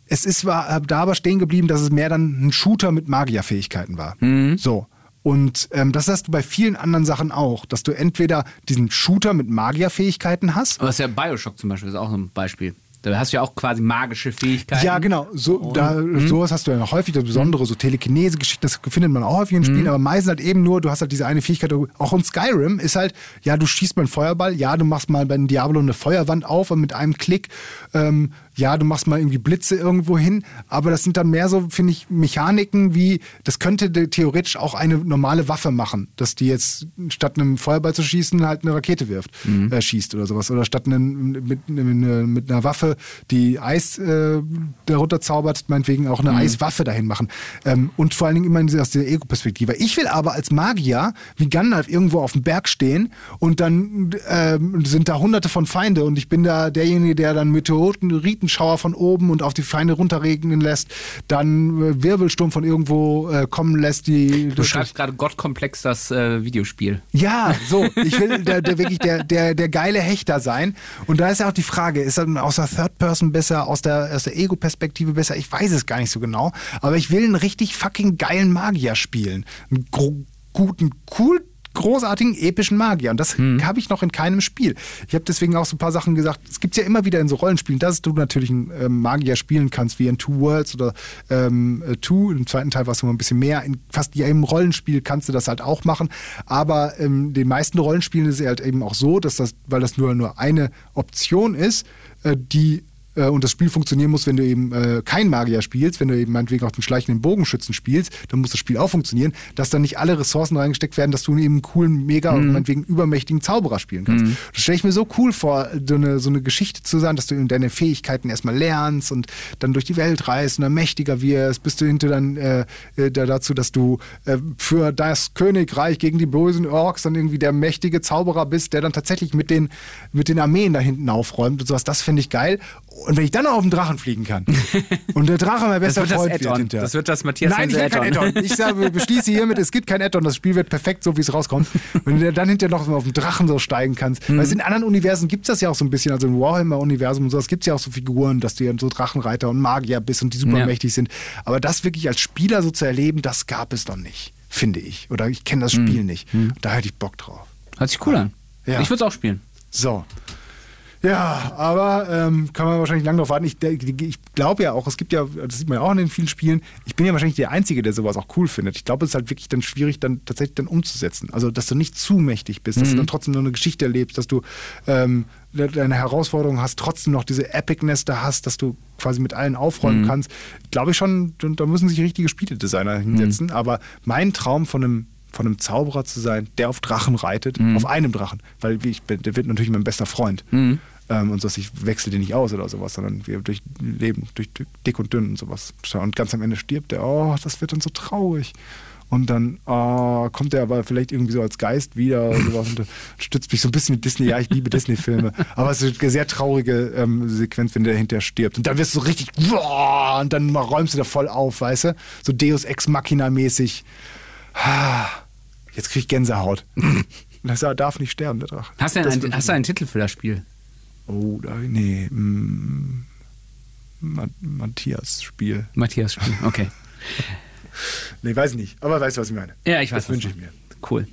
es ist war da aber stehen geblieben, dass es mehr dann ein Shooter mit Magierfähigkeiten war. So. Und ähm, das hast du bei vielen anderen Sachen auch, dass du entweder diesen Shooter mit Magierfähigkeiten hast. Aber das ist ja Bioshock zum Beispiel, ist auch so ein Beispiel. Da hast du ja auch quasi magische Fähigkeiten. Ja, genau. So, da, sowas hast du ja noch häufig, das Besondere, so Telekinese-Geschichten, das findet man auch häufig in Spielen, aber meistens halt eben nur, du hast halt diese eine Fähigkeit, auch in Skyrim ist halt, ja, du schießt mal einen Feuerball, ja, du machst mal bei Diablo eine Feuerwand auf und mit einem Klick, ähm, ja, du machst mal irgendwie Blitze irgendwo hin, aber das sind dann mehr so, finde ich, Mechaniken wie, das könnte theoretisch auch eine normale Waffe machen, dass die jetzt statt einem Feuerball zu schießen halt eine Rakete wirft, mhm. äh, schießt oder sowas. Oder statt einen, mit, mit, einer Waffe, die Eis äh, darunter zaubert, meinetwegen auch eine mhm. Eiswaffe dahin machen. Ähm, und vor allen Dingen immer aus der Ego-Perspektive. Ich will aber als Magier wie Gandalf irgendwo auf dem Berg stehen und dann ähm, sind da hunderte von Feinde und ich bin da derjenige, der dann Meteoritenschauer von oben und auf die Feinde runterregnen lässt, dann äh, Wirbelsturm von irgendwo äh, kommen lässt. Die, du schreibst gerade Gottkomplex das äh, Videospiel. Ja, so. Ich will der, der wirklich der, der, der geile Hechter sein. Und da ist ja auch die Frage, ist er aus der Third Person besser, aus der, aus der Ego-Perspektive besser? Ich weiß es gar nicht so genau. Aber ich will einen richtig fucking geilen Magier spielen. Einen guten, cool großartigen, epischen Magier. Und das hm. habe ich noch in keinem Spiel. Ich habe deswegen auch so ein paar Sachen gesagt. Es gibt ja immer wieder in so Rollenspielen, dass du natürlich einen ähm, Magier spielen kannst, wie in Two Worlds oder ähm, äh, Two. Im zweiten Teil war es immer ein bisschen mehr. In fast jedem Rollenspiel kannst du das halt auch machen. Aber in ähm, den meisten Rollenspielen ist es halt eben auch so, dass das, weil das nur, nur eine Option ist, äh, die äh, und das Spiel funktionieren muss, wenn du eben äh, kein Magier spielst, wenn du eben meinetwegen auch den schleichenden Bogenschützen spielst, dann muss das Spiel auch funktionieren, dass dann nicht alle Ressourcen reingesteckt werden, dass du eben einen coolen, mega mhm. und meinetwegen übermächtigen Zauberer spielen kannst. Mhm. Das stelle ich mir so cool vor, so eine, so eine Geschichte zu sein, dass du eben deine Fähigkeiten erstmal lernst und dann durch die Welt reist und dann mächtiger wirst, bis du hinter dann äh, äh, dazu, dass du äh, für das Königreich gegen die bösen Orks dann irgendwie der mächtige Zauberer bist, der dann tatsächlich mit den, mit den Armeen da hinten aufräumt und sowas. Das finde ich geil. Und wenn ich dann noch auf den Drachen fliegen kann und der Drache mein bester Freund wird hinterher. Das wird das Matthias Nein, ich will kein Addon. Ich sage, beschließe hiermit, es gibt kein Addon. Das Spiel wird perfekt, so wie es rauskommt. Wenn du dann hinterher noch auf den Drachen so steigen kannst. Mhm. Weil in anderen Universen gibt es das ja auch so ein bisschen. Also im Warhammer-Universum und sowas gibt es ja auch so Figuren, dass du ja so Drachenreiter und Magier bist und die super ja. mächtig sind. Aber das wirklich als Spieler so zu erleben, das gab es doch nicht, finde ich. Oder ich kenne das Spiel mhm. nicht. Mhm. Da hätte ich Bock drauf. Hört sich cool an. Ja. Ich würde es auch spielen. So. Ja, aber ähm, kann man wahrscheinlich lange darauf warten. Ich, ich glaube ja auch, es gibt ja, das sieht man ja auch in den vielen Spielen, ich bin ja wahrscheinlich der Einzige, der sowas auch cool findet. Ich glaube, es ist halt wirklich dann schwierig, dann tatsächlich dann umzusetzen. Also, dass du nicht zu mächtig bist, mhm. dass du mhm. dann trotzdem noch eine Geschichte erlebst, dass du ähm, deine Herausforderung hast, trotzdem noch diese Epicness da hast, dass du quasi mit allen aufräumen mhm. kannst. Glaube ich schon, da müssen sich richtige Spieledesigner hinsetzen. Mhm. Aber mein Traum von einem von einem Zauberer zu sein, der auf Drachen reitet, mhm. auf einem Drachen, weil ich bin, der wird natürlich mein bester Freund. Mhm. Ähm, und so, ich wechsle den nicht aus oder sowas, sondern wir durch Leben, durch dick und dünn und sowas. Und ganz am Ende stirbt der, oh, das wird dann so traurig. Und dann oh, kommt er aber vielleicht irgendwie so als Geist wieder und sowas und stützt mich so ein bisschen mit Disney. Ja, ich liebe Disney-Filme. Aber es ist eine sehr traurige ähm, Sequenz, wenn der hinterher stirbt. Und dann wirst du so richtig, boah, und dann räumst du da voll auf, weißt du? So Deus Ex Machina-mäßig. Jetzt krieg ich Gänsehaut. Das darf nicht sterben, der Drache. Hast du, einen, hast du einen Titel für das Spiel? Oh, nee. Mm, Matthias Spiel. Matthias Spiel, okay. nee, weiß nicht. Aber weißt du, was ich meine? Ja, ich weiß. Das wünsche ich mir. Cool.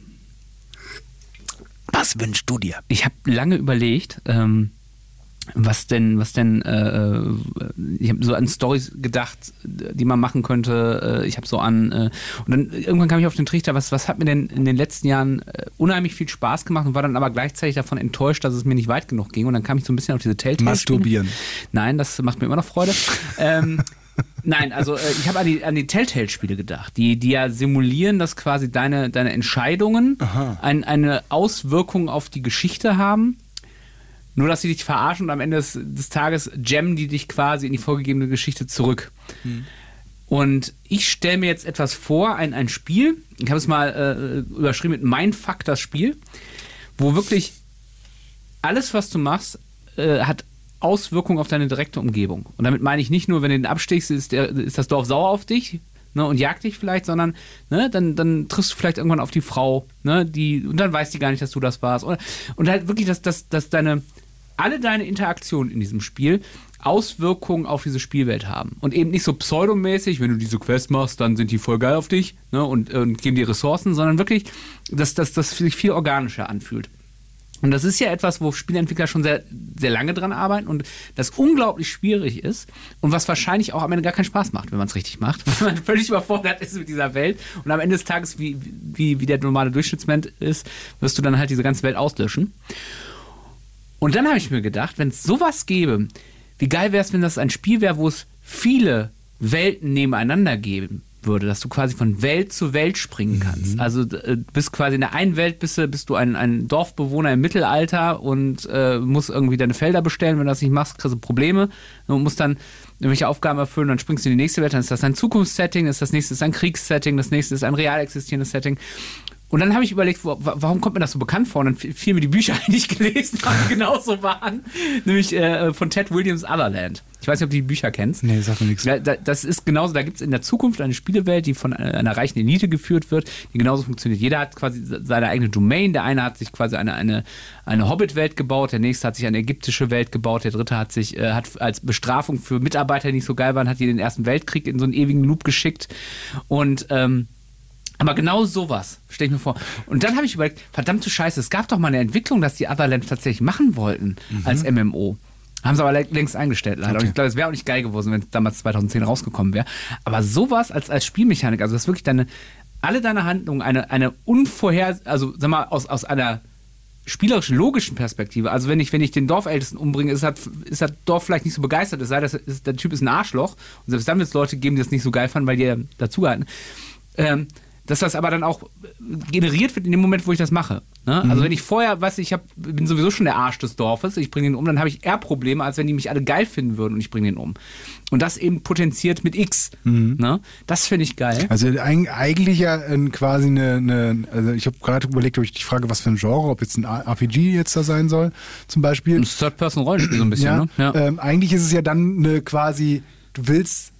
Was wünschst du dir? Ich habe lange überlegt, ähm, was denn, was denn, äh, äh ich habe so an Stories gedacht, die man machen könnte. Äh, ich habe so an, äh, und dann irgendwann kam ich auf den Trichter, was, was hat mir denn in den letzten Jahren äh, unheimlich viel Spaß gemacht und war dann aber gleichzeitig davon enttäuscht, dass es mir nicht weit genug ging. Und dann kam ich so ein bisschen auf diese Telltale. Masturbieren. Nein, das macht mir immer noch Freude. ähm, Nein, also äh, ich habe an die, an die Telltale-Spiele gedacht, die, die ja simulieren, dass quasi deine, deine Entscheidungen ein, eine Auswirkung auf die Geschichte haben nur, dass sie dich verarschen und am Ende des, des Tages jammen die dich quasi in die vorgegebene Geschichte zurück. Mhm. Und ich stelle mir jetzt etwas vor, ein, ein Spiel, ich habe es mal äh, überschrieben mit Mindfuck, das Spiel, wo wirklich alles, was du machst, äh, hat Auswirkungen auf deine direkte Umgebung. Und damit meine ich nicht nur, wenn du den abstichst, ist, der, ist das Dorf sauer auf dich ne, und jagt dich vielleicht, sondern ne, dann, dann triffst du vielleicht irgendwann auf die Frau, ne, die, und dann weiß die gar nicht, dass du das warst. Oder, und halt wirklich, dass, dass, dass deine alle deine Interaktionen in diesem Spiel Auswirkungen auf diese Spielwelt haben. Und eben nicht so pseudomäßig, wenn du diese Quest machst, dann sind die voll geil auf dich ne, und, und geben dir Ressourcen, sondern wirklich, dass das sich viel organischer anfühlt. Und das ist ja etwas, wo Spieleentwickler schon sehr, sehr lange dran arbeiten und das unglaublich schwierig ist und was wahrscheinlich auch am Ende gar keinen Spaß macht, wenn man es richtig macht, weil man völlig überfordert ist mit dieser Welt und am Ende des Tages, wie, wie, wie der normale Durchschnittsmensch ist, wirst du dann halt diese ganze Welt auslöschen. Und dann habe ich mir gedacht, wenn es sowas gäbe, wie geil wäre es, wenn das ein Spiel wäre, wo es viele Welten nebeneinander geben würde, dass du quasi von Welt zu Welt springen kannst. Also äh, bist quasi in der einen Welt bist du, bist du ein, ein Dorfbewohner im Mittelalter und äh, musst irgendwie deine Felder bestellen. Wenn du das nicht machst, kriegst du Probleme und musst dann irgendwelche Aufgaben erfüllen, dann springst du in die nächste Welt, dann ist das ein Zukunftssetting, ist das nächste ist ein Kriegssetting, das nächste ist ein real existierendes Setting. Und dann habe ich überlegt, wo, wa- warum kommt mir das so bekannt vor? Und dann fiel mir die Bücher, die ich gelesen habe, genauso waren. Nämlich äh, von Ted Williams Otherland. Ich weiß nicht, ob du die Bücher kennst. Nee, sagt mir nichts. Da, das ist genauso, da gibt es in der Zukunft eine Spielewelt, die von einer, einer reichen Elite geführt wird, die genauso funktioniert. Jeder hat quasi seine eigene Domain. Der eine hat sich quasi eine, eine, eine Hobbit-Welt gebaut, der nächste hat sich eine ägyptische Welt gebaut, der dritte hat sich äh, hat als Bestrafung für Mitarbeiter, die nicht so geil waren, hat die den Ersten Weltkrieg in so einen ewigen Loop geschickt. Und ähm, aber genau sowas, stelle ich mir vor. Und dann habe ich überlegt, verdammte Scheiße, es gab doch mal eine Entwicklung, dass die Otherland tatsächlich machen wollten als MMO. Haben sie aber lä- längst eingestellt leider. Und ich glaube, es wäre auch nicht geil gewesen, wenn es damals 2010 rausgekommen wäre. Aber sowas als, als Spielmechanik, also dass wirklich deine, alle deine Handlungen eine, eine unvorher, also sag mal, aus, aus einer spielerischen, logischen Perspektive. Also wenn ich, wenn ich den Dorfältesten umbringe, ist das, ist das Dorf vielleicht nicht so begeistert. Es sei, ist, der Typ ist ein Arschloch. Und selbst dann wird es Leute geben, die das nicht so geil fanden, weil die dazugehalten. Ähm, dass das aber dann auch generiert wird in dem Moment, wo ich das mache. Ne? Also wenn ich vorher, weiß ich, hab, bin sowieso schon der Arsch des Dorfes, ich bringe den um, dann habe ich eher Probleme, als wenn die mich alle geil finden würden und ich bringe den um. Und das eben potenziert mit X. Ne? Das finde ich geil. Also eig- eigentlich ja äh, quasi eine, eine also ich habe gerade überlegt, ob ich die Frage, was für ein Genre, ob jetzt ein RPG jetzt da sein soll, zum Beispiel. Ein Third-Person-Rollenspiel so ein bisschen, ja, ne? Ja. Ähm, eigentlich ist es ja dann eine quasi, du willst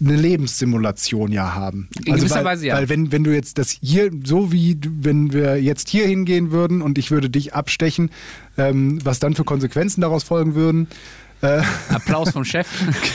eine Lebenssimulation ja haben. In gewisser weil, Weise ja. Weil wenn, wenn du jetzt das hier, so wie wenn wir jetzt hier hingehen würden und ich würde dich abstechen, ähm, was dann für Konsequenzen daraus folgen würden. Äh, Applaus vom Chef.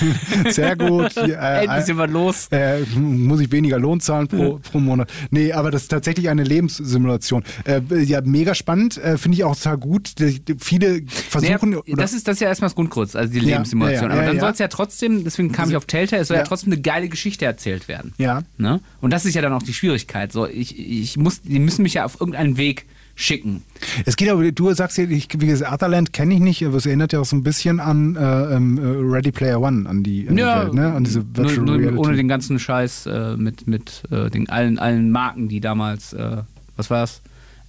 sehr gut. Hier, äh, Endlich sind wir los. äh, muss ich weniger Lohn zahlen pro, pro Monat. Nee, aber das ist tatsächlich eine Lebenssimulation. Äh, ja, mega spannend, äh, finde ich auch total gut. Viele versuchen. Naja, das, ist, das ist ja erstmal das Grundkurz, also die Ja, Lebenssimulation. ja, ja, Aber dann soll es ja trotzdem, deswegen kam ich auf Telltale, es soll ja. Ja. trotzdem eine geile Geschichte erzählt werden. ja. Ne? Und das ist ja dann auch die Schwierigkeit. So, ich, ich muss, die müssen mich ja auf irgendeinen Weg schicken. Es geht aber, du sagst ja, ich, wie gesagt, Otherland kenne ich nicht, aber es erinnert ja auch so ein bisschen an äh, ähm, äh, Ready Player One, an die, an die Welt, ne? an diese nur, Virtual nur Reality. ohne den ganzen Scheiß äh, mit, mit äh, den allen, allen Marken, die damals, äh, was war das?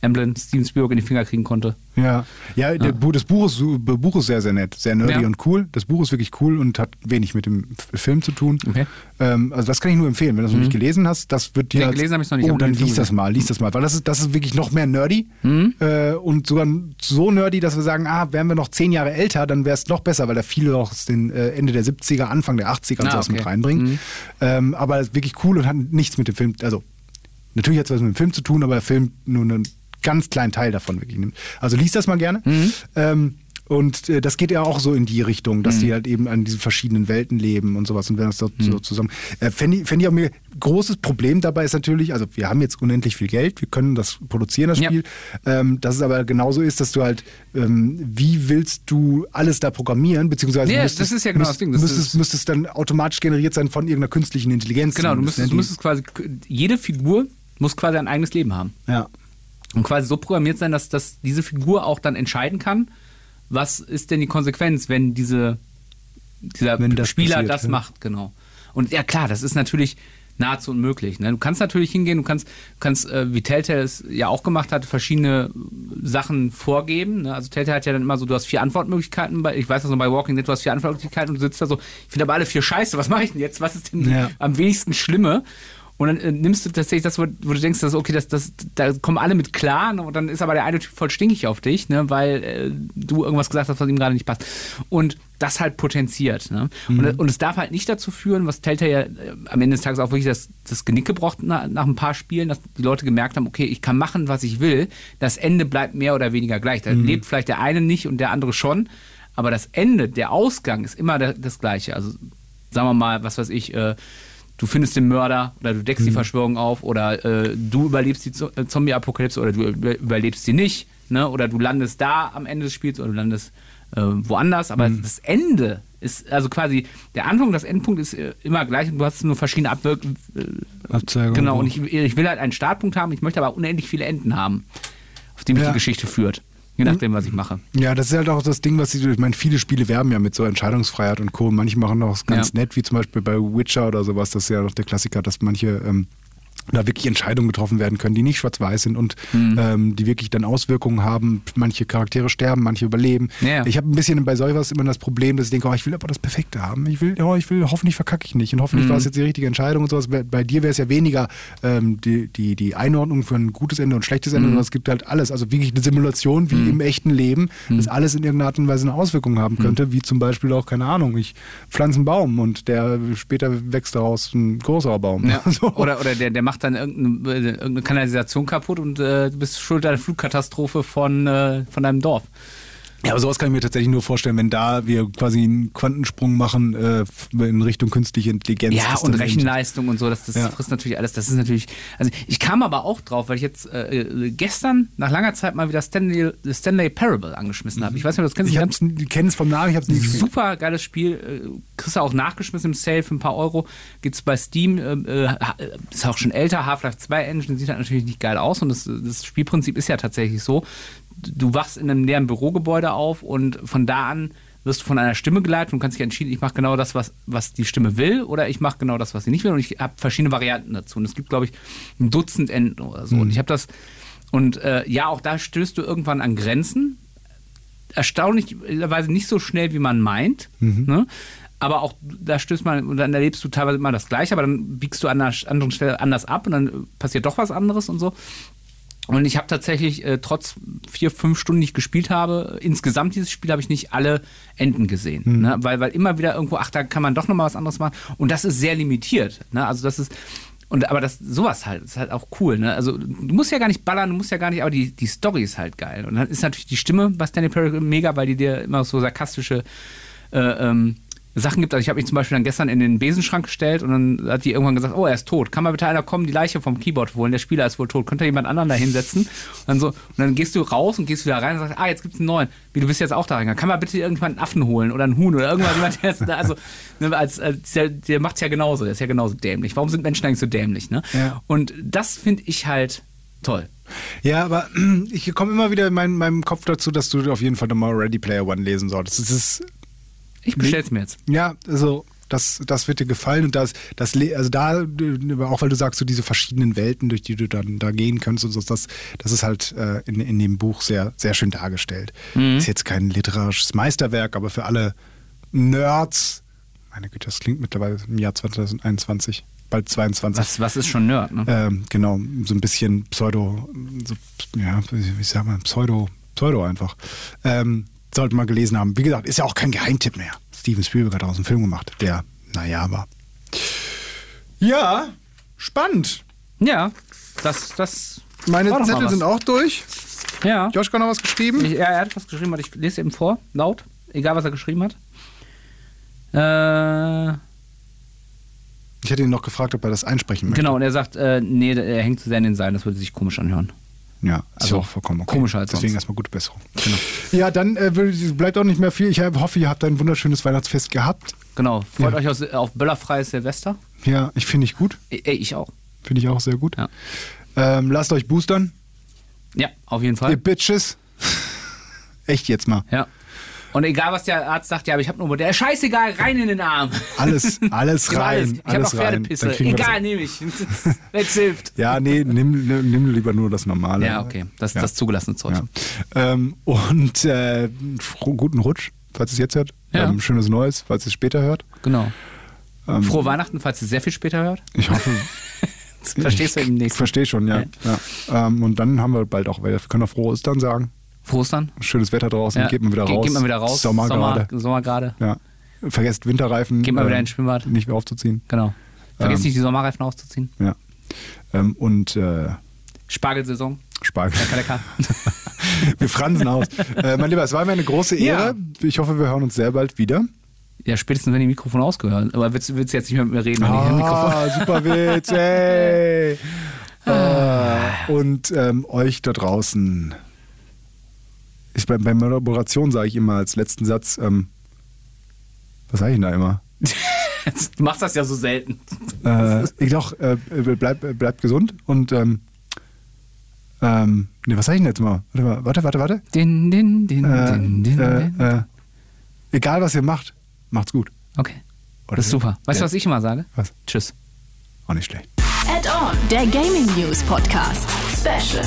Emblem Steven Spielberg in die Finger kriegen konnte. Ja, ja, Der, Bu- das Buch ist, Buch ist sehr, sehr nett, sehr nerdy Ja. und cool. Das Buch ist wirklich cool und hat wenig mit dem Film zu tun. Okay. Ähm, also das kann ich nur empfehlen, wenn du es noch nicht gelesen hast. Das wird dir. Als- gelesen hab ich's noch nicht, Oh, dann lies das mal, lies das mal, weil das ist, das ist wirklich noch mehr nerdy Mhm. äh, und sogar so nerdy, dass wir sagen, ah, wären wir noch zehn Jahre älter, dann wäre es noch besser, weil da viele auch den äh, Ende der 70er, Anfang der 80er und Ah, sowas okay. mit reinbringen. Ähm, aber es ist wirklich cool und hat nichts mit dem Film, also Natürlich hat es was mit dem Film zu tun, aber der Film nur einen ganz kleinen Teil davon wirklich nimmt. Also liest das mal gerne. Ähm, und äh, das geht ja auch so in die Richtung, dass die halt eben an diesen verschiedenen Welten leben und sowas und wenn das so, so zusammen. Äh, Fände ich, fänd ich auch mir großes Problem dabei ist natürlich, also wir haben jetzt unendlich viel Geld, wir können das produzieren, das Ja. Spiel. Ähm, dass es aber genauso ist, dass du halt, ähm, wie willst du alles da programmieren, beziehungsweise Nee, müsstest, das ist ja genau das Ding, das müsstest, müsstest dann automatisch generiert sein von irgendeiner künstlichen Intelligenz. Genau, du müsstest, du müsstest quasi, jede Figur muss quasi ein eigenes Leben haben. Ja. Und quasi so programmiert sein, dass, dass diese Figur auch dann entscheiden kann, was ist denn die Konsequenz, wenn diese, dieser Wenn das Spieler passiert, das ja. macht, genau. Und ja klar, das ist natürlich nahezu unmöglich. Ne? Du kannst natürlich hingehen, du kannst, kannst äh, wie Telltale es ja auch gemacht hat, verschiedene Sachen vorgeben. Ne? Also Telltale hat ja dann immer so, du hast vier Antwortmöglichkeiten. Bei, ich weiß das noch bei Walking Dead, du hast vier Antwortmöglichkeiten und du sitzt da so, ich finde aber alle vier scheiße, was mache ich denn jetzt? Was ist denn Ja. am wenigsten Schlimme? Und dann äh, nimmst du tatsächlich das, wo, wo du denkst, dass, okay, das, das, da kommen alle mit klar ne? und dann ist aber der eine Typ voll stinkig auf dich, ne? weil äh, du irgendwas gesagt hast, was ihm gerade nicht passt. Und das halt potenziert. Ne? Und, und es darf halt nicht dazu führen, was Telltale ja äh, am Ende des Tages auch wirklich das, das Genick gebrochen nach, nach ein paar Spielen, dass die Leute gemerkt haben, okay, ich kann machen, was ich will. Das Ende bleibt mehr oder weniger gleich. Da lebt vielleicht der eine nicht und der andere schon. Aber das Ende, der Ausgang ist immer der, das gleiche. Also sagen wir mal, was weiß ich, äh, du findest den Mörder oder du deckst die Verschwörung auf oder äh, du überlebst die äh, Zombie-Apokalypse oder du über überlebst sie nicht, ne? Oder du landest da am Ende des Spiels oder du landest äh, woanders, aber das Ende ist, also quasi der Anfang und das Endpunkt ist äh, immer gleich und du hast nur verschiedene Abwirk äh. Genau, und ich, ich will halt einen Startpunkt haben, ich möchte aber unendlich viele Enden haben, auf die mich Ja. die Geschichte führt. Je nachdem, was ich mache. Ja, das ist halt auch das Ding, was sie, ich meine, viele Spiele werben ja mit so Entscheidungsfreiheit und Co. Manche machen auch ganz Ja. nett, wie zum Beispiel bei Witcher oder sowas, das ist ja noch der Klassiker, dass manche ähm, da wirklich Entscheidungen getroffen werden können, die nicht schwarz-weiß sind und Mhm. ähm, die wirklich dann Auswirkungen haben. Manche Charaktere sterben, manche überleben. Ja. Ich habe ein bisschen bei sowas immer das Problem, dass ich denke, oh, ich will aber das Perfekte haben. Ich will, oh, ich will, hoffentlich verkacke ich nicht und hoffentlich Mhm. war es jetzt die richtige Entscheidung und sowas. Bei, bei dir wäre es ja weniger ähm, die, die, die Einordnung für ein gutes Ende und schlechtes Mhm. Ende, sondern es gibt halt alles. Also wirklich eine Simulation wie im echten Leben, Mhm. dass alles in irgendeiner Art und Weise eine Auswirkung haben könnte, wie zum Beispiel auch, keine Ahnung, ich pflanze einen Baum und der später wächst daraus ein größerer Baum. Ja. So. Oder, oder der, der macht dann irgendeine, äh, irgendeine Kanalisation kaputt und äh, du bist schuld an der Flugkatastrophe von, äh, von deinem Dorf. Ja, aber sowas kann ich mir tatsächlich nur vorstellen, wenn da wir quasi einen Quantensprung machen äh, in Richtung künstliche Intelligenz. Ja, und Rechenleistung und so, das, das Ja. frisst natürlich alles. Das ist natürlich. Also ich kam aber auch drauf, weil ich jetzt äh, äh, gestern nach langer Zeit mal wieder Stanley, Stanley Parable angeschmissen habe. Ich weiß nicht, ob du das kennst. Ich kenne es vom Namen, ich habe es gespielt. Super geiles Spiel. äh, Kriegst du auch nachgeschmissen im Sale für ein paar Euro. Gibt's bei Steam. Äh, äh, ist auch schon älter. Half-Life 2 Engine sieht halt natürlich nicht geil aus. Und das, das Spielprinzip ist ja tatsächlich so. Du wachst in einem leeren Bürogebäude auf und von da an wirst du von einer Stimme geleitet und kannst dich entschieden, ich mache genau das, was, was die Stimme will oder ich mache genau das, was sie nicht will. Und ich habe verschiedene Varianten dazu. Und es gibt, glaube ich, ein Dutzend Enden oder so. Und ich habe das. Und äh, ja, auch da stößt du irgendwann an Grenzen erstaunlicherweise nicht so schnell, wie man meint. Ne? Aber auch da stößt man und dann erlebst du teilweise immer das Gleiche, aber dann biegst du an einer anderen Stelle anders ab und dann passiert doch was anderes und so. Und ich habe tatsächlich, äh, trotz vier, fünf Stunden, die ich gespielt habe, insgesamt dieses Spiel habe ich nicht alle Enden gesehen. Ne? Weil, weil immer wieder irgendwo, ach, da kann man doch nochmal was anderes machen. Und das ist sehr limitiert. Ne? Also das ist, und aber das, sowas halt, ist halt auch cool. Ne? Also du musst ja gar nicht ballern, du musst ja gar nicht, aber die, die Story ist halt geil. Und dann ist natürlich die Stimme bei Stanley Parable mega, weil die dir immer so sarkastische äh, ähm, Sachen gibt. Also ich habe mich zum Beispiel dann gestern in den Besenschrank gestellt und dann hat die irgendwann gesagt, oh, er ist tot. Kann mal bitte einer kommen, die Leiche vom Keyboard holen? Der Spieler ist wohl tot. Könnte jemand anderen da hinsetzen? Und dann, so, und dann gehst du raus und gehst wieder rein und sagst, ah, jetzt gibt's einen neuen. Wie, du bist jetzt auch da reingegangen. Kann mal bitte irgendjemand einen Affen holen oder einen Huhn oder irgendwann jemand, der ist da, also, ne, als, als, der, der macht's ja genauso. Der ist ja genauso dämlich. Warum sind Menschen eigentlich so dämlich, ne? Ja. Und das finde ich halt toll. Ja, aber ich komme immer wieder in meinem, meinem Kopf dazu, dass du auf jeden Fall nochmal Ready Player One lesen solltest. Es ist, Ich bestell's mir jetzt. ja, also das, das wird dir gefallen und das, das, also da, auch weil du sagst, so diese verschiedenen Welten, durch die du dann da gehen kannst und so, das, das ist halt äh, in, in dem Buch sehr, sehr schön dargestellt. Ist jetzt kein literarisches Meisterwerk, aber für alle Nerds, meine Güte, das klingt mittlerweile im Jahr 2021, bald 22. Was, was ist schon Nerd, ne? Ähm, genau, so ein bisschen Pseudo, so, ja, wie wie sagt man, Pseudo, Pseudo einfach. Ähm, sollte man gelesen haben. Wie gesagt, ist ja auch kein Geheimtipp mehr. Steven Spielberg hat daraus einen Film gemacht, der, naja, war. Ja, spannend. Ja, das, das. Meine Zettel sind auch durch. Ja. Joschka noch was geschrieben? Ich, ja, er hat was geschrieben, warte, ich lese eben vor, laut, egal was er geschrieben hat. Äh, Ich hätte ihn noch gefragt, ob er das einsprechen möchte. genau, und er sagt, äh, nee, er hängt zu sehr in den Seilen, das würde sich komisch anhören. Ja, ist Also, auch vollkommen okay. komischer als Deswegen sonst. erstmal gute Besserung. Ja, dann äh, bleibt auch nicht mehr viel. Ich hoffe, ihr habt ein wunderschönes Weihnachtsfest gehabt. Genau, freut Ja. euch auf, auf böllerfreies Silvester. Ja, ich finde ich gut. Ey, ich auch. Finde ich auch sehr gut. Ja. Ähm, lasst euch boostern. Ja, auf jeden Ihr Fall. Bitches. Echt jetzt mal. Ja. Und egal, was der Arzt sagt, ja, aber ich habe nur der scheißegal, rein in den Arm. Alles, alles Ich rein. Ich habe auch. Pferdepisse. Egal, nehme ich. Wenn's hilft. Ja, nee, nimm, nimm, nimm lieber nur das normale. Ja, okay. Das ist Ja. das zugelassene Zeug. Ja. Ähm, und äh, guten Rutsch, falls es jetzt hört. Ja. Ähm, schönes Neues, falls es später hört. Genau. Ähm, Frohe Weihnachten, falls ihr sehr viel später hört. Ich hoffe. Verstehst du im Ich nächsten. verstehe schon, ja. ja. Ähm, und dann haben wir bald auch, wir können auch frohe Ostern sagen. Frohes dann. Schönes Wetter draußen, Ja. geht mal wieder raus. Geht mal wieder raus. Sommer, gerade. Sommer gerade. Ja. Vergesst Winterreifen. Geht mal wieder ähm, ins Schwimmbad. Nicht mehr aufzuziehen. Genau. Vergiss Ähm. nicht, die Sommerreifen auszuziehen. Ja. Ähm, und äh, Spargelsaison. Spargel. Lecker, lecker. wir fransen aus. Äh, mein Lieber, es war mir eine große Ehre. Ja. Ich hoffe, wir hören uns sehr bald wieder. ja, spätestens wenn die Mikrofone ausgehört. Aber willst, willst du jetzt nicht mehr mit mir reden, wenn ich ein Mikrofon. Ah, super Witz, ey. Äh, und ähm, euch da draußen. Ich, bei, bei Moderation sage ich immer als letzten Satz, ähm, was sage ich denn da immer? Du machst das ja so selten. Äh, ich doch, äh, bleibt bleib gesund und ähm, Ähm, nee, was sag ich denn jetzt mal? Warte, mal, warte, warte. warte. Din, din, din, Äh, din, din, äh, din. äh, egal, was ihr macht, macht's gut. Okay. Oder Das ist super. Weißt du, was ich immer sage? Was? Tschüss. Auch nicht schlecht. Add-on, der Gaming News Podcast. Special.